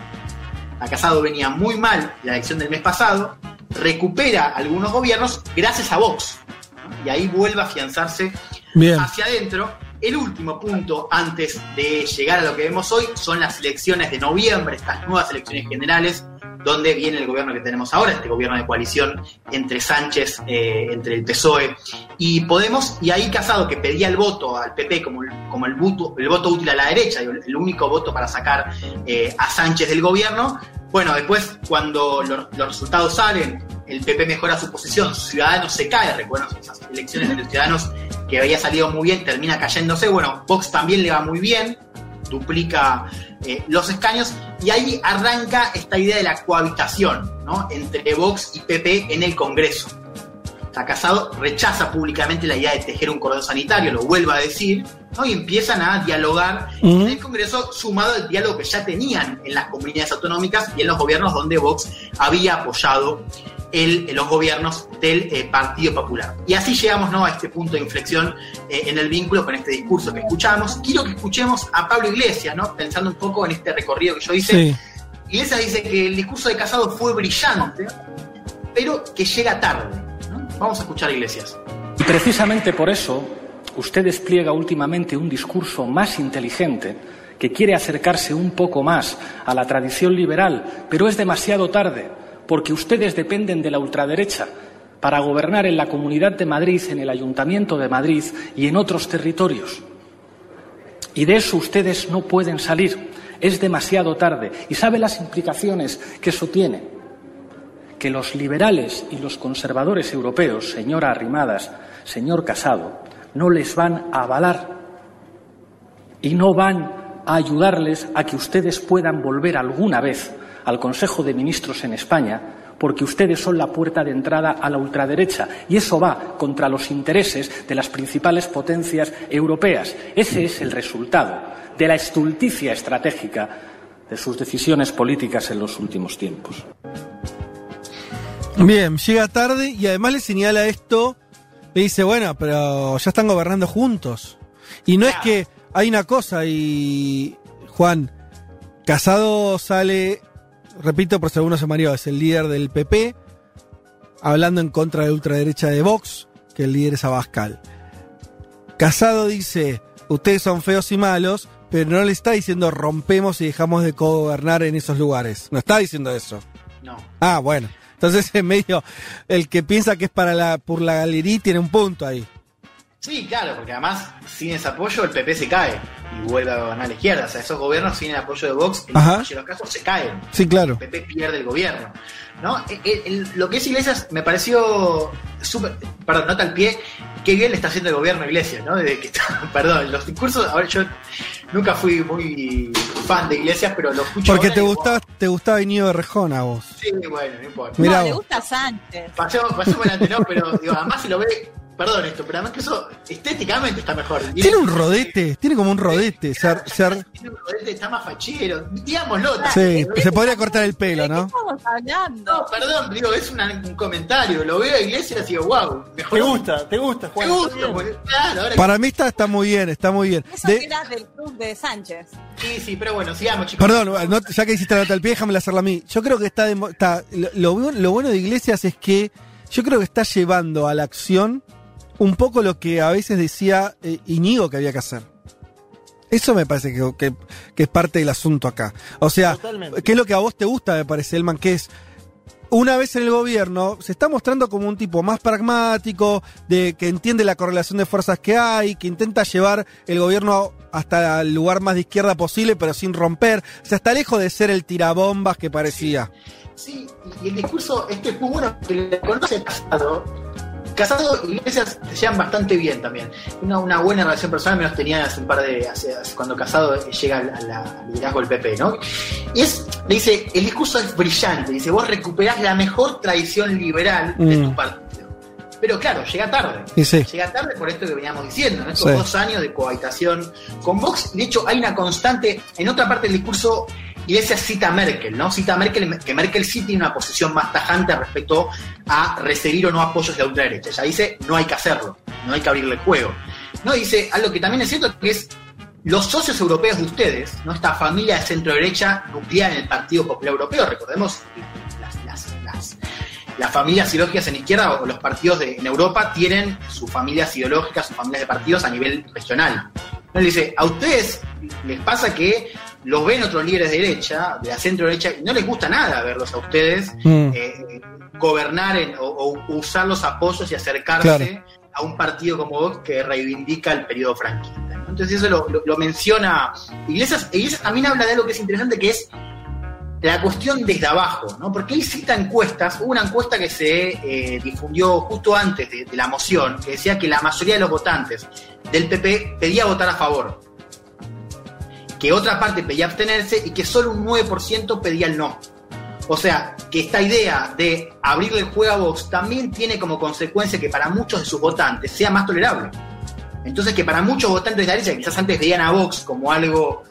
A Casado venía muy mal la elección del mes pasado, recupera algunos gobiernos gracias a Vox. ¿no? Y ahí vuelve a afianzarse Bien. hacia adentro. El último punto antes de llegar a lo que vemos hoy son las elecciones de noviembre, estas nuevas elecciones generales, donde viene el gobierno que tenemos ahora, este gobierno de coalición entre Sánchez, eh, entre el PSOE y Podemos, y ahí Casado, que pedía el voto al PP como, como el, voto, útil a la derecha, el único voto para sacar eh, a Sánchez del gobierno, bueno, después cuando lo- los resultados salen, el PP mejora su posición, Ciudadanos se cae, recuerdan esas elecciones de los Ciudadanos que había salido muy bien, termina cayéndose, bueno, Vox también le va muy bien, duplica eh, los escaños y ahí arranca esta idea de la cohabitación ¿no? entre Vox y PP en el Congreso. O sea, Casado rechaza públicamente la idea de tejer un cordón sanitario, lo vuelve a decir, ¿no? y empiezan a dialogar en el Congreso sumado al diálogo que ya tenían en las comunidades autonómicas y en los gobiernos donde Vox había apoyado el- los gobiernos del eh, Partido Popular. Y así llegamos ¿no? a este punto de inflexión eh, en el vínculo con este discurso que escuchamos. Quiero que escuchemos a Pablo Iglesias, ¿no? pensando un poco en este recorrido que yo hice. Sí. Iglesias dice que el discurso de Casado fue brillante, pero que llega tarde. ¿no? Vamos a escuchar a Iglesias. Y precisamente por eso usted despliega últimamente un discurso más inteligente que quiere acercarse un poco más a la tradición liberal, pero es demasiado tarde, porque ustedes dependen de la ultraderecha para gobernar en la Comunidad de Madrid, en el Ayuntamiento de Madrid y en otros territorios. Y de eso ustedes no pueden salir. Es demasiado tarde. ¿Y sabe las implicaciones que eso tiene? que los liberales y los conservadores europeos, señora Arrimadas, señor Casado, no les van a avalar y no van a ayudarles a que ustedes puedan volver alguna vez al Consejo de Ministros en España, porque ustedes son la puerta de entrada a la ultraderecha y eso va contra los intereses de las principales potencias europeas. Ese es el resultado de la estulticia estratégica de sus decisiones políticas en los últimos tiempos. Bien, llega tarde y además le señala esto, le dice, bueno, pero ya están gobernando juntos. Y no es que hay una cosa y Juan, Casado sale, repito por si alguno se mareó, es el líder del PP, hablando en contra de la ultraderecha de Vox, que el líder es Abascal. Casado dice, ustedes son feos y malos, pero no le está diciendo rompemos y dejamos de gobernar en esos lugares. No está diciendo eso. No. Ah, bueno. Entonces, [LAUGHS] en medio, el que piensa que es para la, por la galería tiene un punto ahí. Sí, claro, porque además sin ese apoyo el PP se cae y vuelve a gobernar a la izquierda. O sea, esos gobiernos sin el apoyo de Vox, en Ajá. los casos se caen. Sí, claro. El PP pierde el gobierno. ¿no? El- el- el- lo que es Iglesias me pareció súper. Perdón, nota al pie. Qué bien le está haciendo el gobierno a Iglesias, ¿no? Desde que está- [LAUGHS] perdón, los discursos. Ahora yo nunca fui muy fan de Iglesias, pero lo escucho. Porque te digo, gustaba, te gustaba Iñigo de Rejón a vos. Sí, bueno, no importa. Mirá no, le vos. gusta Sánchez. Pasemos, pasemos adelante, no, pero digo, además si lo ve. Perdón esto, pero además que eso estéticamente está mejor. Tiene un rodete, tiene como un rodete. Tiene un rodete, está más fachero. Digámoslo. sí, se podría cortar el pelo, ¿no? Estamos hablando. No, perdón, digo, es una- un comentario. Lo veo a Iglesias y digo, wow, mejor. Te gusta, te gusta, Me Juan. gusta, está bien. porque- claro, ahora Para mí está, está muy bien, está muy bien. Eso De- que eras del club de Sánchez. Sí, sí, pero bueno, sigamos, chicos. Perdón, no- ya que hiciste la nota al pie, déjame hacerla a mí. Yo creo que está, demo- está lo bueno de Iglesias es que yo creo que está llevando a la acción un poco lo que a veces decía eh, Iñigo que había que hacer. Eso me parece que, que- que es parte del asunto acá. O sea, Totalmente. ¿qué es lo que a vos te gusta, me parece, Elman? Que es, una vez en el gobierno, se está mostrando como un tipo más pragmático, de que entiende la correlación de fuerzas que hay, que intenta llevar el gobierno hasta el lugar más de izquierda posible, pero sin romper. O sea, está lejos de ser el tirabombas que parecía. Sí, y el discurso este es muy bueno, que le conoce a Casado. Y Iglesias llevan bastante bien también. Una, una buena relación personal, menos tenía hace un par de. hace- hace- cuando Casado llega al, la- liderazgo del PP, ¿no? Y es, le dice, el discurso es brillante, dice, vos recuperás la mejor tradición liberal de Mm. tu partido. Pero claro, llega tarde. Sí. Llega tarde por esto que veníamos diciendo, ¿no? estos Sí. dos años de cohabitación con Vox. De hecho, hay una constante, en otra parte del discurso, Iglesias cita a Merkel, ¿no? Cita Merkel, que Merkel sí tiene una posición más tajante respecto a recibir o no apoyos de la ultraderecha. Ella dice, no hay que hacerlo, no hay que abrirle el juego. No, dice algo que también es cierto, que es los socios europeos de ustedes, ¿no? esta familia de centro derecha nuclear en el Partido Popular Europeo, recordemos las, las- las- las familias ideológicas en izquierda o los partidos de- en Europa tienen sus familias ideológicas, sus familias de partidos a nivel regional. Le dice, a ustedes les pasa que los ven otros líderes de derecha, de la centro derecha, y no les gusta nada verlos a ustedes Mm. eh, gobernar en- o, o usar los apoyos y acercarse Claro. a un partido como Vox que reivindica el periodo franquista. ¿no? Entonces eso lo, lo- lo menciona Iglesias. Iglesias también habla de algo que es interesante, que es la cuestión desde abajo, ¿no? Porque él cita encuestas, hubo una encuesta que se eh, difundió justo antes de, la moción, que decía que la mayoría de los votantes del PP pedía votar a favor, que otra parte pedía abstenerse y que solo un 9% pedía el no. O sea, que esta idea de abrirle el juego a Vox también tiene como consecuencia que para muchos de sus votantes sea más tolerable. Entonces que para muchos votantes de la derecha, que quizás antes veían a Vox como algo,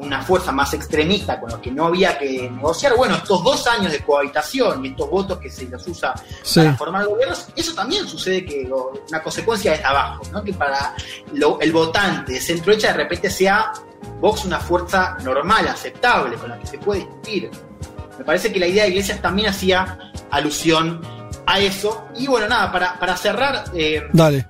una fuerza más extremista con lo que no había que negociar, bueno, estos dos años de cohabitación y estos votos que se los usa Sí. para formar gobiernos, eso también sucede que una consecuencia desde abajo, ¿no? que para lo- el votante de centro derecha de repente sea Vox una fuerza normal, aceptable, con la que se puede discutir. Me parece que la idea de Iglesias también hacía alusión a eso. Y bueno, nada, para, para cerrar, eh, Dale.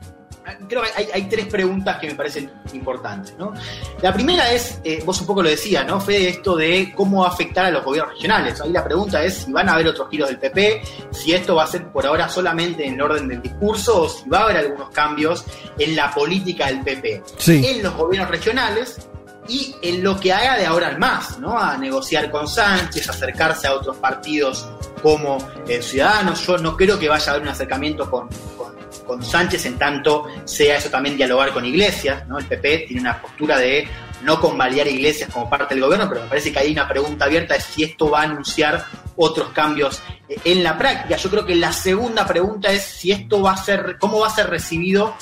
Creo que hay, hay tres preguntas que me parecen importantes. ¿no? La primera es, eh, vos un poco lo decías, ¿no? Fue esto de cómo va a afectar a los gobiernos regionales. Ahí la pregunta es si van a haber otros giros del PP, si esto va a ser por ahora solamente en el orden del discurso o si va a haber algunos cambios en la política del PP. Sí. En los gobiernos regionales y en lo que haga de ahora al más, ¿no? A negociar con Sánchez, acercarse a otros partidos como eh, Ciudadanos. Yo no creo que vaya a haber un acercamiento con, con- con Sánchez en tanto sea eso también dialogar con Iglesias, ¿no? El PP tiene una postura de no convalidar Iglesias como parte del gobierno, pero me parece que hay una pregunta abierta de si esto va a anunciar otros cambios eh, en la práctica. Yo creo que la segunda pregunta es si esto va a ser, cómo va a ser recibido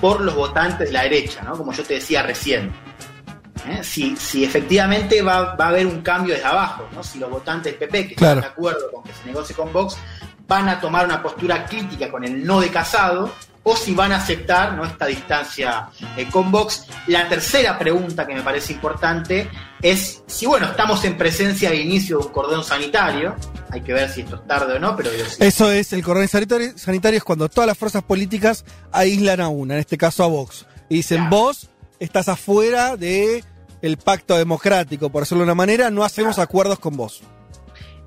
por los votantes de la derecha, ¿no? Como yo te decía recién. ¿eh? Si, si efectivamente va, va a haber un cambio desde abajo, ¿no? si los votantes del PP, que Claro. están de acuerdo con que se negocie con Vox, van a tomar una postura crítica con el no de Casado, o si van a aceptar ¿no? esta distancia eh, con Vox. La tercera pregunta que me parece importante es si, bueno, estamos en presencia del inicio de un cordón sanitario, hay que ver si esto es tarde o no, pero Eso es, el cordón sanitario, sanitario es cuando todas las fuerzas políticas aíslan a una, en este caso a Vox. Y dicen, vos estás afuera de el pacto democrático, por decirlo de una manera, no hacemos acuerdos con vos.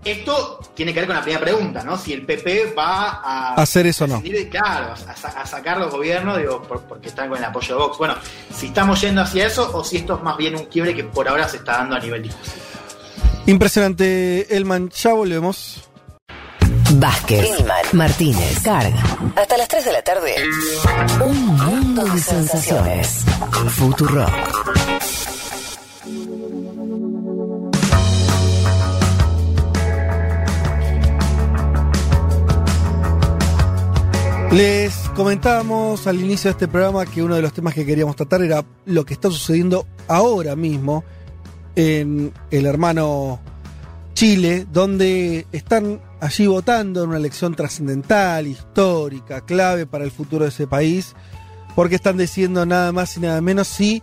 Esto tiene que ver con la primera pregunta, ¿no? Si el PP va a Hacer eso o no. Claro, a, sa- a sacar los gobiernos, digo, por- porque están con el apoyo de Vox. Bueno, si estamos yendo hacia eso o si esto es más bien un quiebre que por ahora se está dando a nivel discursivo. Impresionante, Elman. Ya volvemos. Vázquez, Martínez, Carga. Hasta las 3 de la tarde. Un mundo de sensaciones. Futurock. Les comentábamos al inicio de este programa que uno de los temas que queríamos tratar era lo que está sucediendo ahora mismo en el hermano Chile, donde están allí votando en una elección trascendental, histórica, clave para el futuro de ese país, porque están decidiendo nada más y nada menos si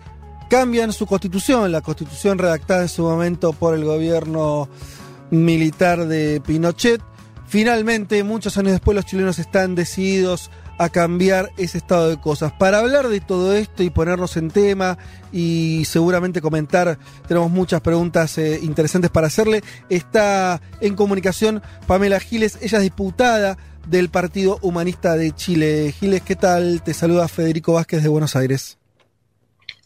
cambian su constitución, la constitución redactada en su momento por el gobierno militar de Pinochet. Finalmente, muchos años después, los chilenos están decididos a cambiar ese estado de cosas. Para hablar de todo esto y ponernos en tema y seguramente comentar, tenemos muchas preguntas eh, interesantes para hacerle, está en comunicación Pamela Giles, ella es diputada del Partido Humanista de Chile. Giles, ¿qué tal? Te saluda Federico Vázquez de Buenos Aires.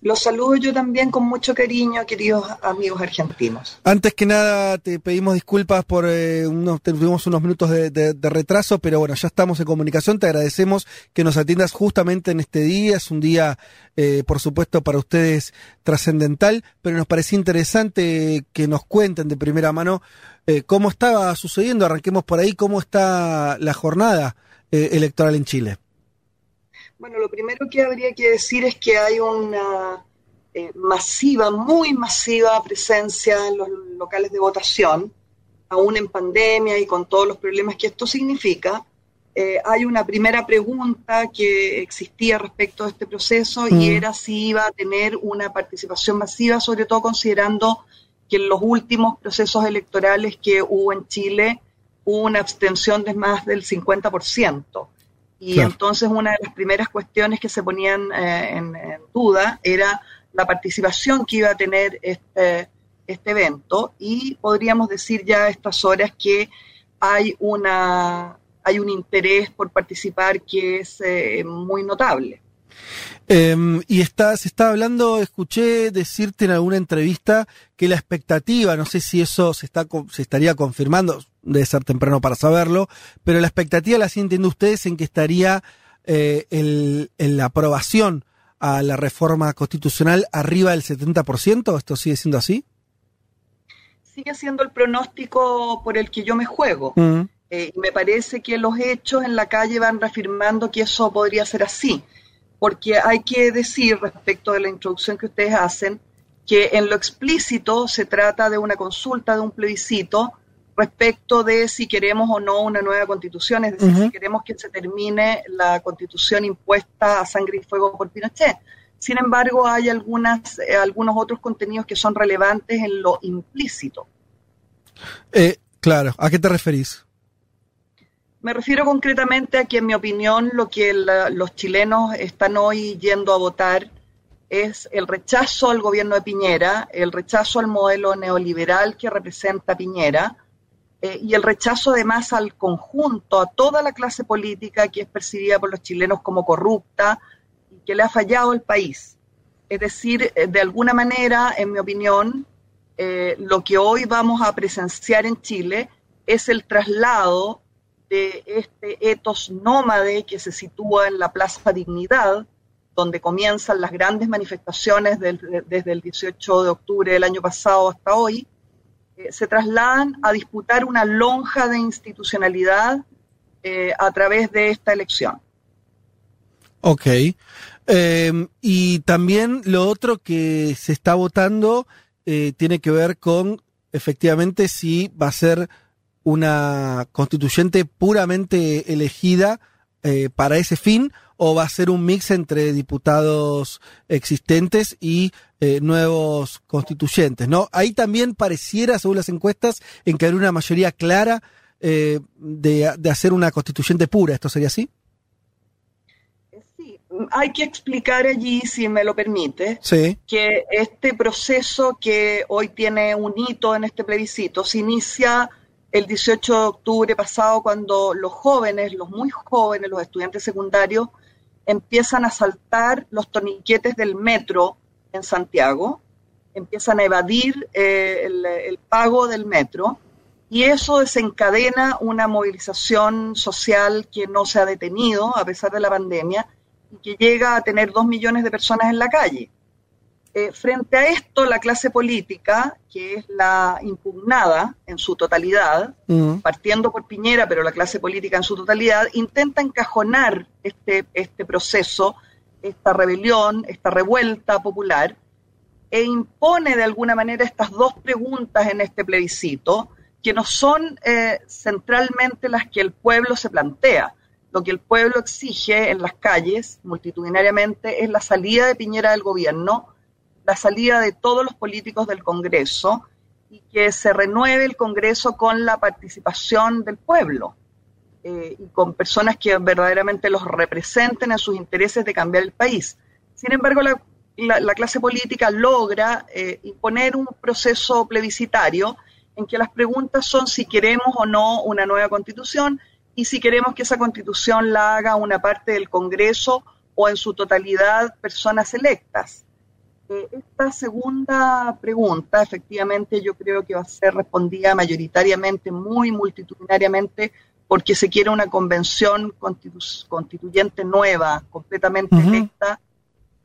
Los saludo yo también con mucho cariño, queridos amigos argentinos. Antes que nada, te pedimos disculpas por eh, unos, tuvimos unos minutos de, retraso, pero bueno, ya estamos en comunicación. Te agradecemos que nos atiendas justamente en este día. Es un día, eh, por supuesto, para ustedes trascendental, pero nos parecía interesante que nos cuenten de primera mano eh, cómo estaba sucediendo. Arranquemos por ahí, cómo está la jornada eh, electoral en Chile. Bueno, lo primero que habría que decir es que hay una eh, masiva, muy masiva presencia en los locales de votación, aún en pandemia y con todos los problemas que esto significa. Eh, hay una primera pregunta que existía respecto a este proceso y Mm. era si iba a tener una participación masiva, sobre todo considerando que en los últimos procesos electorales que hubo en Chile hubo una abstención de más del 50%. Y Claro. entonces una de las primeras cuestiones que se ponían eh, en, en duda era la participación que iba a tener este, este evento y podríamos decir ya a estas horas que hay una hay un interés por participar que es eh, muy notable. Eh, y está, se está hablando, escuché decirte en alguna entrevista que la expectativa, no sé si eso se está se estaría confirmando, debe ser temprano para saberlo, pero la expectativa la sienten ustedes en que estaría eh, el, en la aprobación a la reforma constitucional arriba del 70%, ¿esto sigue siendo así? Sigue siendo el pronóstico por el que yo me juego. Eh, y me parece que los hechos en la calle van reafirmando que eso podría ser así. porque hay que decir respecto de la introducción que ustedes hacen, que en lo explícito se trata de una consulta, de un plebiscito, respecto de si queremos o no una nueva constitución, es decir, si queremos que se termine la constitución impuesta a sangre y fuego por Pinochet. Sin embargo, hay algunas, eh, algunos otros contenidos que son relevantes en lo implícito. Eh, claro, ¿a qué te referís? Me refiero concretamente a que, en mi opinión, lo que la- los chilenos están hoy yendo a votar es el rechazo al gobierno de Piñera, el rechazo al modelo neoliberal que representa Piñera eh, y el rechazo además al conjunto, a toda la clase política que es percibida por los chilenos como corrupta y que le ha fallado el país. Es decir, eh, de alguna manera, en mi opinión, eh, lo que hoy vamos a presenciar en Chile es el traslado de este etos nómade que se sitúa en la Plaza Dignidad, donde comienzan las grandes manifestaciones desde el 18 de octubre del año pasado hasta hoy, se trasladan a disputar una lonja de institucionalidad eh, a través de esta elección. Ok. Eh, y también lo otro que se está votando eh, tiene que ver con efectivamente si va a ser una constituyente puramente elegida eh, para ese fin o va a ser un mix entre diputados existentes y eh, nuevos constituyentes, ¿no? Ahí también pareciera, según las encuestas, en que hay una mayoría clara eh, de, de hacer una constituyente pura. ¿Esto sería así? Hay que explicar allí, si me lo permite, Sí. que este proceso que hoy tiene un hito en este plebiscito se inicia el 18 de octubre pasado cuando los jóvenes, los muy jóvenes, los estudiantes secundarios, empiezan a saltar los torniquetes del metro en Santiago, empiezan a evadir eh, el, el pago del metro y eso desencadena una movilización social que no se ha detenido a pesar de la pandemia y que llega a tener dos millones de personas en la calle. Eh, frente a esto, la clase política, que es la impugnada en su totalidad, partiendo por Piñera, pero la clase política en su totalidad, intenta encajonar este, este proceso, esta rebelión, esta revuelta popular, e impone de alguna manera estas dos preguntas en este plebiscito, que no son eh, centralmente las que el pueblo se plantea. Lo que el pueblo exige en las calles, multitudinariamente, es la salida de Piñera del gobierno, la salida de todos los políticos del Congreso y que se renueve el Congreso con la participación del pueblo eh, y con personas que verdaderamente los representen en sus intereses de cambiar el país. Sin embargo, la, la- la clase política logra eh, imponer un proceso plebiscitario en que las preguntas son si queremos o no una nueva constitución y si queremos que esa constitución la haga una parte del Congreso o en su totalidad personas electas. Eh, Esta segunda pregunta, efectivamente, yo creo que va a ser respondida mayoritariamente, muy multitudinariamente, porque se quiere una convención constitu- constituyente nueva, completamente electa,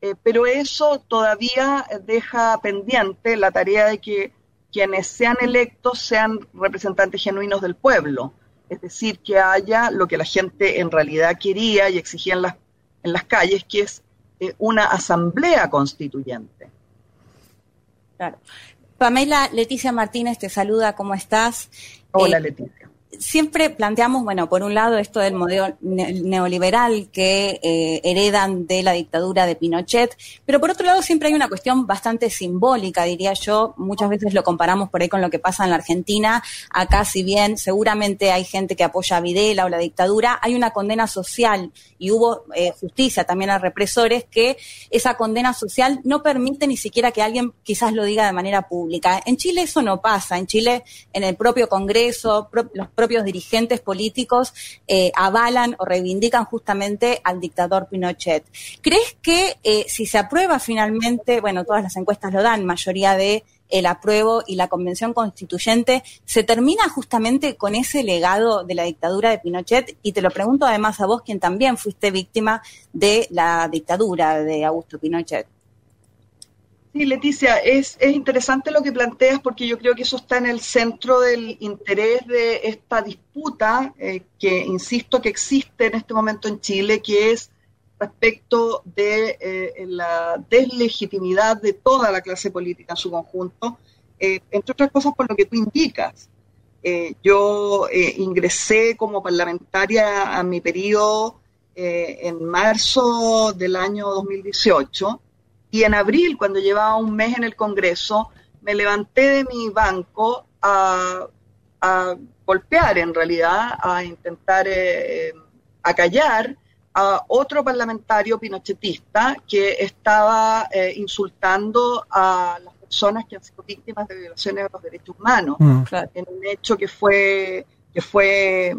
eh, pero eso todavía deja pendiente la tarea de que quienes sean electos sean representantes genuinos del pueblo, es decir, que haya lo que la gente en realidad quería y exigía en las, en las calles, que es eh, una asamblea constituyente. Claro. Pamela Leticia Martínez te saluda, ¿cómo estás? Hola, Eh, Leticia. Siempre planteamos, bueno, por un lado esto del modelo ne- neoliberal que eh, heredan de la dictadura de Pinochet, pero por otro lado siempre hay una cuestión bastante simbólica, diría yo. Muchas veces lo comparamos por ahí con lo que pasa en la Argentina. Acá, si bien seguramente hay gente que apoya a Videla o la dictadura, hay una condena social y hubo eh, justicia también a represores que esa condena social no permite ni siquiera que alguien quizás lo diga de manera pública. En Chile eso no pasa. En Chile, en el propio Congreso, los propios dirigentes políticos eh, avalan o reivindican justamente al dictador Pinochet. ¿Crees que eh, si se aprueba finalmente, bueno, todas las encuestas lo dan, mayoría de el apruebo y la convención constituyente, se termina justamente con ese legado de la dictadura de Pinochet? Y te lo pregunto además a vos, quien también fuiste víctima de la dictadura de Augusto Pinochet. Sí, Leticia, es, es interesante lo que planteas porque yo creo que eso está en el centro del interés de esta disputa eh, que, insisto, que existe en este momento en Chile, que es respecto de eh, la deslegitimidad de toda la clase política en su conjunto, eh, entre otras cosas por lo que tú indicas. Yo ingresé como parlamentaria a mi periodo en marzo del año 2018 y en abril, cuando llevaba un mes en el Congreso, me levanté de mi banco a, a golpear en realidad, a intentar acallar a otro parlamentario pinochetista que estaba eh, insultando a las personas que han sido víctimas de violaciones de los derechos humanos, Mm. en un hecho que fue, que fue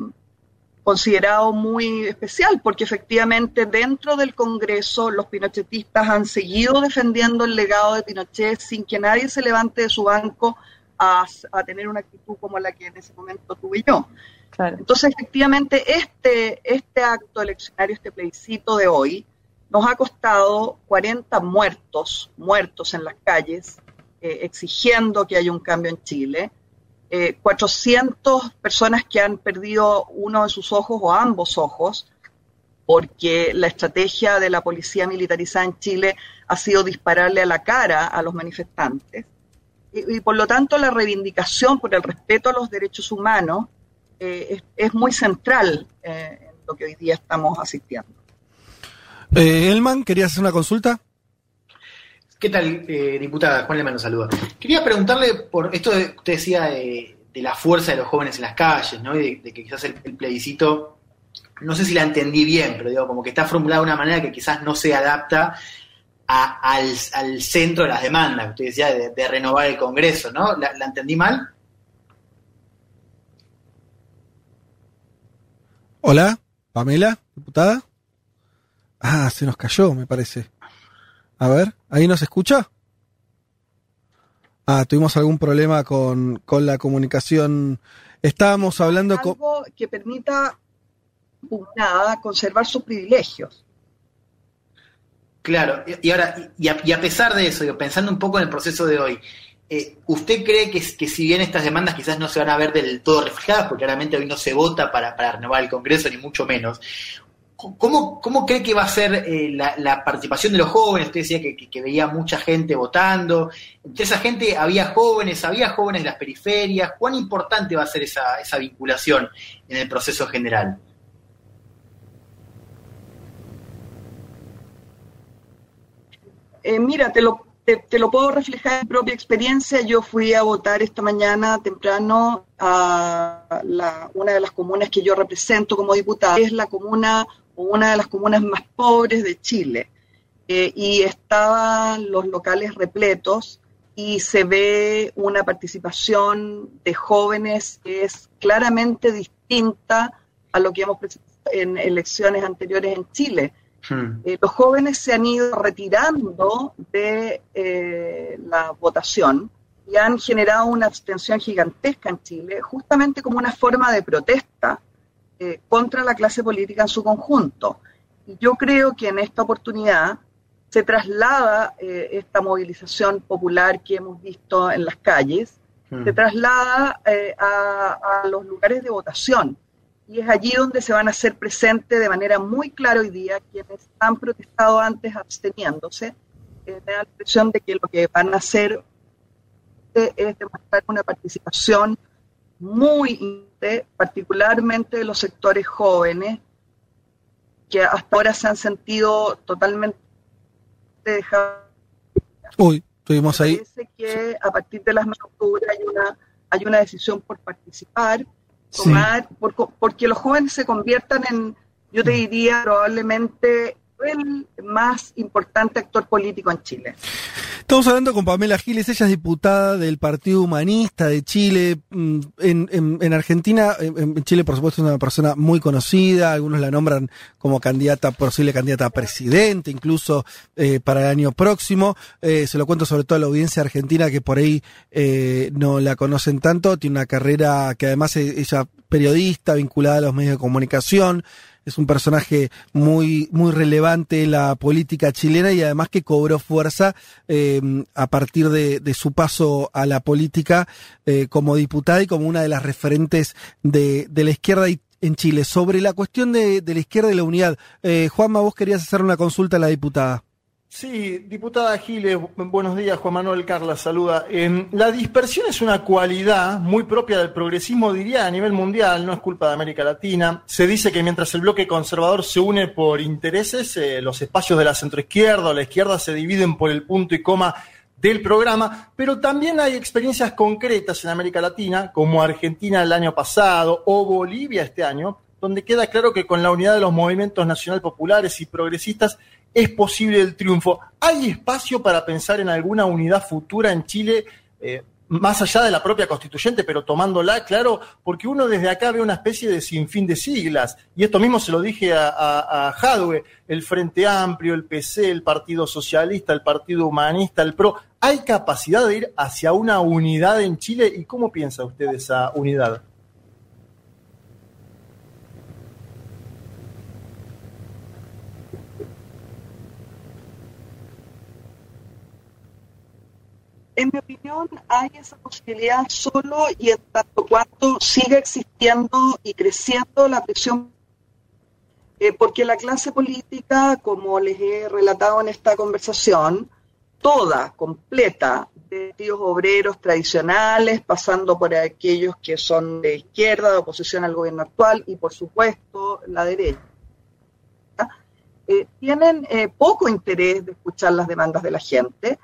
considerado muy especial, porque efectivamente dentro del Congreso los pinochetistas han seguido defendiendo el legado de Pinochet sin que nadie se levante de su banco a, a tener una actitud como la que en ese momento tuve yo. Entonces, efectivamente, este, este acto eleccionario, este plebiscito de hoy, nos ha costado 40 muertos, muertos en las calles, eh, exigiendo que haya un cambio en Chile, eh, 400 personas que han perdido uno de sus ojos o ambos ojos, porque la estrategia de la policía militarizada en Chile ha sido dispararle a la cara a los manifestantes. Y, por lo tanto, la reivindicación por el respeto a los derechos humanos eh, es, es muy central eh, en lo que hoy día estamos asistiendo. Eh, Elman, ¿querías hacer una consulta? ¿Qué tal, eh, diputada? Juan Lema nos saluda. Quería preguntarle por esto que usted decía de, la fuerza de los jóvenes en las calles, ¿no? Y de, que quizás el, plebiscito, no sé si la entendí bien, pero digo, como que está formulada de una manera que quizás no se adapta al, centro de las demandas, que usted decía, de, renovar el Congreso, ¿no? ¿La, la entendí mal? Hola, Pamela, diputada. Ah, se nos cayó, me parece. A ver, ¿ahí nos escucha? Ah, tuvimos algún problema con, con la comunicación. Estábamos hablando con... Algo que permita nada conservar sus privilegios. Claro, y y ahora, y a, y a pesar de eso, digo, pensando un poco en el proceso de hoy, eh, ¿usted cree que, que si bien estas demandas quizás no se van a ver del todo reflejadas, porque claramente hoy no se vota para, para renovar el Congreso, ni mucho menos, ¿cómo, cómo cree que va a ser eh, la, participación de los jóvenes? Usted decía que, veía mucha gente votando, entre esa gente había jóvenes, había jóvenes de las periferias, ¿cuán importante va a ser esa, esa vinculación en el proceso general? Eh, mira, te lo, te, lo puedo reflejar en mi propia experiencia. Yo fui a votar esta mañana temprano a una de las comunas que yo represento como diputada. Es la comuna una de las comunas más pobres de Chile. Eh, y estaban los locales repletos y se ve una participación de jóvenes que es claramente distinta a lo que hemos presentado en elecciones anteriores en Chile. Eh, los jóvenes se han ido retirando de eh, la votación y han generado una abstención gigantesca en Chile, justamente como una forma de protesta eh, contra la clase política en su conjunto. Yo creo que en esta oportunidad se traslada eh, esta movilización popular que hemos visto en las calles, se traslada eh, a, a los lugares de votación. Y es allí donde se van a hacer presentes de manera muy clara hoy día quienes han protestado antes absteniéndose. Eh, me da la impresión de que lo que van a hacer eh, es demostrar una participación muy importante, particularmente de los sectores jóvenes, que hasta ahora se han sentido totalmente dejados. Uy, tuvimos ahí... Parece que a partir de las 9 de octubre hay una, hay una decisión por participar, tomar, por- porque los jóvenes se conviertan en, yo te diría, probablemente el más importante actor político en Chile. Estamos hablando con Pamela Giles, ella es diputada del Partido Humanista de Chile. Mm, En, en- en Argentina, en, Chile por supuesto es una persona muy conocida, algunos la nombran como candidata, posible candidata a presidente, incluso eh, para el año próximo. Eh, se lo cuento sobre todo a la audiencia argentina que por ahí eh, no la conocen tanto, tiene una carrera que además es ella periodista vinculada a los medios de comunicación, es un personaje muy, muy relevante en la política chilena y además que cobró fuerza eh, a partir de, de su paso a la política eh, como diputada y como una de las referentes de, de la izquierda en Chile, sobre la cuestión de, de la izquierda y la unidad. Eh, Juanma, vos querías hacer una consulta a la diputada. Sí, diputada Giles, bu- buenos días, Juan Manuel Carla, saluda. La dispersión es una cualidad muy propia del progresismo, diría, a nivel mundial, no es culpa de América Latina. Se dice que mientras el bloque conservador se une por intereses, eh, los espacios de la centroizquierda o la izquierda se dividen por el punto y coma del programa, pero también hay experiencias concretas en América Latina, como Argentina el año pasado o Bolivia este año, donde queda claro que con la unidad de los movimientos nacional populares y progresistas es posible el triunfo. ¿Hay espacio para pensar en alguna unidad futura en Chile, eh, más allá de la propia constituyente, pero tomándola, claro, porque uno desde acá ve una especie de sinfín de siglas, y esto mismo se lo dije a, a, a el Frente Amplio, el PC, el Partido Socialista, el Partido Humanista, el PRO. ¿Hay capacidad de ir hacia una unidad en Chile? ¿Y cómo piensa usted esa unidad? En mi opinión, hay esa posibilidad solo y en tanto cuanto siga existiendo y creciendo la presión, eh, porque la clase política, como les he relatado en esta conversación, toda, completa, de tíos obreros tradicionales, pasando por aquellos que son de izquierda, de oposición al gobierno actual y, por supuesto, la derecha, eh, tienen eh, poco interés de escuchar las demandas de la gente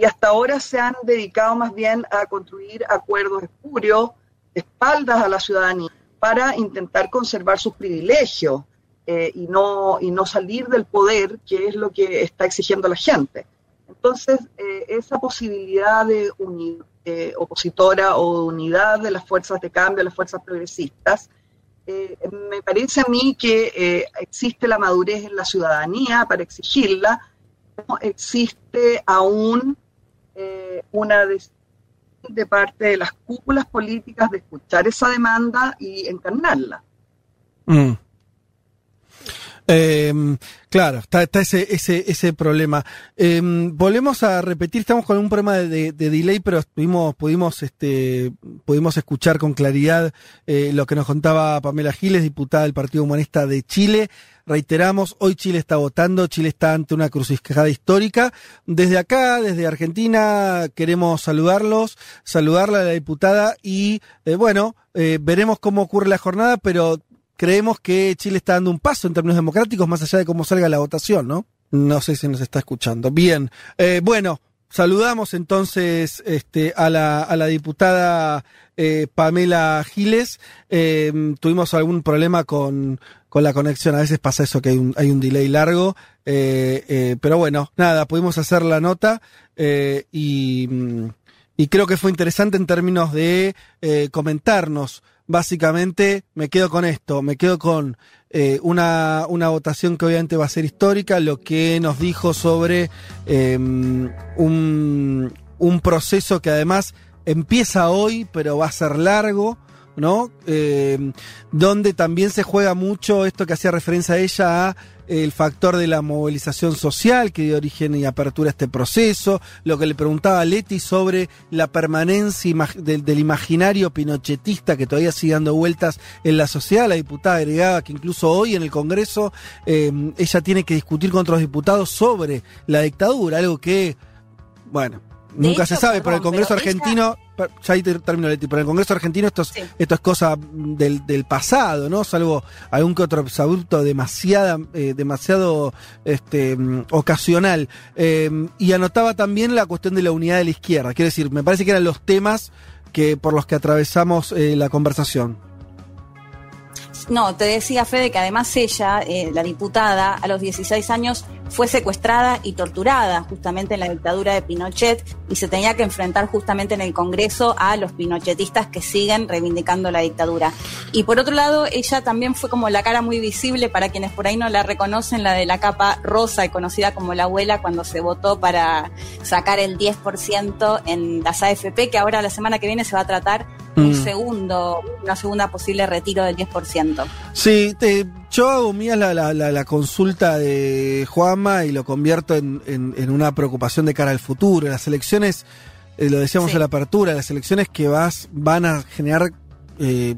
y hasta ahora se han dedicado más bien a construir acuerdos espurios, espaldas a la ciudadanía, para intentar conservar sus privilegios eh, y, no, y no salir del poder, que es lo que está exigiendo la gente. Entonces, eh, esa posibilidad de unir eh, opositora o unidad de las fuerzas de cambio, las fuerzas progresistas, me parece a mí que existe la madurez en la ciudadanía para exigirla, no existe aún eh, una decisión de parte de las cúpulas políticas de escuchar esa demanda y encarnarla. Mm. Eh, claro, está, está ese, ese, ese problema. Eh, volvemos a repetir, estamos con un problema de, de- de delay, pero pudimos, pudimos, este, pudimos escuchar con claridad eh, lo que nos contaba Pamela Giles, diputada del Partido Humanista de Chile. Reiteramos, hoy Chile está votando, Chile está ante una crucijada histórica. Desde acá, desde Argentina, queremos saludarlos, saludarla a la diputada y, eh, bueno, eh, veremos cómo ocurre la jornada, pero creemos que Chile está dando un paso en términos democráticos más allá de cómo salga la votación, ¿no? No sé si nos está escuchando. Bien, eh, bueno, saludamos entonces este, a, la, a la diputada eh, Pamela Giles. Eh, tuvimos algún problema con, con la conexión, a veces pasa eso que hay un, hay un delay largo, eh, eh, pero bueno, nada, pudimos hacer la nota eh, y, mm, y creo que fue interesante en términos de eh, comentarnos básicamente me quedo con esto, me quedo con eh, una, una votación que obviamente va a ser histórica, lo que nos dijo sobre eh, un, un proceso que además empieza hoy, pero va a ser largo. ¿no? Eh, donde también se juega mucho esto que hacía referencia a ella a el factor de la movilización social que dio origen y apertura a este proceso, lo que le preguntaba a Leti sobre la permanencia imag- del, del imaginario pinochetista que todavía sigue dando vueltas en la sociedad, la diputada agregaba que incluso hoy en el Congreso eh, ella tiene que discutir con otros diputados sobre la dictadura, algo que, bueno, De nunca hecho, se sabe, pero el Congreso pero argentino, ya ahí ter- termino, Leti, pero el Congreso argentino esto es, esto es cosa del, del pasado, ¿no? Salvo algún que otro exabrupto demasiada, eh, demasiado este, mm, ocasional. Eh, y anotaba también la cuestión de la unidad de la izquierda. Quiero decir, me parece que eran los temas que por los que atravesamos eh, la conversación. No, te decía Fede que además ella, eh, la diputada, a los 16 años fue secuestrada y torturada justamente en la dictadura de Pinochet y se tenía que enfrentar justamente en el Congreso a los pinochetistas que siguen reivindicando la dictadura. Y por otro lado, ella también fue como la cara muy visible para quienes por ahí no la reconocen, la de la capa rosa y conocida como la abuela cuando se votó para sacar el 10% en las AFP, que ahora la semana que viene se va a tratar un Mm. segundo, una segunda posible retiro del 10%. Sí, te- yo hago mía la, la, la, la consulta de Juanma y lo convierto en, en, en una preocupación de cara al futuro. Las elecciones, eh, lo decíamos Sí. en la apertura, las elecciones que vas van a generar eh,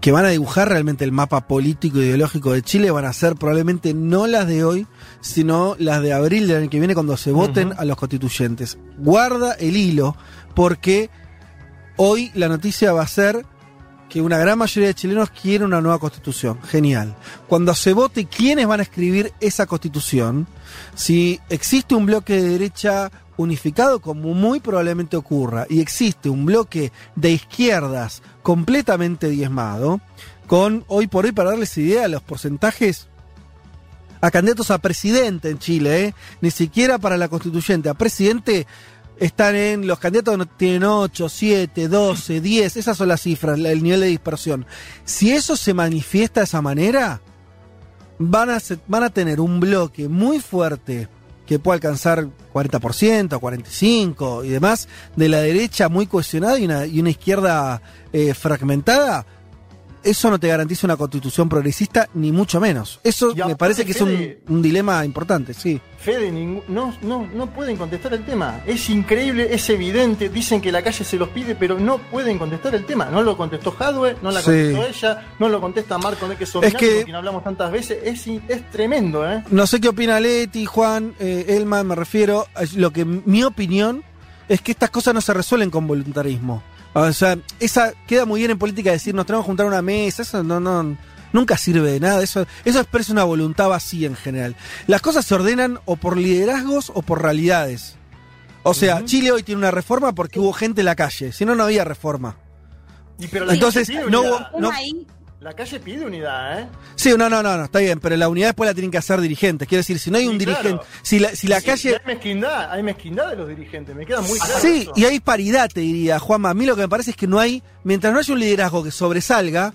que van a dibujar realmente el mapa político e ideológico de Chile van a ser probablemente no las de hoy, sino las de abril del año que viene cuando se voten a los constituyentes. Guarda el hilo, porque hoy la noticia va a ser que una gran mayoría de chilenos quiere una nueva constitución. Genial. Cuando se vote quiénes van a escribir esa constitución, si existe un bloque de derecha unificado como muy probablemente ocurra y existe un bloque de izquierdas completamente diezmado, con hoy por hoy, para darles idea, los porcentajes a candidatos a presidente en Chile, ¿eh? ni siquiera para la constituyente, a presidente están en los candidatos tienen 8, 7, 12, 10, esas son las cifras, el nivel de dispersión. Si eso se manifiesta de esa manera, van a, van a tener un bloque muy fuerte que puede alcanzar 40%, 45% y demás, de la derecha muy cohesionada y una, y una izquierda eh, fragmentada, eso no te garantiza una constitución progresista, ni mucho menos. Eso Y me parece que es un, dilema importante, sí. Fede, no, no, no pueden contestar el tema. Es increíble, es evidente. Dicen que la calle se los pide, pero no pueden contestar el tema. No lo contestó Hadwe, no la Sí. contestó ella, no lo contesta Marco de que Es que- con quien hablamos tantas veces. Es, es tremendo, ¿eh? No sé qué opina Leti, Juan, eh, Elman, me refiero. a Lo que mi opinión es que estas cosas no se resuelven con voluntarismo. O sea, esa queda muy bien en política decir nos tenemos que juntar a una mesa, eso no, no, nunca sirve de nada, eso, eso expresa una voluntad vacía en general. Las cosas se ordenan o por liderazgos o por realidades. O sea, Chile hoy tiene una reforma porque hubo gente en la calle, si no, no había reforma. Y pero la Entonces, no hubo- no- La calle pide unidad, ¿eh? Sí, no, no, no, no, está bien, pero la unidad después la tienen que hacer dirigentes. Quiero decir, si no hay un Sí, dirigente, claro. si la, si la Sí, calle... Hay mezquindad, hay mezquindad de los dirigentes, me queda muy claro. Sí, eso. y hay paridad, te diría, Juanma. A mí lo que me parece es que no hay, mientras no haya un liderazgo que sobresalga,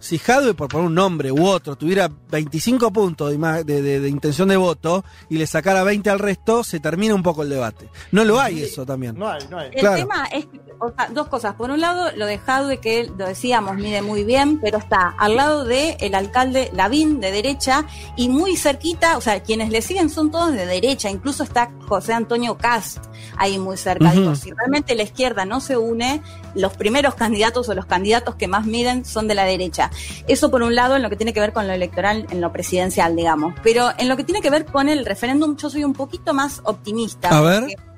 si Jadwe, por poner un nombre u otro, tuviera 25 puntos de, de- de- de intención de voto y le sacara 20 al resto, se termina un poco el debate. No lo hay eso también. No hay, no hay. El tema es, o sea, dos cosas. Por un lado, lo de Jadwe, que él, lo decíamos, mide muy bien, pero está al lado de el alcalde Lavín, de derecha, y muy cerquita, o sea, quienes le siguen son todos de derecha, incluso está José Antonio Cast ahí muy cerca. Digo, si realmente la izquierda no se une, los primeros candidatos o los candidatos que más miden son de la derecha. Eso por un lado en lo que tiene que ver con lo electoral, en lo presidencial, digamos. Pero en lo que tiene que ver con el referéndum, yo soy un poquito más optimista. A ver. porque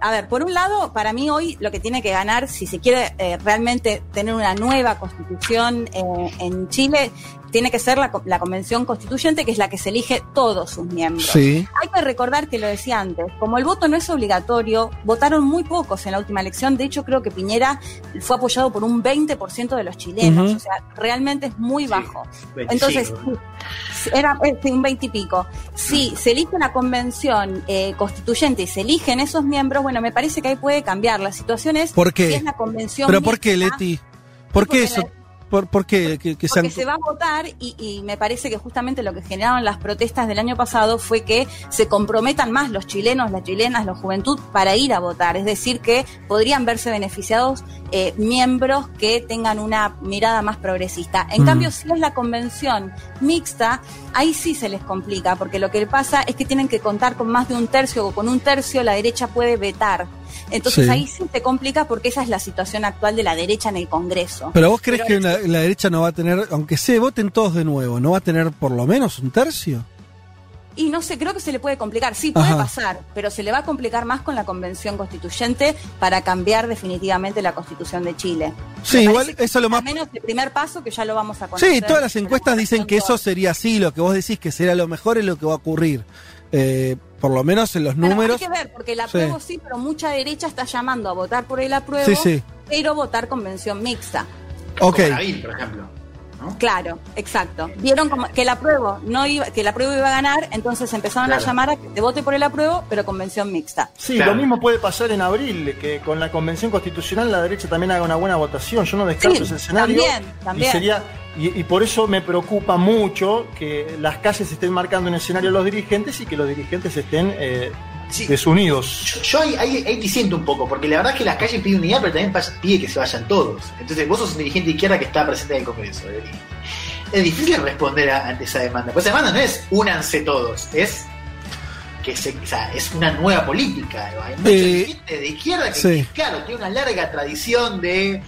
a ver, por un lado, para mí hoy lo que tiene que ganar, si se quiere eh, realmente tener una nueva constitución eh, en Chile, tiene que ser la, co- la convención constituyente, que es la que se elige todos sus miembros. Sí. Hay que recordar que lo decía antes, como el voto no es obligatorio, votaron muy pocos en la última elección. De hecho, creo que Piñera fue apoyado por un 20% de los chilenos. O sea, realmente es muy bajo. 25. Entonces, era eh, un 20 y pico. Si se elige una convención eh, constituyente y se eligen esos miembros, bueno, me parece que ahí puede cambiar. La situación es ¿Por qué? si es la convención ¿Pero por qué, Leti? ¿Por qué eso? la- ¿Por, por qué? Que, que sean- porque se va a votar y, y me parece que justamente lo que generaron las protestas del año pasado fue que se comprometan más los chilenos, las chilenas, la juventud para ir a votar. Es decir, que podrían verse beneficiados eh, miembros que tengan una mirada más progresista. En Mm. cambio, si es la convención mixta, ahí sí se les complica, porque lo que pasa es que tienen que contar con más de un tercio o con un tercio la derecha puede vetar. Entonces Sí. ahí sí se complica porque esa es la situación actual de la derecha en el Congreso. Pero vos crees Pero que la, la derecha no va a tener, aunque se voten todos de nuevo, no va a tener por lo menos un tercio? Y no sé, creo que se le puede complicar. Sí, puede Ajá. pasar, pero se le va a complicar más con la convención constituyente para cambiar definitivamente la constitución de Chile. Sí, Me igual eso es lo más... Al menos el primer paso que ya lo vamos a conocer. Sí, todas las encuestas dicen que eso sería así, lo que vos decís que será lo mejor es lo que va a ocurrir. Eh, por lo menos en los Bueno, números. Hay que ver, porque el Sí. apruebo sí. pero mucha derecha está llamando a votar por el apruebo, Sí, sí. pero votar convención mixta. Ok. Como por ejemplo. Claro, exacto. Vieron como que el apruebo no iba, que el apruebo iba a ganar, entonces empezaron Claro. a llamar a que se vote por el apruebo, pero convención mixta. Sí, lo mismo puede pasar en abril, que con la convención constitucional la derecha también haga una buena votación. Yo no descarto Sí, ese escenario. también, también. Y, sería, y, y por eso me preocupa mucho que las calles estén marcando un escenario a los dirigentes y que los dirigentes estén eh, desunidos. Yo ahí, ahí, ahí disiento un poco, porque la verdad es que las calles piden unidad, pero también pide que se vayan todos. Entonces, vos sos un dirigente de izquierda que está presente en el Congreso. eh, Es difícil responder a- ante esa demanda. Pues esa demanda no es únanse todos, es que se, o sea, es una nueva política. Hay mucha Eh, gente de izquierda que, sí. claro, tiene una larga tradición de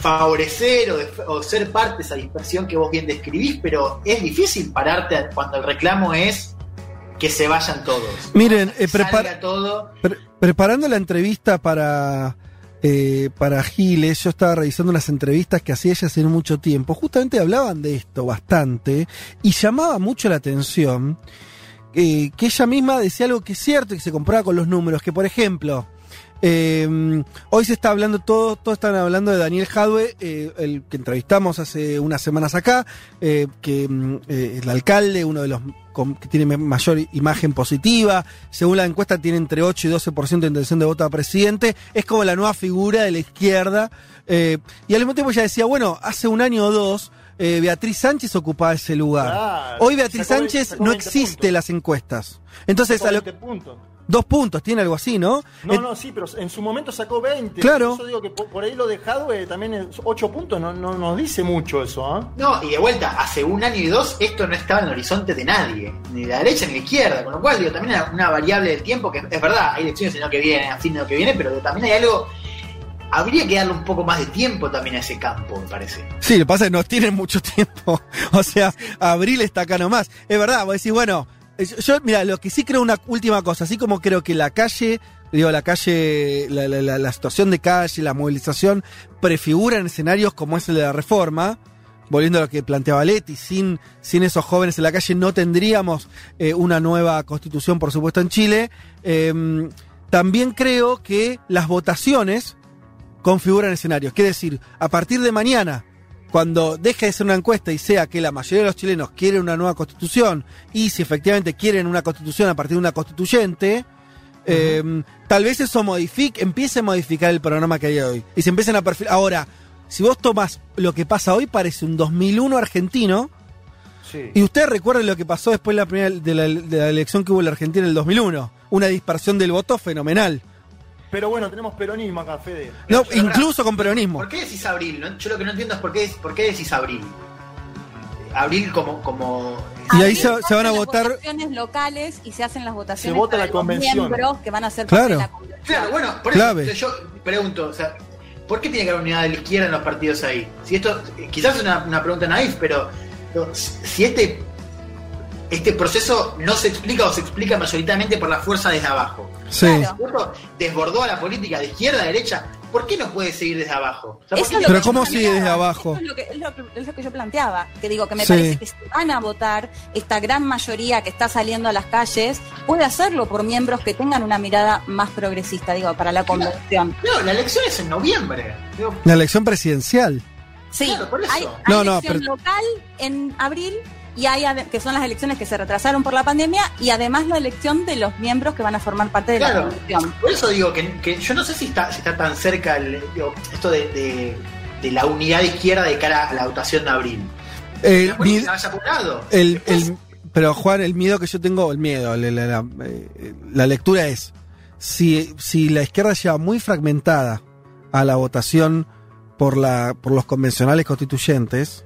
favorecer o, de- o ser parte de esa dispersión que vos bien describís, pero es difícil pararte cuando el reclamo es que se vayan todos. Miren, eh, todo. Pre- preparando la entrevista para, eh, para Giles, yo estaba revisando unas entrevistas que hacía ella hace mucho tiempo. Justamente hablaban de esto bastante y llamaba mucho la atención eh, que ella misma decía algo que es cierto y que se compraba con los números, que por ejemplo, eh, hoy se está hablando, todo, todos están hablando de Daniel Jadwe, eh, el que entrevistamos hace unas semanas acá, eh, que mm, eh, es el alcalde, uno de los con- que tiene mayor imagen positiva, según la encuesta tiene entre 8 y 12% de intención de voto a presidente, es como la nueva figura de la izquierda, eh, y al mismo tiempo ella decía, bueno, hace un año o dos, eh, Beatriz Sánchez ocupaba ese lugar. Claro, Hoy Beatriz Sánchez no 20 existe en las encuestas. Entonces, a lo- 20 puntos. Dos puntos, tiene algo así, ¿no? No, Eh, no, sí, pero en su momento sacó 20. Claro. Por eso digo que por, por ahí lo de Hadwe también es 8 puntos, no, no nos dice mucho eso, ¿ah? No, y de vuelta, hace un año y dos esto no estaba en el horizonte de nadie, ni de la derecha ni de la izquierda, con lo cual digo, también hay una variable del tiempo que es verdad, hay elecciones el año que viene, a fin de año que viene, pero también hay algo, habría que darle un poco más de tiempo también a ese campo, me parece. Sí, lo que pasa es que no tienen mucho [LAUGHS] tiempo. O sea, abril está acá nomás. Es verdad, vos decís, bueno, yo, mira, lo que sí creo una última cosa, así como creo que la calle, digo, la calle, la, situación de calle, la movilización, prefiguran escenarios como es el de la reforma. Volviendo a lo que planteaba Leti, sin, sin esos jóvenes en la calle no tendríamos eh, una nueva constitución, por supuesto, en Chile. Eh, también creo que las votaciones configuran escenarios. Quiere decir, a partir de mañana, cuando deje de ser una encuesta y sea que la mayoría de los chilenos quieren una nueva constitución, y si efectivamente quieren una constitución a partir de una constituyente, eh, tal vez eso modifique, empiece a modificar el programa que hay hoy. Y se empiecen a perfilar. Ahora, si vos tomas lo que pasa hoy, parece un 2001 argentino. Sí. Y ustedes recuerden lo que pasó después de la, primera, de, la, de la elección que hubo en la Argentina en el 2001. Una dispersión del voto fenomenal. Pero bueno, tenemos peronismo acá, Fede. No, Pero, incluso con peronismo. ¿Por qué decís abril? no? Yo lo que no entiendo es por qué, por qué decís abril. Abril como... como Y ahí se, van a votar. votaciones locales y se hacen las votaciones Se vota para la los convención. miembros que van a ser Claro. la convención. Claro, bueno, por Clave. eso yo pregunto, o sea, ¿por qué tiene que haber unidad de la izquierda en los partidos ahí? Si esto, quizás es una, una pregunta naif, pero pero si este, este proceso no se explica o se explica mayoritariamente por la fuerza desde abajo. Sí. Claro. Desbordó a la política de izquierda a derecha, ¿por qué no puede seguir desde abajo? O sea, ¿por Eso qué es lo Pero que ¿cómo yo sigue planteaba. desde abajo? Eso es lo que, es lo que- es lo que yo planteaba. Que digo que me Sí. parece que si van a votar, esta gran mayoría que está saliendo a las calles puede hacerlo por miembros que tengan una mirada más progresista, digo, para la convención. No, la elección es en noviembre. Digo, La elección presidencial. Sí, Claro, por eso. hay, hay No, no, elección pero- local en abril y hay que son las elecciones que se retrasaron por la pandemia y además la elección de los miembros que van a formar parte de la Claro. convención. Por eso digo que, que yo no sé si está, si está tan cerca el- digo, esto de, de- de la unidad de izquierda de cara a la votación de abril. La vaya apurado. el- el- pero Juan, el miedo que yo tengo, el miedo, la, la- la- eh, la lectura es, si, si la izquierda lleva muy fragmentada a la votación por, la, por los convencionales constituyentes,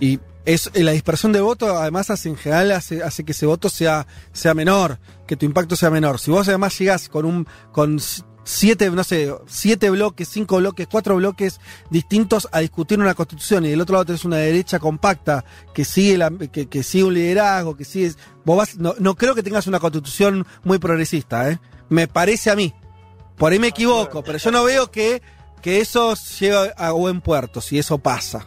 y es, la dispersión de voto además hace, en general hace, hace que ese voto sea, sea menor, que tu impacto sea menor. Si vos además llegás con un con siete, no sé, siete bloques, cinco bloques, cuatro bloques distintos a discutir una constitución y del otro lado tenés una derecha compacta que sigue la, que, que sigue un liderazgo, que sigue. Vos vas, no, no creo que tengas una constitución muy progresista, ¿eh? Me parece a mí. Por ahí me equivoco, pero yo no veo que, que eso llegue a buen puerto, si eso pasa.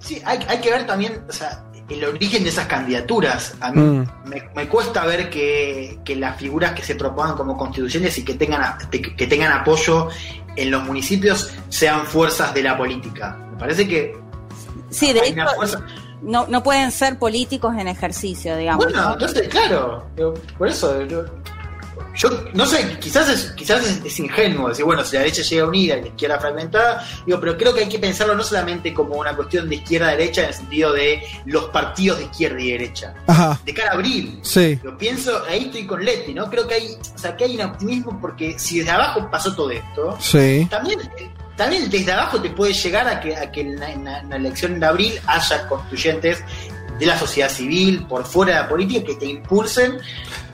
Sí, hay, hay que ver también o sea, el origen de esas candidaturas. A mí Mm. me, me cuesta ver que, que las figuras que se propongan como constituciones y que tengan, que, tengan apoyo en los municipios sean fuerzas de la política. Me parece que Sí, de hay hecho, una fuerza. no, no pueden ser políticos en ejercicio, digamos. Bueno, ¿no? entonces, claro, por eso. Yo, yo no sé, quizás es, quizás es, es ingenuo decir, bueno, si la derecha llega unida y la izquierda fragmentada, digo, pero creo que hay que pensarlo no solamente como una cuestión de izquierda-derecha en el sentido de los partidos de izquierda y derecha. Ajá. De cara a abril. Sí. Yo pienso, ahí estoy con Leti, ¿no? Creo que hay, o sea, que hay un optimismo porque si desde abajo pasó todo esto, Sí. también, también desde abajo te puede llegar a que, a que en, la, en la- en la elección de abril haya constituyentes de la sociedad civil, por fuera de la política, que te impulsen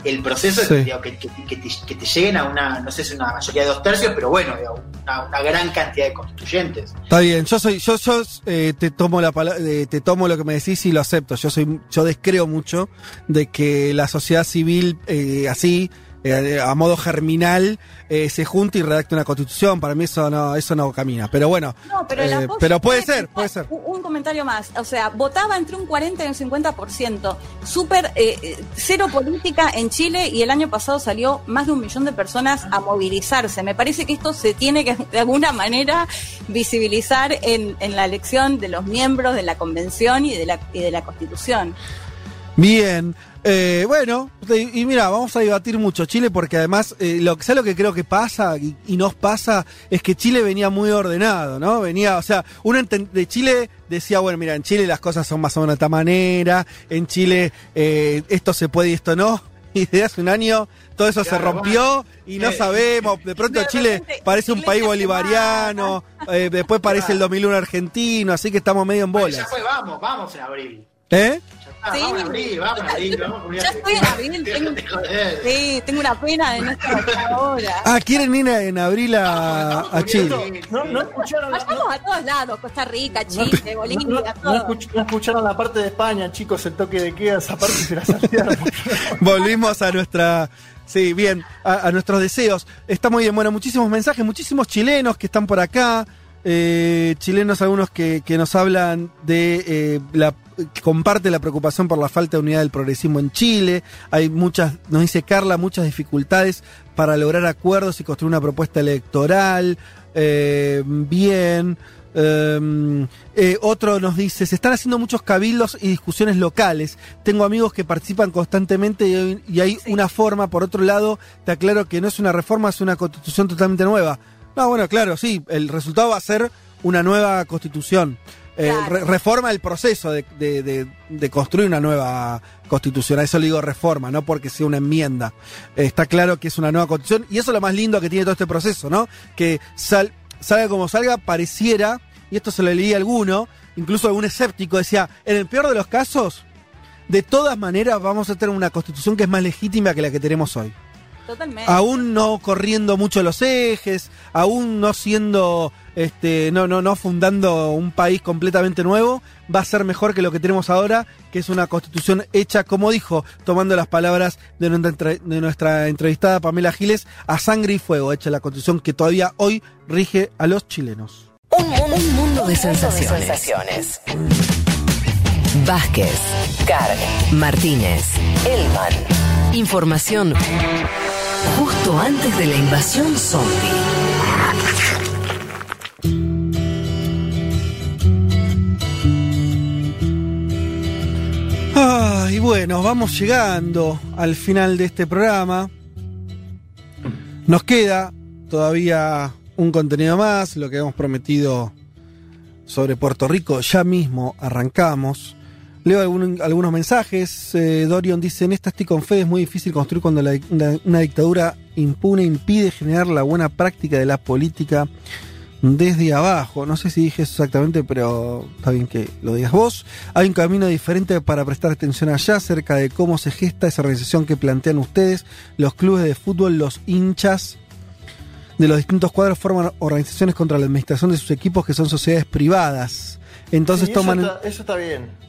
el proceso, Sí. digo, que, que- que te, que te lleguen a una, no sé si una mayoría de dos tercios, pero bueno, digo, una, una gran cantidad de constituyentes. Está bien, yo soy, yo, yo eh, te tomo la eh, te tomo lo que me decís y lo acepto. Yo soy, yo descreo mucho de que la sociedad civil eh, así, eh, a modo germinal, eh, se junte y redacte una constitución. Para mí eso no, eso no camina. Pero bueno, No, pero, eh, pero puede ser, puede ser. Un, comentario más. O sea, votaba entre un 40 y un 50%. Súper, eh, eh, cero política en Chile y el año pasado salió más de un millón de personas a movilizarse. Me parece que esto se tiene que de alguna manera visibilizar en, en la elección de los miembros de la convención y de la, y de la constitución. Bien. Eh, bueno, y, mira, vamos a debatir mucho Chile porque además, eh, lo, ¿sabes lo que creo que pasa y, y nos pasa? Es que Chile venía muy ordenado, ¿no? Venía, o sea, uno de Chile decía, bueno, mira, en Chile las cosas son más o menos de esta manera, en Chile eh, esto se puede y esto no. [LAUGHS] Y desde hace un año todo eso se rompió y no Eh, sabemos. De pronto de Chile parece un Chile país bolivariano, eh, después parece el 2001 argentino, así que estamos medio en Bueno, bolas. ya fue, vamos, vamos en abril. ¿Eh? Ah, Sí. vamos en abril, vamos a [LAUGHS] Ya estoy en abril, [LAUGHS] tengo, sí, tengo una pena de no estar [LAUGHS] ahora. Ah, quieren ir en abril a, a Chile. No, no escucharon Vayamos a todos lados, Costa Rica, Chile, Bolivia, no, todo. no escucharon la parte de España, chicos, el toque de queda, esa parte se la saltearon. Volvimos a nuestra. Sí, bien, a, a nuestros deseos. Está muy bien. Bueno, muchísimos mensajes, muchísimos chilenos que están por acá. eh, chilenos algunos que, que nos hablan de eh, la comparte la preocupación por la falta de unidad del progresismo en Chile. Hay muchas, nos dice Carla, muchas dificultades para lograr acuerdos y construir una propuesta electoral. Eh, bien. Eh, eh, otro nos dice, se están haciendo muchos cabildos y discusiones locales. Tengo amigos que participan constantemente y, hay- y hay una forma. Por otro lado, te aclaro que no es una reforma, es una constitución totalmente nueva. No, bueno, claro, sí, el resultado va a ser una nueva constitución. Eh, Claro. re- reforma el proceso de, de- de- de construir una nueva constitución. A eso le digo reforma, no porque sea una enmienda. Eh, está claro que es una nueva constitución y eso es lo más lindo que tiene todo este proceso, ¿no? Que sal- salga como salga, pareciera, y esto se lo leí a alguno, incluso algún escéptico, decía, en el peor de los casos, de todas maneras vamos a tener una constitución que es más legítima que la que tenemos hoy Totalmente. aún no corriendo mucho los ejes, aún no siendo, este, no, no, no fundando un país completamente nuevo, va a ser mejor que lo que tenemos ahora, que es una constitución hecha, como dijo, tomando las palabras de nuestra, entrevistada Pamela Giles, a sangre y fuego, hecha la constitución que todavía hoy rige a los chilenos. Un mundo, un mundo de sensaciones. Vázquez, Carg, Martínez, Elman. Información justo antes de la invasión zombie. Y bueno, vamos llegando al final de este programa. Nos queda todavía un contenido más, lo que hemos prometido sobre Puerto Rico. Ya mismo arrancamos. Leo algunos mensajes. Eh, Dorion dice, en esta estoy con fe, es muy difícil construir cuando la- una, una dictadura impune impide generar la buena práctica de la política desde abajo. No sé si dije eso exactamente, pero está bien que lo digas vos. Hay un camino diferente para prestar atención allá acerca de cómo se gesta esa organización que plantean ustedes. Los clubes de fútbol, los hinchas de los distintos cuadros forman organizaciones contra la administración de sus equipos que son sociedades privadas. Entonces Sí, eso toman... está- eso está bien.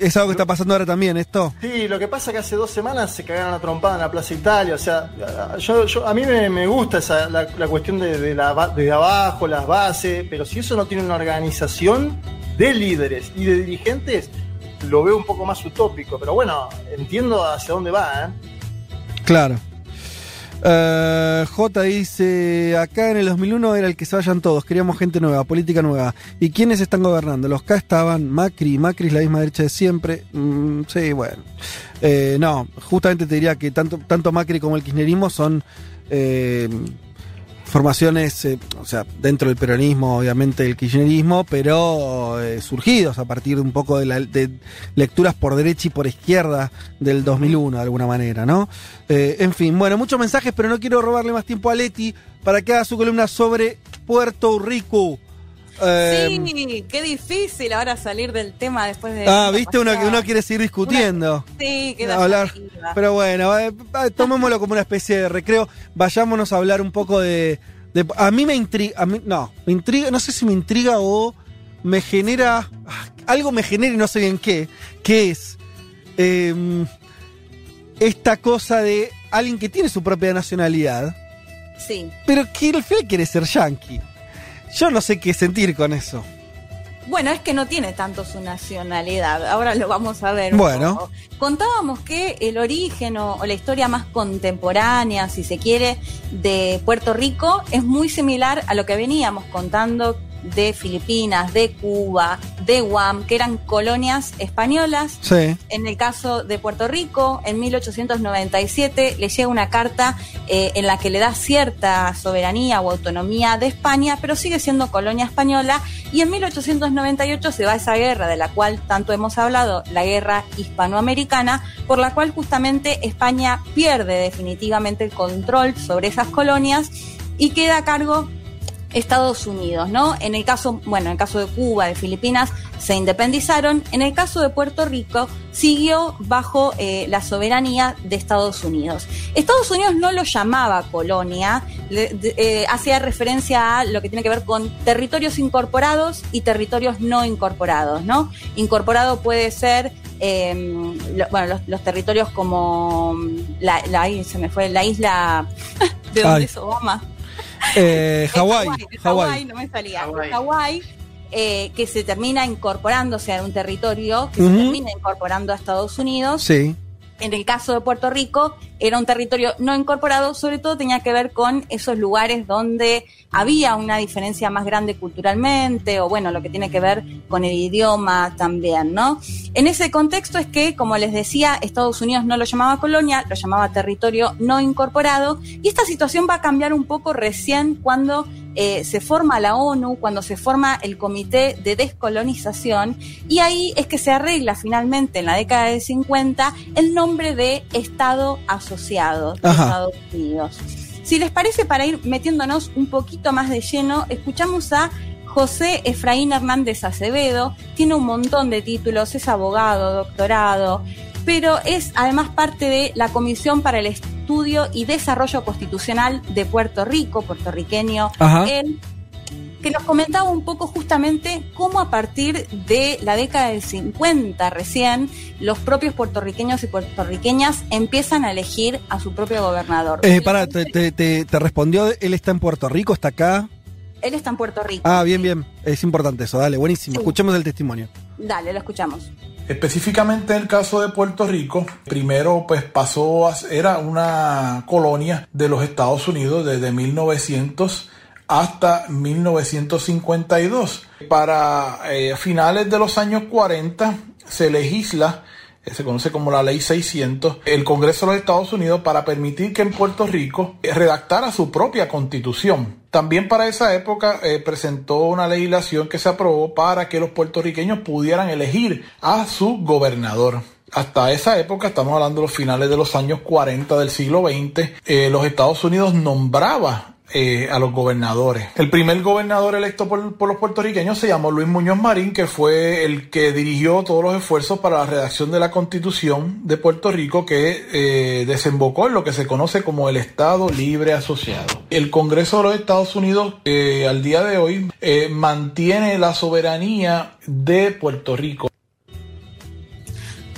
Es algo que está pasando ahora también, esto. Sí, lo que pasa es que hace dos semanas se cagaron a trompada en la Plaza Italia. O sea, yo, yo- a mí me, me gusta esa, la, la cuestión de, de la, de abajo, las bases, pero si eso no tiene una organización de líderes y de dirigentes, lo veo un poco más utópico. Pero bueno, entiendo hacia dónde va, ¿eh? Claro. Eh, J dice, acá en el 2001 era el que se vayan todos, queríamos gente nueva, política nueva. ¿Y quiénes están gobernando? Los K estaban Macri, Macri es la misma derecha de siempre. Mm, sí, bueno. Eh, no, justamente te diría que tanto, tanto Macri como el kirchnerismo son eh, formaciones, eh, o sea, dentro del peronismo, obviamente el kirchnerismo, pero eh, surgidos a partir de un poco de, la- lecturas por derecha y por izquierda del 2001, de alguna manera, ¿no? Eh, en fin, bueno, muchos mensajes, pero no quiero robarle más tiempo a Leti para que haga su columna sobre Puerto Rico. Eh, Sí, qué difícil ahora salir del tema después de. ah, viste, uno, uno quiere seguir discutiendo. Sí, queda hablar. Pero bueno, eh, eh, tomémoslo como una especie de recreo. Vayámonos a hablar un poco de. de- a mí me intriga. A mí, no, me intriga. No sé si me intriga o me genera. ah, Algo me genera y no sé bien qué. Que es. em, esta cosa de alguien que tiene su propia nacionalidad, Sí. pero que al final quiere ser yankee. Yo no sé qué sentir con eso. Bueno, es que no tiene tanto su nacionalidad. Ahora lo vamos a ver. Bueno. poco. Contábamos que el origen o, o la historia más contemporánea, si se quiere, de Puerto Rico es muy similar a lo que veníamos contando de Filipinas, de Cuba, de Guam, que eran colonias españolas. Sí. En el caso de Puerto Rico, en 1897 le llega una carta eh, en la que le da cierta soberanía o autonomía de España, pero sigue siendo colonia española. Y en 1898 se va esa guerra de la cual tanto hemos hablado, la guerra hispanoamericana, por la cual justamente España pierde definitivamente el control sobre esas colonias y queda a cargo Estados Unidos, ¿no? En el caso, bueno, en el caso de Cuba, de Filipinas, se independizaron. En el caso de Puerto Rico, siguió bajo eh, la soberanía de Estados Unidos. Estados Unidos no lo llamaba colonia, eh, hacía referencia a lo que tiene que ver con territorios incorporados y territorios no incorporados, ¿no? Incorporado puede ser eh, lo- bueno, los, los territorios como la, la- se me fue la isla [LAUGHS] de donde Ay. es Obama. Eh, [LAUGHS] Hawái. de Hawái. No me salía. Hawái, eh, que se termina incorporándose a un territorio que se termina incorporando a Estados Unidos. Sí. En el caso de Puerto Rico, era un territorio no incorporado, sobre todo tenía que ver con esos lugares donde había una diferencia más grande culturalmente, o bueno, lo que tiene que ver con el idioma también, ¿no? En ese contexto es que, como les decía, Estados Unidos no lo llamaba colonia, lo llamaba territorio no incorporado, y esta situación va a cambiar un poco recién cuando eh, se forma la ONU, cuando se forma el Comité de Descolonización, y ahí es que se arregla finalmente en la década de 50 el nombre de Estado Asociado de. Estados Unidos. Si les parece, para ir metiéndonos un poquito más de lleno, escuchamos a José Efraín Hernández Acevedo, tiene un montón de títulos, es abogado, doctorado, pero es además parte de la Comisión para el Estudio y Desarrollo Constitucional de Puerto Rico, puertorriqueño. Ajá. Él, que nos comentaba un poco justamente cómo a partir de la década del 50 recién, los propios puertorriqueños y puertorriqueñas empiezan a elegir a su propio gobernador. Eh, pará, te, te- te- te respondió, él está en Puerto Rico, está acá. Él está en Puerto Rico. Ah, bien, bien. Es importante eso, dale, buenísimo. Sí. Escuchemos el testimonio. Dale, lo escuchamos. Específicamente en el caso de Puerto Rico, primero pues pasó a, era una colonia de los Estados Unidos desde 1900 hasta 1952. Para eh, finales de los años 40 se legisla, eh, se conoce como la Ley 600, el Congreso de los Estados Unidos para permitir que en Puerto Rico eh, redactara su propia constitución. También para esa época presentó una legislación que se aprobó para que los puertorriqueños pudieran elegir a su gobernador. Hasta esa época, estamos hablando de los finales de los años 40 del siglo XX, eh, los Estados Unidos nombraba eh, a los gobernadores. El primer gobernador electo por, por los puertorriqueños se llamó Luis Muñoz Marín, que fue el que dirigió todos los esfuerzos para la redacción de la constitución de Puerto Rico que eh, desembocó en lo que se conoce como el Estado Libre Asociado. El Congreso de los Estados Unidos eh, al día de hoy mantiene la soberanía de Puerto Rico.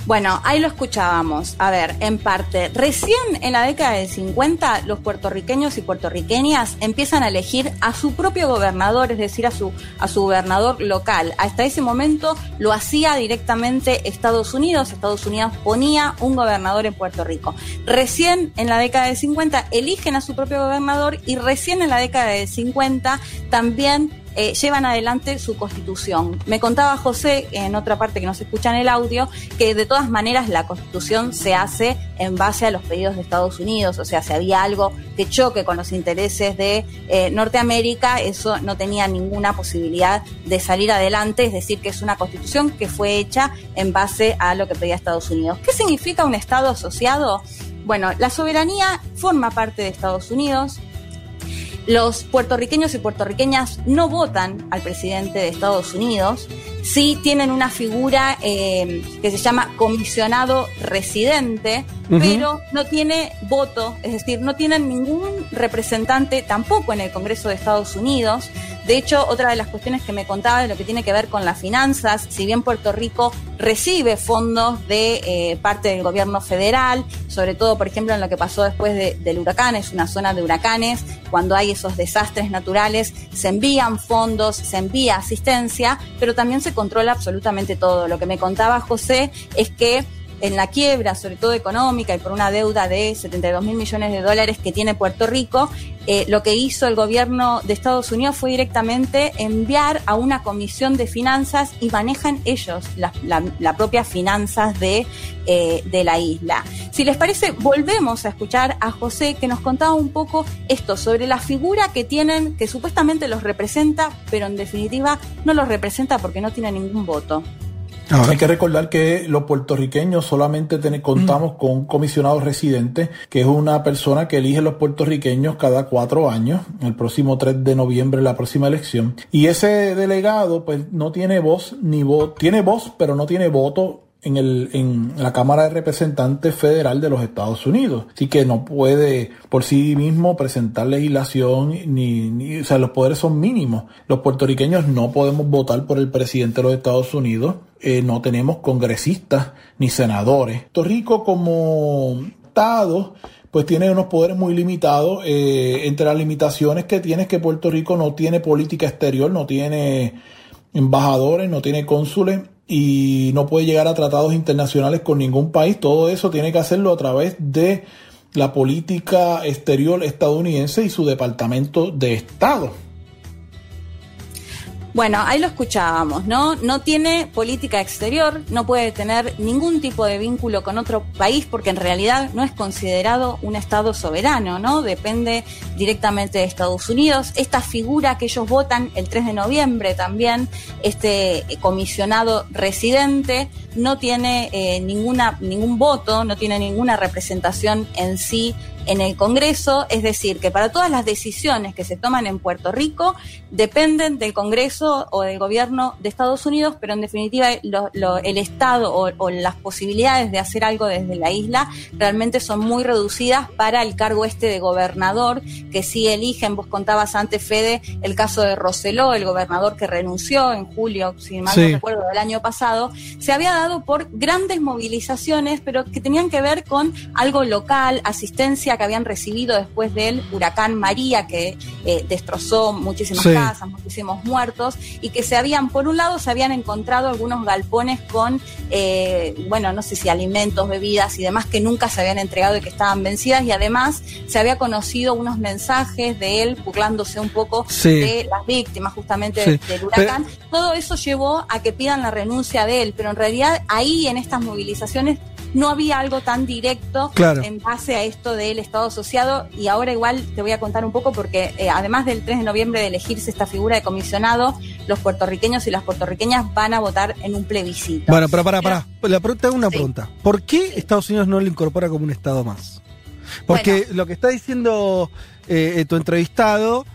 Bueno, ahí lo escuchábamos. A ver, en parte, recién en la década del 50, los puertorriqueños y puertorriqueñas empiezan a elegir a su propio gobernador, es decir, a su, a su gobernador local. Hasta ese momento lo hacía directamente Estados Unidos. Estados Unidos ponía un gobernador en Puerto Rico. Recién en la década del 50 eligen a su propio gobernador y recién en la década del 50 también eh, llevan adelante su constitución. Me contaba José, en otra parte que no se escucha en el audio, que de todas maneras la constitución se hace en base a los pedidos de Estados Unidos, o sea, si había algo que choque con los intereses de eh, Norteamérica, eso no tenía ninguna posibilidad de salir adelante, es decir, que es una constitución que fue hecha en base a lo que pedía Estados Unidos. ¿Qué significa un Estado asociado? Bueno, la soberanía forma parte de Estados Unidos, Los puertorriqueños y puertorriqueñas no votan al presidente de Estados Unidos, sí tienen una figura eh, que se llama comisionado residente, pero no tiene voto, es decir, no tienen ningún representante tampoco en el Congreso de Estados Unidos. De hecho, otra de las cuestiones que me contaba de lo que tiene que ver con las finanzas, si bien Puerto Rico recibe fondos de eh, parte del gobierno federal, sobre todo, por ejemplo, en lo que pasó después de- del huracán, es una zona de huracanes, cuando hay esos desastres naturales, se envían fondos, se envía asistencia, pero también se controla absolutamente todo. Lo que me contaba José es que en la quiebra, sobre todo económica y por una deuda de 72 mil millones de dólares que tiene Puerto Rico, eh, lo que hizo el gobierno de Estados Unidos fue directamente enviar a una comisión de finanzas y manejan ellos la, la- la propia finanzas de, eh, de la isla. Si les parece, volvemos a escuchar a José que nos contaba un poco esto sobre la figura que tienen, que supuestamente los representa, pero en definitiva no los representa porque no tiene ningún voto. Hay que recordar que los puertorriqueños solamente ten- contamos con un comisionado residente, que es una persona que elige los puertorriqueños cada cuatro años, el próximo 3 de noviembre, la próxima elección. Y ese delegado, pues, no tiene voz ni voto, tiene voz, pero no tiene voto en, el, en la Cámara de Representantes Federal de los Estados Unidos. Así que no puede por sí mismo presentar legislación, ni, o sea, los poderes son mínimos. Los puertorriqueños no podemos votar por el presidente de los Estados Unidos, eh, no tenemos congresistas ni senadores. Puerto Rico como Estado pues tiene unos poderes muy limitados. eh, entre las limitaciones que tiene es que Puerto Rico no tiene política exterior, no tiene embajadores, no tiene cónsules y no puede llegar a tratados internacionales con ningún país. Todo eso tiene que hacerlo a través de la política exterior estadounidense y su departamento de Estado. Bueno, ahí lo escuchábamos, ¿no? No tiene política exterior, no puede tener ningún tipo de vínculo con otro país porque en realidad no es considerado un Estado soberano, ¿no? Depende directamente de Estados Unidos. Esta figura que ellos votan el 3 de noviembre también, este comisionado residente, no tiene eh, ninguna, ningún voto, no tiene ninguna representación en sí en el Congreso, es decir, que para todas las decisiones que se toman en Puerto Rico dependen del Congreso o del gobierno de Estados Unidos, pero en definitiva lo- lo- el Estado o, o las posibilidades de hacer algo desde la isla realmente son muy reducidas para el cargo este de gobernador que sí eligen, vos contabas antes, Fede, el caso de Roseló, el gobernador que renunció en julio, si mal no recuerdo, del año pasado, se había dado por grandes movilizaciones, pero que tenían que ver con algo local, asistencia que habían recibido después del huracán María, que eh, destrozó muchísimas Sí. casas, muchísimos muertos, y que se habían, por un lado, se habían encontrado algunos galpones con, eh, bueno, no sé si alimentos, bebidas y demás que nunca se habían entregado y que estaban vencidas, y además se había conocido unos mensajes de él burlándose un poco Sí. de las víctimas justamente Sí. del huracán. Todo eso llevó a que pidan la renuncia de él, pero en realidad ahí en estas movilizaciones no había algo tan directo Claro. en base a esto del Estado asociado y ahora igual te voy a contar un poco porque eh, además del 3 de noviembre de elegirse esta figura de comisionado, los puertorriqueños y las puertorriqueñas van a votar en un plebiscito. Bueno, pero para, para. La pregunta es una pregunta. ¿Por qué Estados Unidos no lo incorpora como un Estado más? Porque lo que está diciendo eh, eh, tu entrevistado,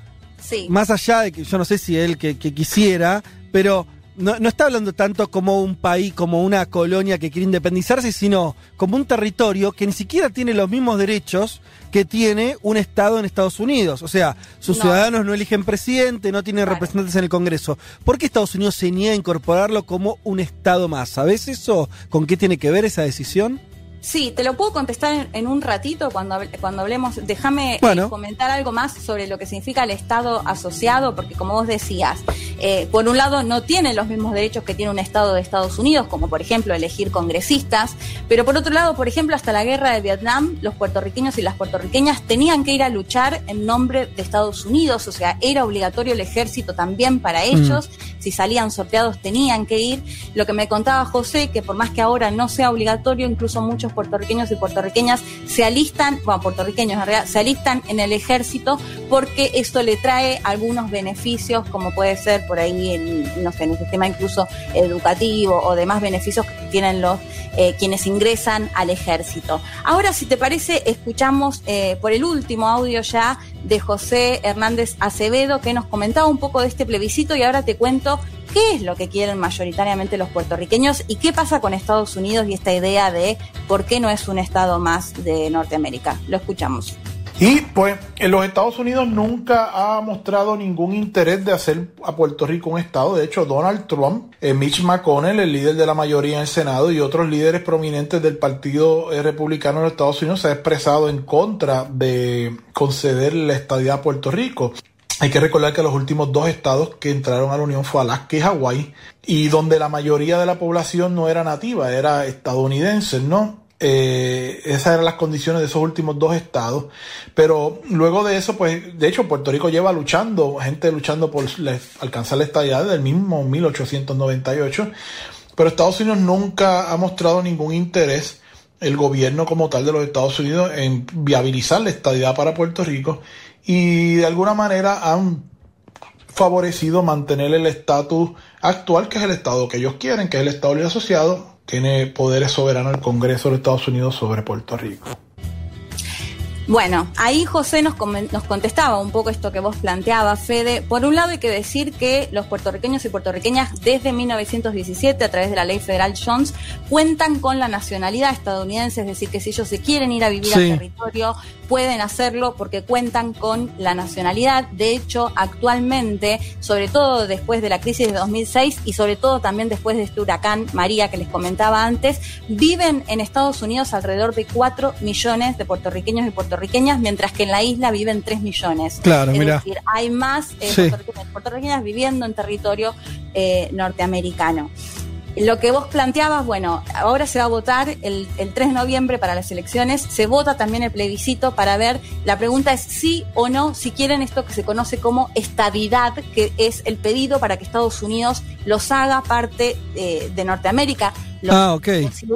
Sí. más allá de que yo no sé si él que, que quisiera, pero no, no está hablando tanto como un país, como una colonia que quiere independizarse, sino como un territorio que ni siquiera tiene los mismos derechos que tiene un Estado en Estados Unidos. O sea, sus No. ciudadanos no eligen presidente, no tienen representantes en el Congreso. ¿Por qué Estados Unidos se niega a incorporarlo como un Estado más? ¿Sabes eso? ¿Con qué tiene que ver esa decisión? Sí, te lo puedo contestar en, en un ratito cuando, hable- cuando hablemos. Déjame eh, comentar algo más sobre lo que significa el Estado asociado, porque como vos decías, eh, por un lado no tiene los mismos derechos que tiene un Estado de Estados Unidos, como por ejemplo elegir congresistas, pero por otro lado, por ejemplo, hasta la guerra de Vietnam, los puertorriqueños y las puertorriqueñas tenían que ir a luchar en nombre de Estados Unidos, o sea, era obligatorio el ejército también para ellos, si salían sorteados tenían que ir. Lo que me contaba José, que por más que ahora no sea obligatorio, incluso muchos puertorriqueños y puertorriqueñas se alistan, bueno, puertorriqueños en realidad, se alistan en el ejército porque esto le trae algunos beneficios, como puede ser por ahí no sé, en el sistema incluso educativo o demás beneficios que tienen los eh, quienes ingresan al ejército. Ahora, si te parece, escuchamos eh, por el último audio ya de José Hernández Acevedo que nos comentaba un poco de este plebiscito y ahora te cuento qué es lo que quieren mayoritariamente los puertorriqueños y qué pasa con Estados Unidos y esta idea de por qué no es un estado más de Norteamérica. Lo escuchamos. Y pues en los Estados Unidos nunca ha mostrado ningún interés de hacer a Puerto Rico un estado. De hecho, Donald Trump, eh, Mitch McConnell, el líder de la mayoría en el Senado y otros líderes prominentes del Partido eh, Republicano de los Estados Unidos se ha expresado en contra de conceder la estadidad a Puerto Rico. Hay que recordar que los últimos dos estados que entraron a la Unión fue Alaska y Hawái, y donde la mayoría de la población no era nativa, era estadounidense, ¿no? Eh, esas eran las condiciones de esos últimos dos estados. Pero luego de eso, pues, de hecho, Puerto Rico lleva luchando, gente luchando por alcanzar la estabilidad desde el mismo 1898. Pero Estados Unidos nunca ha mostrado ningún interés, el gobierno como tal de los Estados Unidos, en viabilizar la estabilidad para Puerto Rico. Y de alguna manera han favorecido mantener el estatus actual, que es el estado que ellos quieren, que es el estado libre asociado, tiene poderes soberanos el Congreso de los Estados Unidos sobre Puerto Rico. Bueno, ahí José nos, nos contestaba un poco esto que vos planteabas, Fede. Por un lado hay que decir que los puertorriqueños y puertorriqueñas desde 1917, a través de la ley federal Jones, cuentan con la nacionalidad estadounidense, es decir, que si ellos se quieren ir a vivir Sí. al territorio, pueden hacerlo porque cuentan con la nacionalidad. De hecho, actualmente, sobre todo después de la crisis de 2006 y sobre todo también después de este huracán María que les comentaba antes, viven en Estados Unidos alrededor de 4 millones de puertorriqueños y puertorriqueñas, mientras que en la isla viven 3 millones. Claro, es decir, hay más eh, Sí. puertorriqueños y puertorriqueñas viviendo en territorio eh, norteamericano. Lo que vos planteabas, bueno, ahora se va a votar el, el 3 de noviembre para las elecciones, se vota también el plebiscito para ver, la pregunta es sí o no, si quieren esto que se conoce como estadidad, que es el pedido para que Estados Unidos los haga parte eh, de Norteamérica. Los Ah, ok.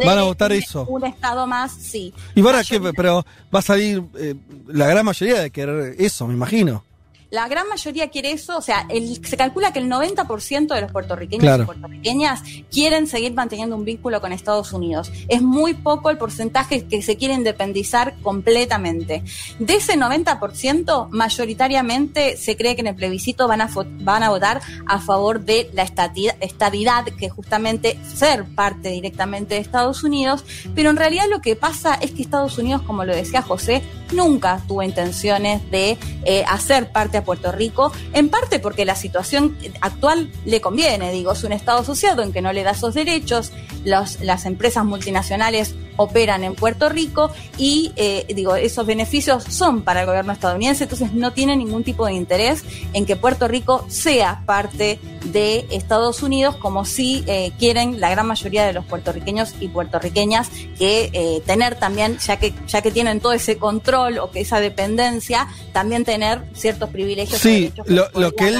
Van a votar eso. Un estado más, sí. ¿Y para qué? Pero va a salir eh, la gran mayoría de querer eso, me imagino. La gran mayoría quiere eso, o sea, el- se calcula que el 90% de los puertorriqueños Claro. y puertorriqueñas quieren seguir manteniendo un vínculo con Estados Unidos. Es muy poco el porcentaje que se quiere independizar completamente. De ese 90%, mayoritariamente se cree que en el plebiscito van a, van a votar a favor de la estati- estadidad, que es justamente ser parte directamente de Estados Unidos, pero en realidad lo que pasa es que Estados Unidos, como lo decía José, nunca tuvo intenciones de eh, hacer parte a Puerto Rico, en parte porque la situación actual le conviene, digo, es un Estado asociado en que no le da esos derechos, las empresas multinacionales operan en Puerto Rico y eh, digo esos beneficios son para el gobierno estadounidense entonces no tiene ningún tipo de interés en que Puerto Rico sea parte de Estados Unidos como si eh, quieren la gran mayoría de los puertorriqueños y puertorriqueñas que tener también ya que ya que tienen todo ese control o que esa dependencia también tener ciertos privilegios Sí, derechos que lo, lo que él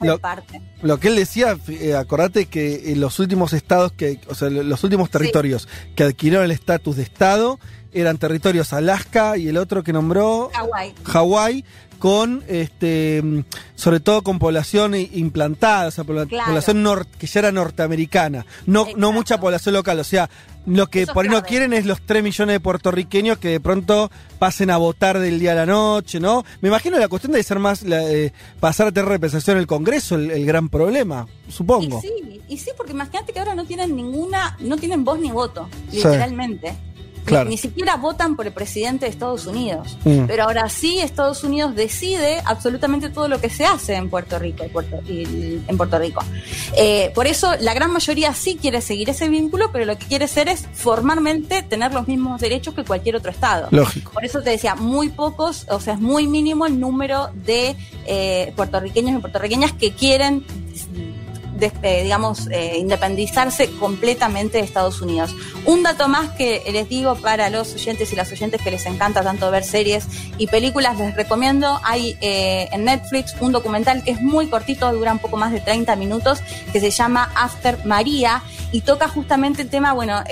lo, parte. lo que él decía, eh, acordate que en los últimos estados que, o sea, los últimos territorios que adquirieron el estatus de estado eran territorios Alaska y el otro que nombró Hawái. Con este sobre todo con población implantada, o sea, Claro. población nor- que ya era norteamericana, no, no mucha población local, o sea, lo que Eso por ahí no quieren es los 3 millones de puertorriqueños que de pronto pasen a votar del día a la noche, ¿no? Me imagino la cuestión de ser más, la, eh, pasar a tener representación en el Congreso, el, el gran problema, supongo. Y sí, y sí, porque imagínate que ahora no tienen ninguna, no tienen voz ni voto, literalmente. Claro. Ni, siquiera votan por el presidente de Estados Unidos. Mm. Pero ahora sí, Estados Unidos decide absolutamente todo lo que se hace en Puerto Rico. y Puerto- y- en Puerto Rico. Eh, por eso la gran mayoría sí quiere seguir ese vínculo, pero lo que quiere hacer es formalmente tener los mismos derechos que cualquier otro Estado. Lógico. Por eso te decía, muy pocos, o sea, es muy mínimo el número de eh, puertorriqueños y puertorriqueñas que quieren des- eh, digamos, eh, independizarse completamente de Estados Unidos. Un dato más que les digo para los oyentes y las oyentes que les encanta tanto ver series y películas, les recomiendo, hay eh, en Netflix un documental que es muy cortito, dura un poco más de 30 minutos, que se llama After María y toca justamente el tema, bueno,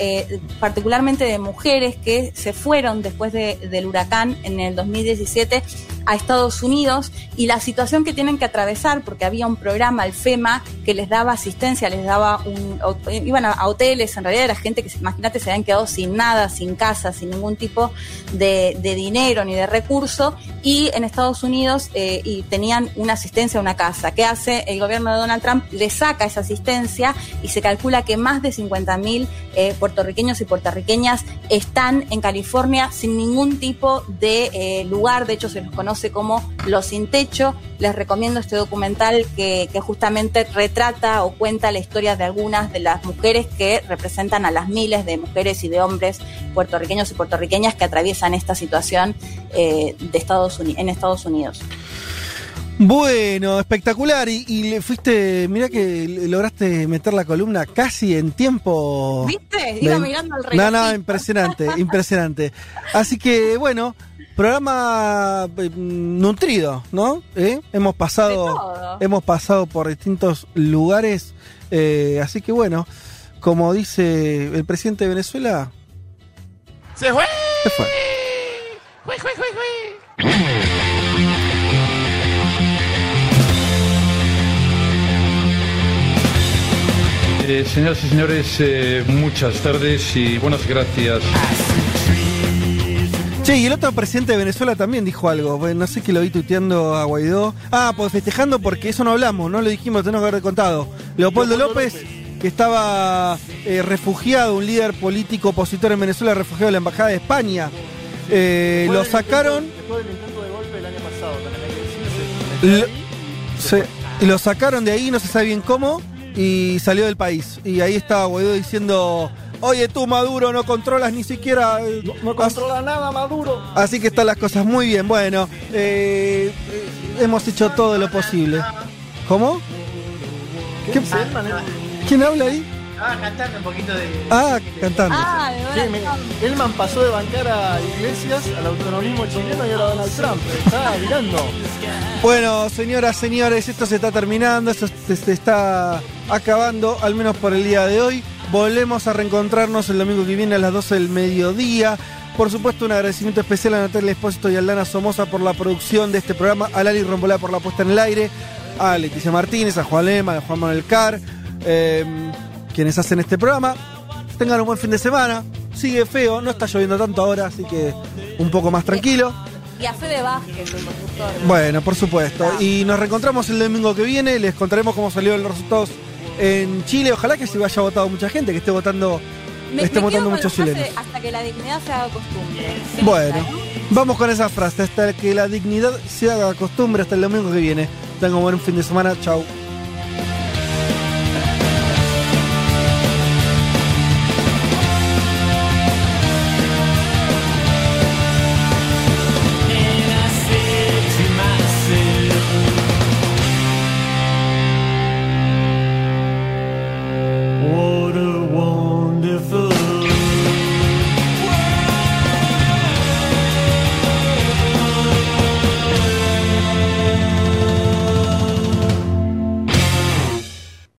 particularmente de mujeres que se fueron después de- del huracán en el 2017 a Estados Unidos y la situación que tienen que atravesar, porque había un programa, el FEMA, que les daba asistencia, les daba un. iban a, hoteles, en realidad era gente que, imagínate, se habían quedado sin nada, sin casa, sin ningún tipo de, dinero ni de recurso, y en Estados Unidos eh, y tenían una asistencia a una casa. ¿Qué hace el gobierno de Donald Trump? Le saca esa asistencia y se calcula que más de 50.000 eh, puertorriqueños y puertorriqueñas están en California sin ningún tipo de eh, lugar, de hecho se los conoce como los sin techo. Les recomiendo este documental que justamente retrata o cuenta la historia de algunas de las mujeres que representan a las miles de mujeres y de hombres puertorriqueños y puertorriqueñas que atraviesan esta situación eh, de Estados Uni- en Estados Unidos. Bueno, espectacular. Y, y le fuiste, mira que lograste meter la columna casi en tiempo. ¿Viste? Iba de- mirando al No, reloj. no, impresionante, impresionante. [LAUGHS] Así que, bueno, programa eh, nutrido, ¿no? ¿Eh? Hemos pasado, hemos pasado por distintos lugares. eh, así que, bueno, como dice el presidente de Venezuela, ¡Se fue! se fue. ¡Jue, jue, jue! Eh, señoras y señores, eh, muchas tardes y buenas gracias. Che, y el otro presidente de Venezuela también dijo algo. Bueno, no sé que lo vi tuiteando a Guaidó. Ah, pues festejando porque eso no hablamos, no lo dijimos, tenemos que haber contado. Leopoldo López, que estaba eh, refugiado, un líder político opositor en Venezuela, refugiado en la Embajada de España. Eh, lo sacaron, Después del intento de golpe del año pasado, también hay que decirse. lo, se- y lo sacaron de ahí, no se sabe bien cómo, y salió del país. Y ahí estaba Guaidó diciendo, oye tú Maduro, no controlas ni siquiera... eh, No controla nada, Maduro. Así que están las cosas muy bien. Bueno, eh, eh, hemos hecho todo lo posible. ¿Cómo? ¿Qué Elman? ¿Quién habla ahí? Ah, cantando un poquito de. Ah, cantando. Ah, de Sí, me-. Elman pasó de bancar a Iglesias al autonomismo chileno y ahora a Donald Trump. Está mirando. Bueno, señoras, señores, esto se está terminando, esto se, se está acabando, al menos por el día de hoy. Volvemos a reencontrarnos el domingo que viene a las 12 del mediodía. Por supuesto, un agradecimiento especial a Natalia Espósito y a Aldana Somoza por la producción de este programa, a Lali Rombolá por la puesta en el aire, a Leticia Martínez, a Juan Lema, a Juan Manuel Carr, eh, quienes hacen este programa. Tengan un buen fin de semana. Sigue feo, no está lloviendo tanto ahora, así que un poco más tranquilo. Y a Fede Vázquez, el conductor. Bueno, por supuesto. Y nos reencontramos el domingo que viene. Les contaremos cómo salieron los resultados en Chile. Ojalá que se haya votado mucha gente, que esté votando, Me, esté me votando muchos chilenos. Hasta que la dignidad se haga costumbre. Bueno, vamos con esa frase. Hasta que la dignidad se haga costumbre hasta el domingo que viene. Tengan un buen fin de semana. Chau.